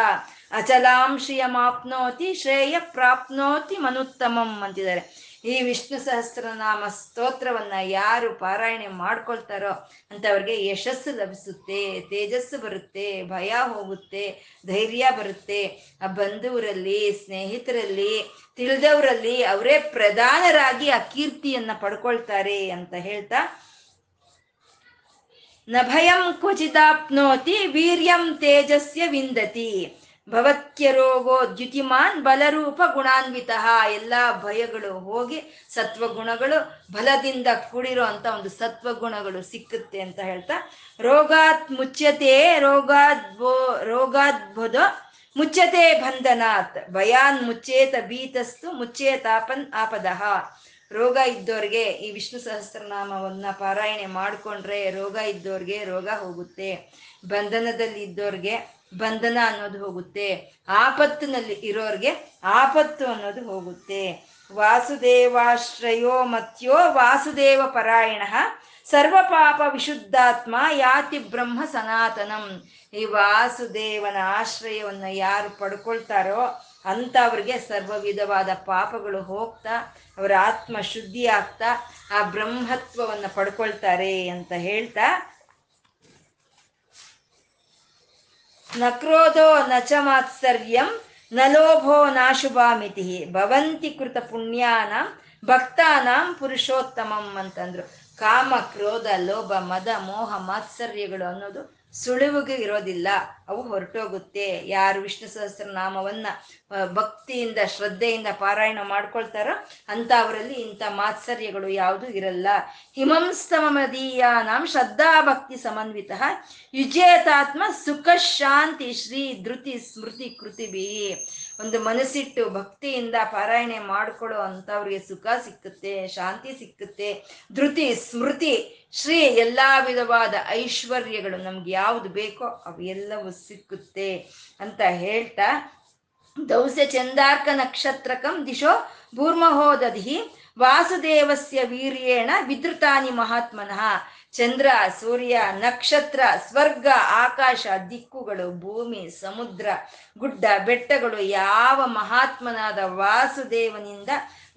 ಅಚಲಾಂ ಶ್ರಿಯಮಾಪ್ನೋತಿ ಶ್ರೇಯ ಪ್ರಾಪ್ನೋತಿ ಮನುತ್ತಮಂ ಅಂತಿದ್ದಾರೆ. ಈ ವಿಷ್ಣು ಸಹಸ್ರನಾಮ ಸ್ತೋತ್ರವನ್ನ ಯಾರು ಪಾರಾಯಣೆ ಮಾಡ್ಕೊಳ್ತಾರೋ ಅಂತವ್ರಿಗೆ ಯಶಸ್ಸು ಲಭಿಸುತ್ತೆ, ತೇಜಸ್ಸು ಬರುತ್ತೆ, ಭಯ ಹೋಗುತ್ತೆ, ಧೈರ್ಯ ಬರುತ್ತೆ. ಆ ಬಂಧುವರಲ್ಲಿ ಸ್ನೇಹಿತರಲ್ಲಿ, ತಿಳಿದವರಲ್ಲಿ ಅವರೇ ಪ್ರಧಾನರಾಗಿ ಆ ಕೀರ್ತಿಯನ್ನ ಪಡ್ಕೊಳ್ತಾರೆ ಅಂತ ಹೇಳ್ತಾ, ನಭಯಂ ಕ್ವಚಿತಾಪ್ನೋತಿ ವೀರ್ಯಂ ತೇಜಸ್ಯ ವಿಂದತಿ. ಭವತ್ಯ ರೋಗೋ ದ್ಯುತಿಮಾನ್ ಬಲರೂಪ ಗುಣಾನ್ವಿತ. ಎಲ್ಲ ಭಯಗಳು ಹೋಗಿ ಸತ್ವಗುಣಗಳು ಬಲದಿಂದ ಕೂಡಿರೋ ಅಂತ ಒಂದು ಸತ್ವಗುಣಗಳು ಸಿಕ್ಕುತ್ತೆ ಅಂತ ಹೇಳ್ತಾ. ರೋಗಾತ್ ಮುಚ್ಚತೆ ರೋಗಾದ್ಭೋ ರೋಗಾದ್ಭುದ ಮುಚ್ಚತೆ ಬಂಧನಾತ್. ಭಯಾನ್ ಮುಚ್ಚೇತ ಬೀತಸ್ತು ಮುಚ್ಚೇತಾಪನ್ ಆಪದಃ. ರೋಗ ಇದ್ದವ್ರಿಗೆ ಈ ವಿಷ್ಣು ಸಹಸ್ರನಾಮವನ್ನ ಪಾರಾಯಣೆ ಮಾಡಿಕೊಂಡ್ರೆ ರೋಗ ಇದ್ದವ್ರಿಗೆ ರೋಗ ಹೋಗುತ್ತೆ. ಬಂಧನದಲ್ಲಿ ಇದ್ದವ್ರಿಗೆ ಬಂಧನ ಅನ್ನೋದು ಹೋಗುತ್ತೆ. ಆಪತ್ತಿನಲ್ಲಿ ಇರೋರಿಗೆ ಆಪತ್ತು ಅನ್ನೋದು ಹೋಗುತ್ತೆ. ವಾಸುದೇವಾಶ್ರಯೋ ಮತ್ಯೋ ವಾಸುದೇವ ಪರಾಯಣ ಸರ್ವ ಪಾಪ ವಿಶುದ್ಧಾತ್ಮ ಯಾತಿ ಬ್ರಹ್ಮ ಸನಾತನಂ. ಈ ವಾಸುದೇವನ ಆಶ್ರಯವನ್ನ ಯಾರು ಪಡ್ಕೊಳ್ತಾರೋ ಅಂಥವ್ರಿಗೆ ಸರ್ವ ವಿಧವಾದ ಪಾಪಗಳು ಹೋಗ್ತಾ, ಅವರ ಆತ್ಮ ಶುದ್ಧಿ ಆಗ್ತಾ ಆ ಬ್ರಹ್ಮತ್ವವನ್ನು ಪಡ್ಕೊಳ್ತಾರೆ ಅಂತ ಹೇಳ್ತಾ ನ ಕ್ರೋಧೋ ನ ಚ ಮಾತ್ಸರ್ಯಂ ನ ಲೋಭೋ ನಾಶುಭಾಮಿತಿ ಭವಂತಿ ಕೃತ ಪುಣ್ಯಾನಾಂ ಭಕ್ತಾನಾಂ ಪುರುಷೋತ್ತಮಂ ಅಂತಂದ್ರು. ಕಾಮ, ಕ್ರೋಧ, ಲೋಭ, ಮದ, ಮೋಹ, ಮಾತ್ಸರ್ಯಗಳು ಅನ್ನೋದು ಸುಳಿವಿಗೆ ಇರೋದಿಲ್ಲ. ಅವು ಹೊರಟೋಗುತ್ತೆ. ಯಾರು ವಿಷ್ಣು ಸಹಸ್ರನಾಮವನ್ನ ಭಕ್ತಿಯಿಂದ, ಶ್ರದ್ಧೆಯಿಂದ ಪಾರಾಯಣ ಮಾಡ್ಕೊಳ್ತಾರೋ ಅಂತ ಅವರಲ್ಲಿ ಇಂಥ ಮಾತ್ಸರ್ಯಗಳು ಯಾವುದು ಇರಲ್ಲ. ಹಿಮಂಸ್ತಮದೀಯಾನಾಂ ಶ್ರದ್ಧಾ ಭಕ್ತಿ ಸಮನ್ವಿತ. ಯುಜೇತಾತ್ಮ ಸುಖ ಶಾಂತಿ ಶ್ರೀ ಧೃತಿ ಸ್ಮೃತಿ ಕೃತಿಭಿ. ಒಂದು ಮನಸ್ಸಿಟ್ಟು ಭಕ್ತಿಯಿಂದ ಪಾರಾಯಣೆ ಮಾಡ್ಕೊಳ್ಳೋ ಅಂಥವ್ರಿಗೆ ಸುಖ ಸಿಕ್ಕುತ್ತೆ, ಶಾಂತಿ ಸಿಕ್ಕುತ್ತೆ. ಧೃತಿ, ಸ್ಮೃತಿ, ಶ್ರೀ ಎಲ್ಲ ವಿಧವಾದ ಐಶ್ವರ್ಯಗಳು ನಮ್ಗೆ ಯಾವುದು ಬೇಕೋ ಅವೆಲ್ಲವೂ ಸಿಕ್ಕುತ್ತೆ ಅಂತ ಹೇಳ್ತಾ, ದೌಸ್ಯ ಚಂದಾರ್ಕ ನಕ್ಷತ್ರಕಂ ದಿಶೋ ಭೂರ್ಮಹೋದಧಿ ವಾಸುದೇವಸ್ಯ ವೀರ್ಯೇಣ ವಿದೃತಾನಿ ಮಹಾತ್ಮನಃ. ಚಂದ್ರ, ಸೂರ್ಯ, ನಕ್ಷತ್ರ, ಸ್ವರ್ಗ, ಆಕಾಶ, ದಿಕ್ಕುಗಳು, ಭೂಮಿ, ಸಮುದ್ರ, ಗುಡ್ಡ, ಬೆಟ್ಟಗಳು ಯಾವ ಮಹಾತ್ಮನಾದ ವಾಸುದೇವನಿಂದ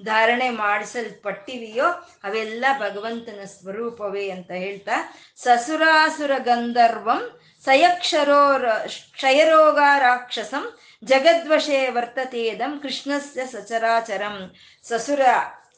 ಧಾರಣೆ ಮಾಡಿಸಲ್ಪಟ್ಟಿವೆಯೋ ಅವೆಲ್ಲ ಭಗವಂತನ ಸ್ವರೂಪವೇ ಅಂತ ಹೇಳ್ತಾ, ಸಸುರಾಸುರ ಗಂಧರ್ವಂ ಸಯಕ್ಷರೋ ಕ್ಷಯರೋಗ ರಾಕ್ಷಸಂ ಜಗದ್ವಶೇ ವರ್ತತೇದಂ ಕೃಷ್ಣಸ್ಯ ಸಚರಾಚರಂ. ಸಸುರ,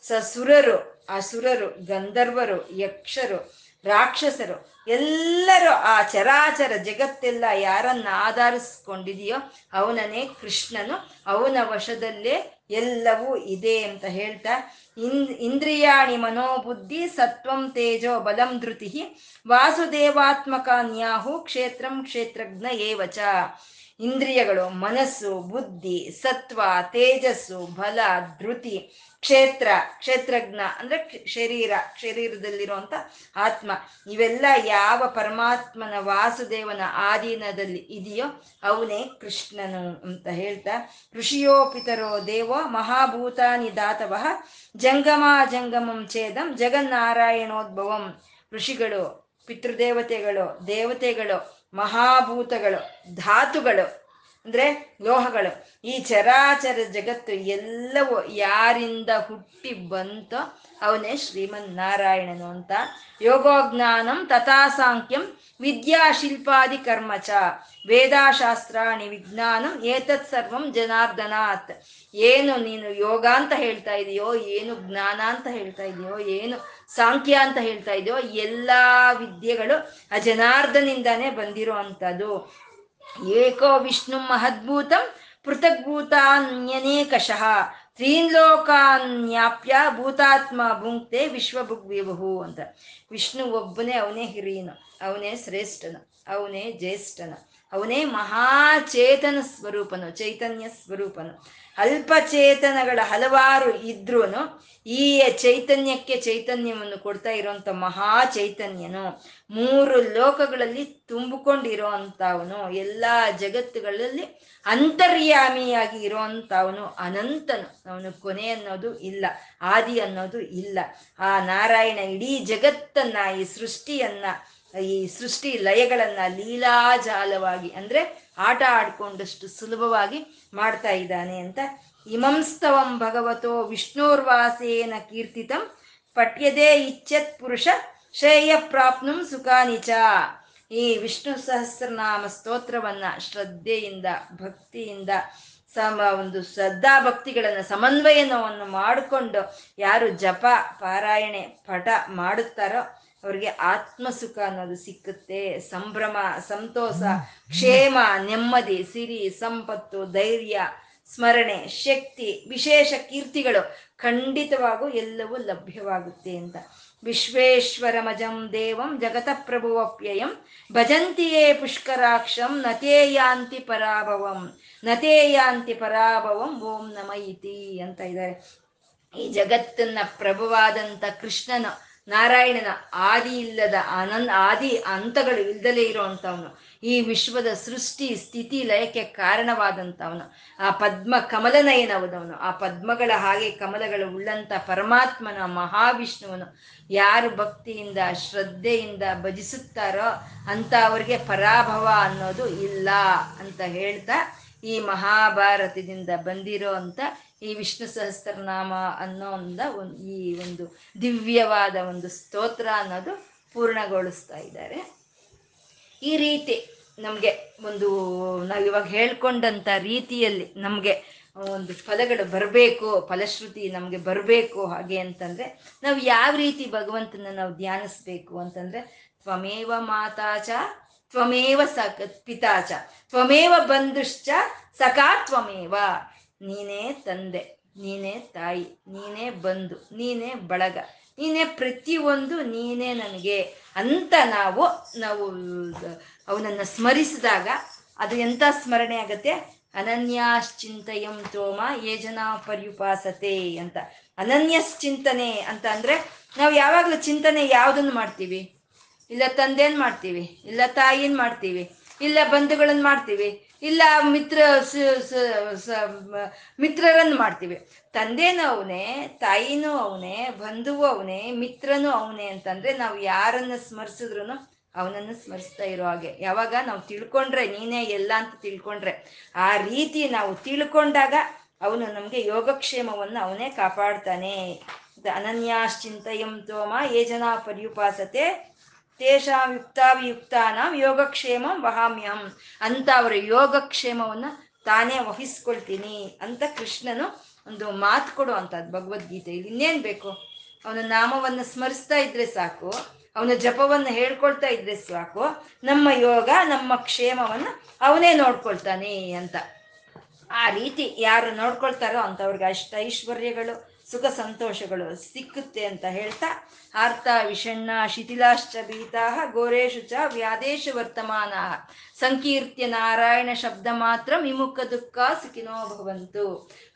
ಸಸುರರು, ಅಸುರರು, ಗಂಧರ್ವರು, ಯಕ್ಷರು ರಾಕ್ಷಸರು, ಎಲ್ಲರೂ ಆ ಚರಾಚರ ಜಗತ್ತೆಲ್ಲ ಯಾರನ್ನ ಆಧರಿಸ್ಕೊಂಡಿದೆಯೋ ಅವನನೇ ಕೃಷ್ಣನು ಅವನ ವಶದಲ್ಲೇ ಎಲ್ಲವೂ ಇದೆ ಅಂತ ಹೇಳ್ತಾ, ಇನ್, ಇಂದ್ರಿಯಾಣಿ ಮನೋಬುದ್ಧಿ ಸತ್ವಂ ತೇಜೋ ಬಲಂ ಧೃತಿ ವಾಸುದೇವಾತ್ಮಕಾನ್ಯಾಹು ಕ್ಷೇತ್ರಂ ಕ್ಷೇತ್ರಜ್ಞ ಏವಚ. ಇಂದ್ರಿಯಗಳು ಮನಸ್ಸು, ಬುದ್ಧಿ, ಸತ್ವ, ತೇಜಸ್ಸು, ಬಲ, ಧೃತಿ ಕ್ಷೇತ್ರ, ಕ್ಷೇತ್ರಜ್ಞ, ಅಂದ್ರೆ ಶರೀರ, ಶರೀರದಲ್ಲಿರುವಂತ ಆತ್ಮ, ಇವೆಲ್ಲ ಯಾವ ಪರಮಾತ್ಮನ ವಾಸುದೇವನ ಆಧೀನದಲ್ಲಿ ಇದೆಯೋ ಅವನೇ ಕೃಷ್ಣನು ಅಂತ ಹೇಳ್ತಾ, ಋಷಿಯೋಪಿತರೋ ದೇವೋ ಮಹಾಭೂತಾನಿ ದಾತವ ಜಂಗಮ ಜಂಗಮಂ ಛೇದಂ ಜಗನ್ನಾರಾಯಣೋದ್ಭವಂ. ಋಷಿಗಳು, ಪಿತೃದೇವತೆಗಳು, ದೇವತೆಗಳು, ಮಹಾಭೂತಗಳು, ಧಾತುಗಳು ಅಂದ್ರೆ ಲೋಹಗಳು. ಈ ಚರಾಚರ ಜಗತ್ತು ಎಲ್ಲವೂ ಯಾರಿಂದ ಹುಟ್ಟಿ ಬಂತೋ ಅವನೇ ಶ್ರೀಮನ್ ನಾರಾಯಣನು ಅಂತ. ಯೋಗೋಜ್ಞಾನಂ ತಥಾಸಾಂಖ್ಯಂ ವಿದ್ಯಾಶಿಲ್ಪಾದಿ ವಿದ್ಯಾ ಶಿಲ್ಪಾದಿ ಕರ್ಮಚ. ವೇದಾಶಾಸ್ತ್ರಾಣಿ ವಿಜ್ಞಾನಂ ಏತತ್ ಸರ್ವಂ ಜನಾರ್ದನಾತ್. ಏನು ನೀನು ಯೋಗ ಅಂತ ಹೇಳ್ತಾ ಇದೆಯೋ, ಏನು ಜ್ಞಾನ ಅಂತ ಹೇಳ್ತಾ ಇದೆಯೋ, ಏನು ಸಾಂಖ್ಯ ಅಂತ ಹೇಳ್ತಾ ಇದೆಯೋ, ಎಲ್ಲಾ ವಿದ್ಯೆಗಳು ಆ ಜನಾರ್ದನಿಂದಾನೇ ಬಂದಿರೋ ಅಂಥದ್ದು. ಏಕೋ ವಿಷ್ಣು ಮಹದ್ಭೂತಂ ಪೃಥಗ್ಭೂತಾನ್ಯನೇಕಶಃ. ತ್ರೀನ್ಲೋಕಾನ್ಯಾಪ್ಯ ಭೂತಾತ್ಮ ಭುಂಕ್ತೆ ವಿಶ್ವಭುಗ್ವಿಭು ಅಂತ. ವಿಷ್ಣು ಒಬ್ಬನೇ, ಅವನೇ ಹಿರಿಯನು, ಅವನೇ ಶ್ರೇಷ್ಠನ, ಅವನೇ ಜ್ಯೇಷ್ಠನ, ಅವನೇ ಮಹಾಚೇತನ ಸ್ವರೂಪನು, ಚೈತನ್ಯ ಸ್ವರೂಪನು. ಅಲ್ಪಚೇತನಗಳ ಹಲವಾರು ಇದ್ರೂ ಈ ಚೈತನ್ಯಕ್ಕೆ ಚೈತನ್ಯವನ್ನು ಕೊಡ್ತಾ ಇರುವಂತ ಮಹಾ ಚೈತನ್ಯನು. ಮೂರು ಲೋಕಗಳಲ್ಲಿ ತುಂಬಿಕೊಂಡಿರೋ ಅಂಥವನು ಎಲ್ಲ ಜಗತ್ತುಗಳಲ್ಲಿ ಅಂತರ್ಯಾಮಿಯಾಗಿ ಇರೋವಂಥವನು ಅನಂತನು. ಅವನು ಕೊನೆ ಅನ್ನೋದು ಇಲ್ಲ, ಆದಿ ಅನ್ನೋದು ಇಲ್ಲ. ಆ ನಾರಾಯಣ ಇಡೀ ಜಗತ್ತನ್ನ, ಈ ಸೃಷ್ಟಿಯನ್ನ, ಈ ಸೃಷ್ಟಿ ಲಯಗಳನ್ನ ಲೀಲಾಜಾಲವಾಗಿ ಅಂದ್ರೆ ಆಟ ಆಡ್ಕೊಂಡಷ್ಟು ಸುಲಭವಾಗಿ ಮಾಡ್ತಾ ಇದ್ದಾನೆ ಅಂತ. ಇಮಂಸ್ತವಂ ಭಗವತೋ ವಿಷ್ಣುರ್ವಾಸೇನ ಕೀರ್ತಿತಂ ಪಠ್ಯದೇ ಇಚ್ಛತ್ ಪುರುಷ ಶ್ರೇಯ ಪ್ರಾಪ್ನು ಸುಖಾನಿಚ ಈ ವಿಷ್ಣು ಸಹಸ್ರನಾಮ ಸ್ತೋತ್ರವನ್ನ ಶ್ರದ್ಧೆಯಿಂದ, ಭಕ್ತಿಯಿಂದ, ಸಮ ಒಂದು ಶ್ರದ್ಧಾ ಭಕ್ತಿಗಳನ್ನ ಸಮನ್ವಯನವನ್ನು ಮಾಡಿಕೊಂಡು ಯಾರು ಜಪ, ಪಾರಾಯಣೆ, ಪಠ ಮಾಡುತ್ತಾರೋ ಅವ್ರಿಗೆ ಆತ್ಮ ಸುಖ ಅನ್ನೋದು ಸಿಕ್ಕುತ್ತೆ. ಸಂಭ್ರಮ ಸಂತೋಷ ಕ್ಷೇಮ ನೆಮ್ಮದಿ ಸಿರಿ ಸಂಪತ್ತು ಧೈರ್ಯ ಸ್ಮರಣೆ ಶಕ್ತಿ ವಿಶೇಷ ಕೀರ್ತಿಗಳು ಖಂಡಿತವಾಗೂ ಎಲ್ಲವೂ ಲಭ್ಯವಾಗುತ್ತೆ ಅಂತ. ವಿಶ್ವೇಶ್ವರಮಜಂ ದೇವಂ ಜಗತ ಪ್ರಭುವಪ್ಯಯಂ ಭಜಂತಿಯೇ ಪುಷ್ಕರಾಕ್ಷಂ ನತೇ ಯಾಂತಿ ಪರಾಭವಂ ನತೇ ಯಾಂತಿ ಪರಾಭವಂ ಓಂ ನಮ ಇತಿ ಅಂತ ಇದ್ದಾರೆ. ಈ ಜಗತ್ತನ್ನ ಪ್ರಭುವಾದಂಥ ಕೃಷ್ಣನ ನಾರಾಯಣನ ಆದಿ ಇಲ್ಲದ ಅನನ್ ಆದಿ ಹಂತಗಳು ಇಲ್ದಲೇ ಇರೋವಂಥವನು ಈ ವಿಶ್ವದ ಸೃಷ್ಟಿ, ಸ್ಥಿತಿ, ಲಯಕ್ಕೆ ಕಾರಣವಾದಂಥವನು ಆ ಪದ್ಮ ಕಮಲನಯನವದವನು ಆ ಪದ್ಮಗಳ ಹಾಗೆ ಕಮಲಗಳು ಉಳ್ಳಂತ ಪರಮಾತ್ಮನ ಮಹಾವಿಷ್ಣುವನು. ಯಾರು ಭಕ್ತಿಯಿಂದ, ಶ್ರದ್ಧೆಯಿಂದ ಭಜಿಸುತ್ತಾರೋ ಅಂತ ಅವ್ರಿಗೆ ಪರಾಭವ ಅನ್ನೋದು ಇಲ್ಲ ಅಂತ ಹೇಳ್ತಾ ಈ ಮಹಾಭಾರತದಿಂದ ಬಂದಿರೋ ಅಂತ ಈ ವಿಷ್ಣು ಸಹಸ್ರನಾಮ ಅನ್ನೋ ಒಂದು ಈ ಒಂದು ದಿವ್ಯವಾದ ಒಂದು ಸ್ತೋತ್ರ ಅನ್ನೋದು ಪೂರ್ಣಗೊಳಿಸ್ತಾ ಇದ್ದಾರೆ. ಈ ರೀತಿ ನಮಗೆ ಒಂದು, ನಾವು ಇವಾಗ ಹೇಳ್ಕೊಂಡಂಥ ರೀತಿಯಲ್ಲಿ ನಮಗೆ ಒಂದು ಫಲಗಳು ಬರಬೇಕು, ಫಲಶ್ರುತಿ ನಮಗೆ ಬರಬೇಕು ಹಾಗೆ ಅಂತಂದರೆ ನಾವು ಯಾವ ರೀತಿ ಭಗವಂತನ ನಾವು ಧ್ಯಾನಿಸ್ಬೇಕು ಅಂತಂದರೆ ತ್ವಮೇವ ಮಾತಾಚ, ತ್ವಮೇವ ಸಕ ಪಿತಾಚ, ತ್ವಮೇವ ಬಂಧುಶ್ಚ ಸಖಾ ತ್ವಮೇವ. ನೀನೇ ತಂದೆ, ನೀನೇ ತಾಯಿ, ನೀನೇ ಬಂಧು, ನೀನೇ ಬಳಗ, ನೀನೇ ಪ್ರತಿಯೊಂದು ನೀನೇ ನನಗೆ ಅಂತ ನಾವು ನಾವು, ಅವನನ್ನು ಸ್ಮರಿಸಿದಾಗ ಅದು ಎಂಥ ಸ್ಮರಣೆ ಆಗತ್ತೆ? ಅನನ್ಯಾಶ್ಚಿಂತಯಂ ತೋಮ ಏಜನ ಪರ್ಯುಪಾಸತೆ ಅಂತ. ಅನನ್ಯಶ್ಚಿಂತನೆ ಅಂತ ಅಂದರೆ ನಾವು ಯಾವಾಗಲೂ ಚಿಂತನೆ ಯಾವುದನ್ನು ಮಾಡ್ತೀವಿ? ಇಲ್ಲ ತಂದೆಯನ್ನು ಮಾಡ್ತೀವಿ, ಇಲ್ಲ ತಾಯಿನ ಮಾಡ್ತೀವಿ, ಇಲ್ಲ ಬಂಧುಗಳನ್ನು ಮಾಡ್ತೀವಿ ಇಲ್ಲ ಮಿತ್ರ ಮಿತ್ರರನ್ನು ಮಾಡ್ತೀವಿ. ತಂದೆನೂ ಅವನೇ, ತಾಯಿನೂ ಅವನೇ, ಬಂಧುವು ಅವನೇ, ಮಿತ್ರನೂ ಅವನೇ ಅಂತಂದ್ರೆ ನಾವು ಯಾರನ್ನ ಸ್ಮರಿಸಿದ್ರು ಅವನನ್ನು ಸ್ಮರಿಸ್ತಾ ಇರೋ ಹಾಗೆ. ಯಾವಾಗ? ನಾವು ತಿಳ್ಕೊಂಡ್ರೆ, ನೀನೇ ಎಲ್ಲ ಅಂತ ತಿಳ್ಕೊಂಡ್ರೆ. ಆ ರೀತಿ ನಾವು ತಿಳ್ಕೊಂಡಾಗ ಅವನು ನಮಗೆ ಯೋಗಕ್ಷೇಮವನ್ನು ಅವನೇ ಕಾಪಾಡ್ತಾನೆ. ಅನನ್ಯಾಶ್ಚಿಂತಯಂ ತೋಮ ಏ ಜನ ಪರ್ಯುಪಾಸತೆ ತೇಷಾಂ ಯುಕ್ತಾವಿಯುಕ್ತಾನಾಂ ಯೋಗಕ್ಷೇಮ ವಹಾಮ್ಯಂ ಅಂತ ಅವರ ಯೋಗಕ್ಷೇಮವನ್ನ ತಾನೇ ವಹಿಸ್ಕೊಳ್ತೀನಿ ಅಂತ ಕೃಷ್ಣನು ಒಂದು ಮಾತು ಕೊಡುವಂಥದ್ದು ಭಗವದ್ಗೀತೆ. ಭಗವದ್ಗೀತೆಯಲ್ಲಿ ಇನ್ನೇನ್ ಬೇಕು? ಅವನ ನಾಮವನ್ನು ಸ್ಮರಿಸ್ತಾ ಇದ್ರೆ ಸಾಕು, ಅವನ ಜಪವನ್ನು ಹೇಳ್ಕೊಳ್ತಾ ಇದ್ರೆ ಸಾಕು, ನಮ್ಮ ಯೋಗ, ನಮ್ಮ ಕ್ಷೇಮವನ್ನು ಅವನೇ ನೋಡ್ಕೊಳ್ತಾನೆ ಅಂತ. ಆ ರೀತಿ ಯಾರು ನೋಡ್ಕೊಳ್ತಾರೋ ಅಂಥವ್ರಿಗೆ ಅಷ್ಟ ಐಶ್ವರ್ಯಗಳು. ಸುಖ ಸಂತೋಷಗಳು ಸಿಕ್ಕುತ್ತೆ ಅಂತ ಹೇಳ್ತಾ, ಆರ್ತ, ವಿಷಣ್ಣ, ಶಿಥಿಲಾಶ್ಚ ಭೀತಾ ಗೋರೇಶು ಚ, ವ್ಯಾದೇಶ ವರ್ತಮಾನ ಸಂಕೀರ್ತ್ಯ ನಾರಾಯಣ ಶಬ್ದ ಮಾತ್ರ ವಿಮುಖ ದುಃಖ ಸುಖಿನೋ ಭವಂತು.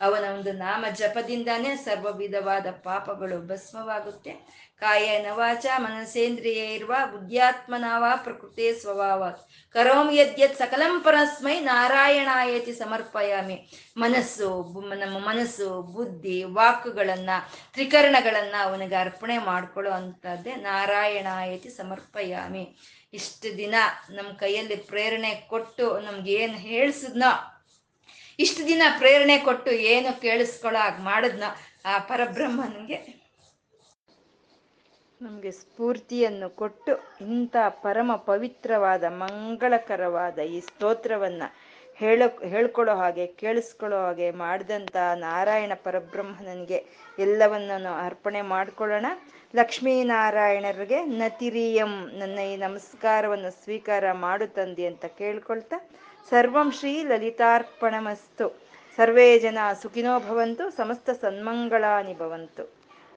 ಅವನ ಒಂದು ನಾಮ ಜಪದಿಂದಾನೇ ಸರ್ವ ವಿಧವಾದ ಪಾಪಗಳು ಭಸ್ಮವಾಗುತ್ತೆ. ಕಾಯನ ವಾಚ ಮನಸೇಂದ್ರಿಯ ಇರುವ ಬುದ್ಧ್ಯಾತ್ಮನಾವ ಪ್ರಕೃತಿ ಸ್ವಭಾವ. ಕರೋಂ ಯದ್ಯತ್ ಸಕಲಂ ಪರಸ್ಮೈ ನಾರಾಯಣಾಯತಿ ಸಮರ್ಪಯಾಮಿ. ಮನಸ್ಸು ನಮ್ಮ ಮನಸ್ಸು, ಬುದ್ಧಿ, ವಾಕುಗಳನ್ನ, ತ್ರಿಕರಣಗಳನ್ನ ಅವನಿಗೆ ಅರ್ಪಣೆ ಮಾಡ್ಕೊಳ್ಳೋ ಅಂಥದ್ದೇ ನಾರಾಯಣಾಯತಿ ಸಮರ್ಪಯಾಮಿ. ಇಷ್ಟು ದಿನ ನಮ್ಮ ಕೈಯಲ್ಲಿ ಪ್ರೇರಣೆ ಕೊಟ್ಟು ನಮ್ಗೆ ಏನು ಹೇಳಿಸಿದ್ನೋ, ಇಷ್ಟು ದಿನ ಪ್ರೇರಣೆ ಕೊಟ್ಟು ಏನು ಕೇಳಿಸ್ಕೊಳ್ಳೋ ಹಾಗೆ ಮಾಡಿದ್ನೋ, ಆ ಪರಬ್ರಹ್ಮನಿಗೆ ನಮಗೆ ಸ್ಫೂರ್ತಿಯನ್ನು ಕೊಟ್ಟು ಇಂಥ ಪರಮ ಪವಿತ್ರವಾದ, ಮಂಗಳಕರವಾದ ಈ ಸ್ತೋತ್ರವನ್ನು ಹೇಳ ಹೇಳ್ಕೊಳ್ಳೋ ಹಾಗೆ ಕೇಳಿಸ್ಕೊಳ್ಳೋ ಹಾಗೆ ಮಾಡಿದಂಥ ನಾರಾಯಣ ಪರಬ್ರಹ್ಮನಿಗೆ ಎಲ್ಲವನ್ನೂ ಅರ್ಪಣೆ ಮಾಡಿಕೊಳ್ಳೋಣ. ಲಕ್ಷ್ಮೀನಾರಾಯಣರಿಗೆ ನತಿರಿಯಂ ನನ್ನ ಈ ನಮಸ್ಕಾರವನ್ನು ಸ್ವೀಕಾರ ಮಾಡು ತಂದಿ ಅಂತ ಕೇಳ್ಕೊಳ್ತಾ, ಸರ್ವಂ ಶ್ರೀ ಲಲಿತಾರ್ಪಣಮಸ್ತು. ಸರ್ವೇ ಜನ ಸುಖಿನೋ ಭವಂತು, ಸಮಸ್ತ ಸನ್ಮಂಗಳಾನಿ ಭವಂತು.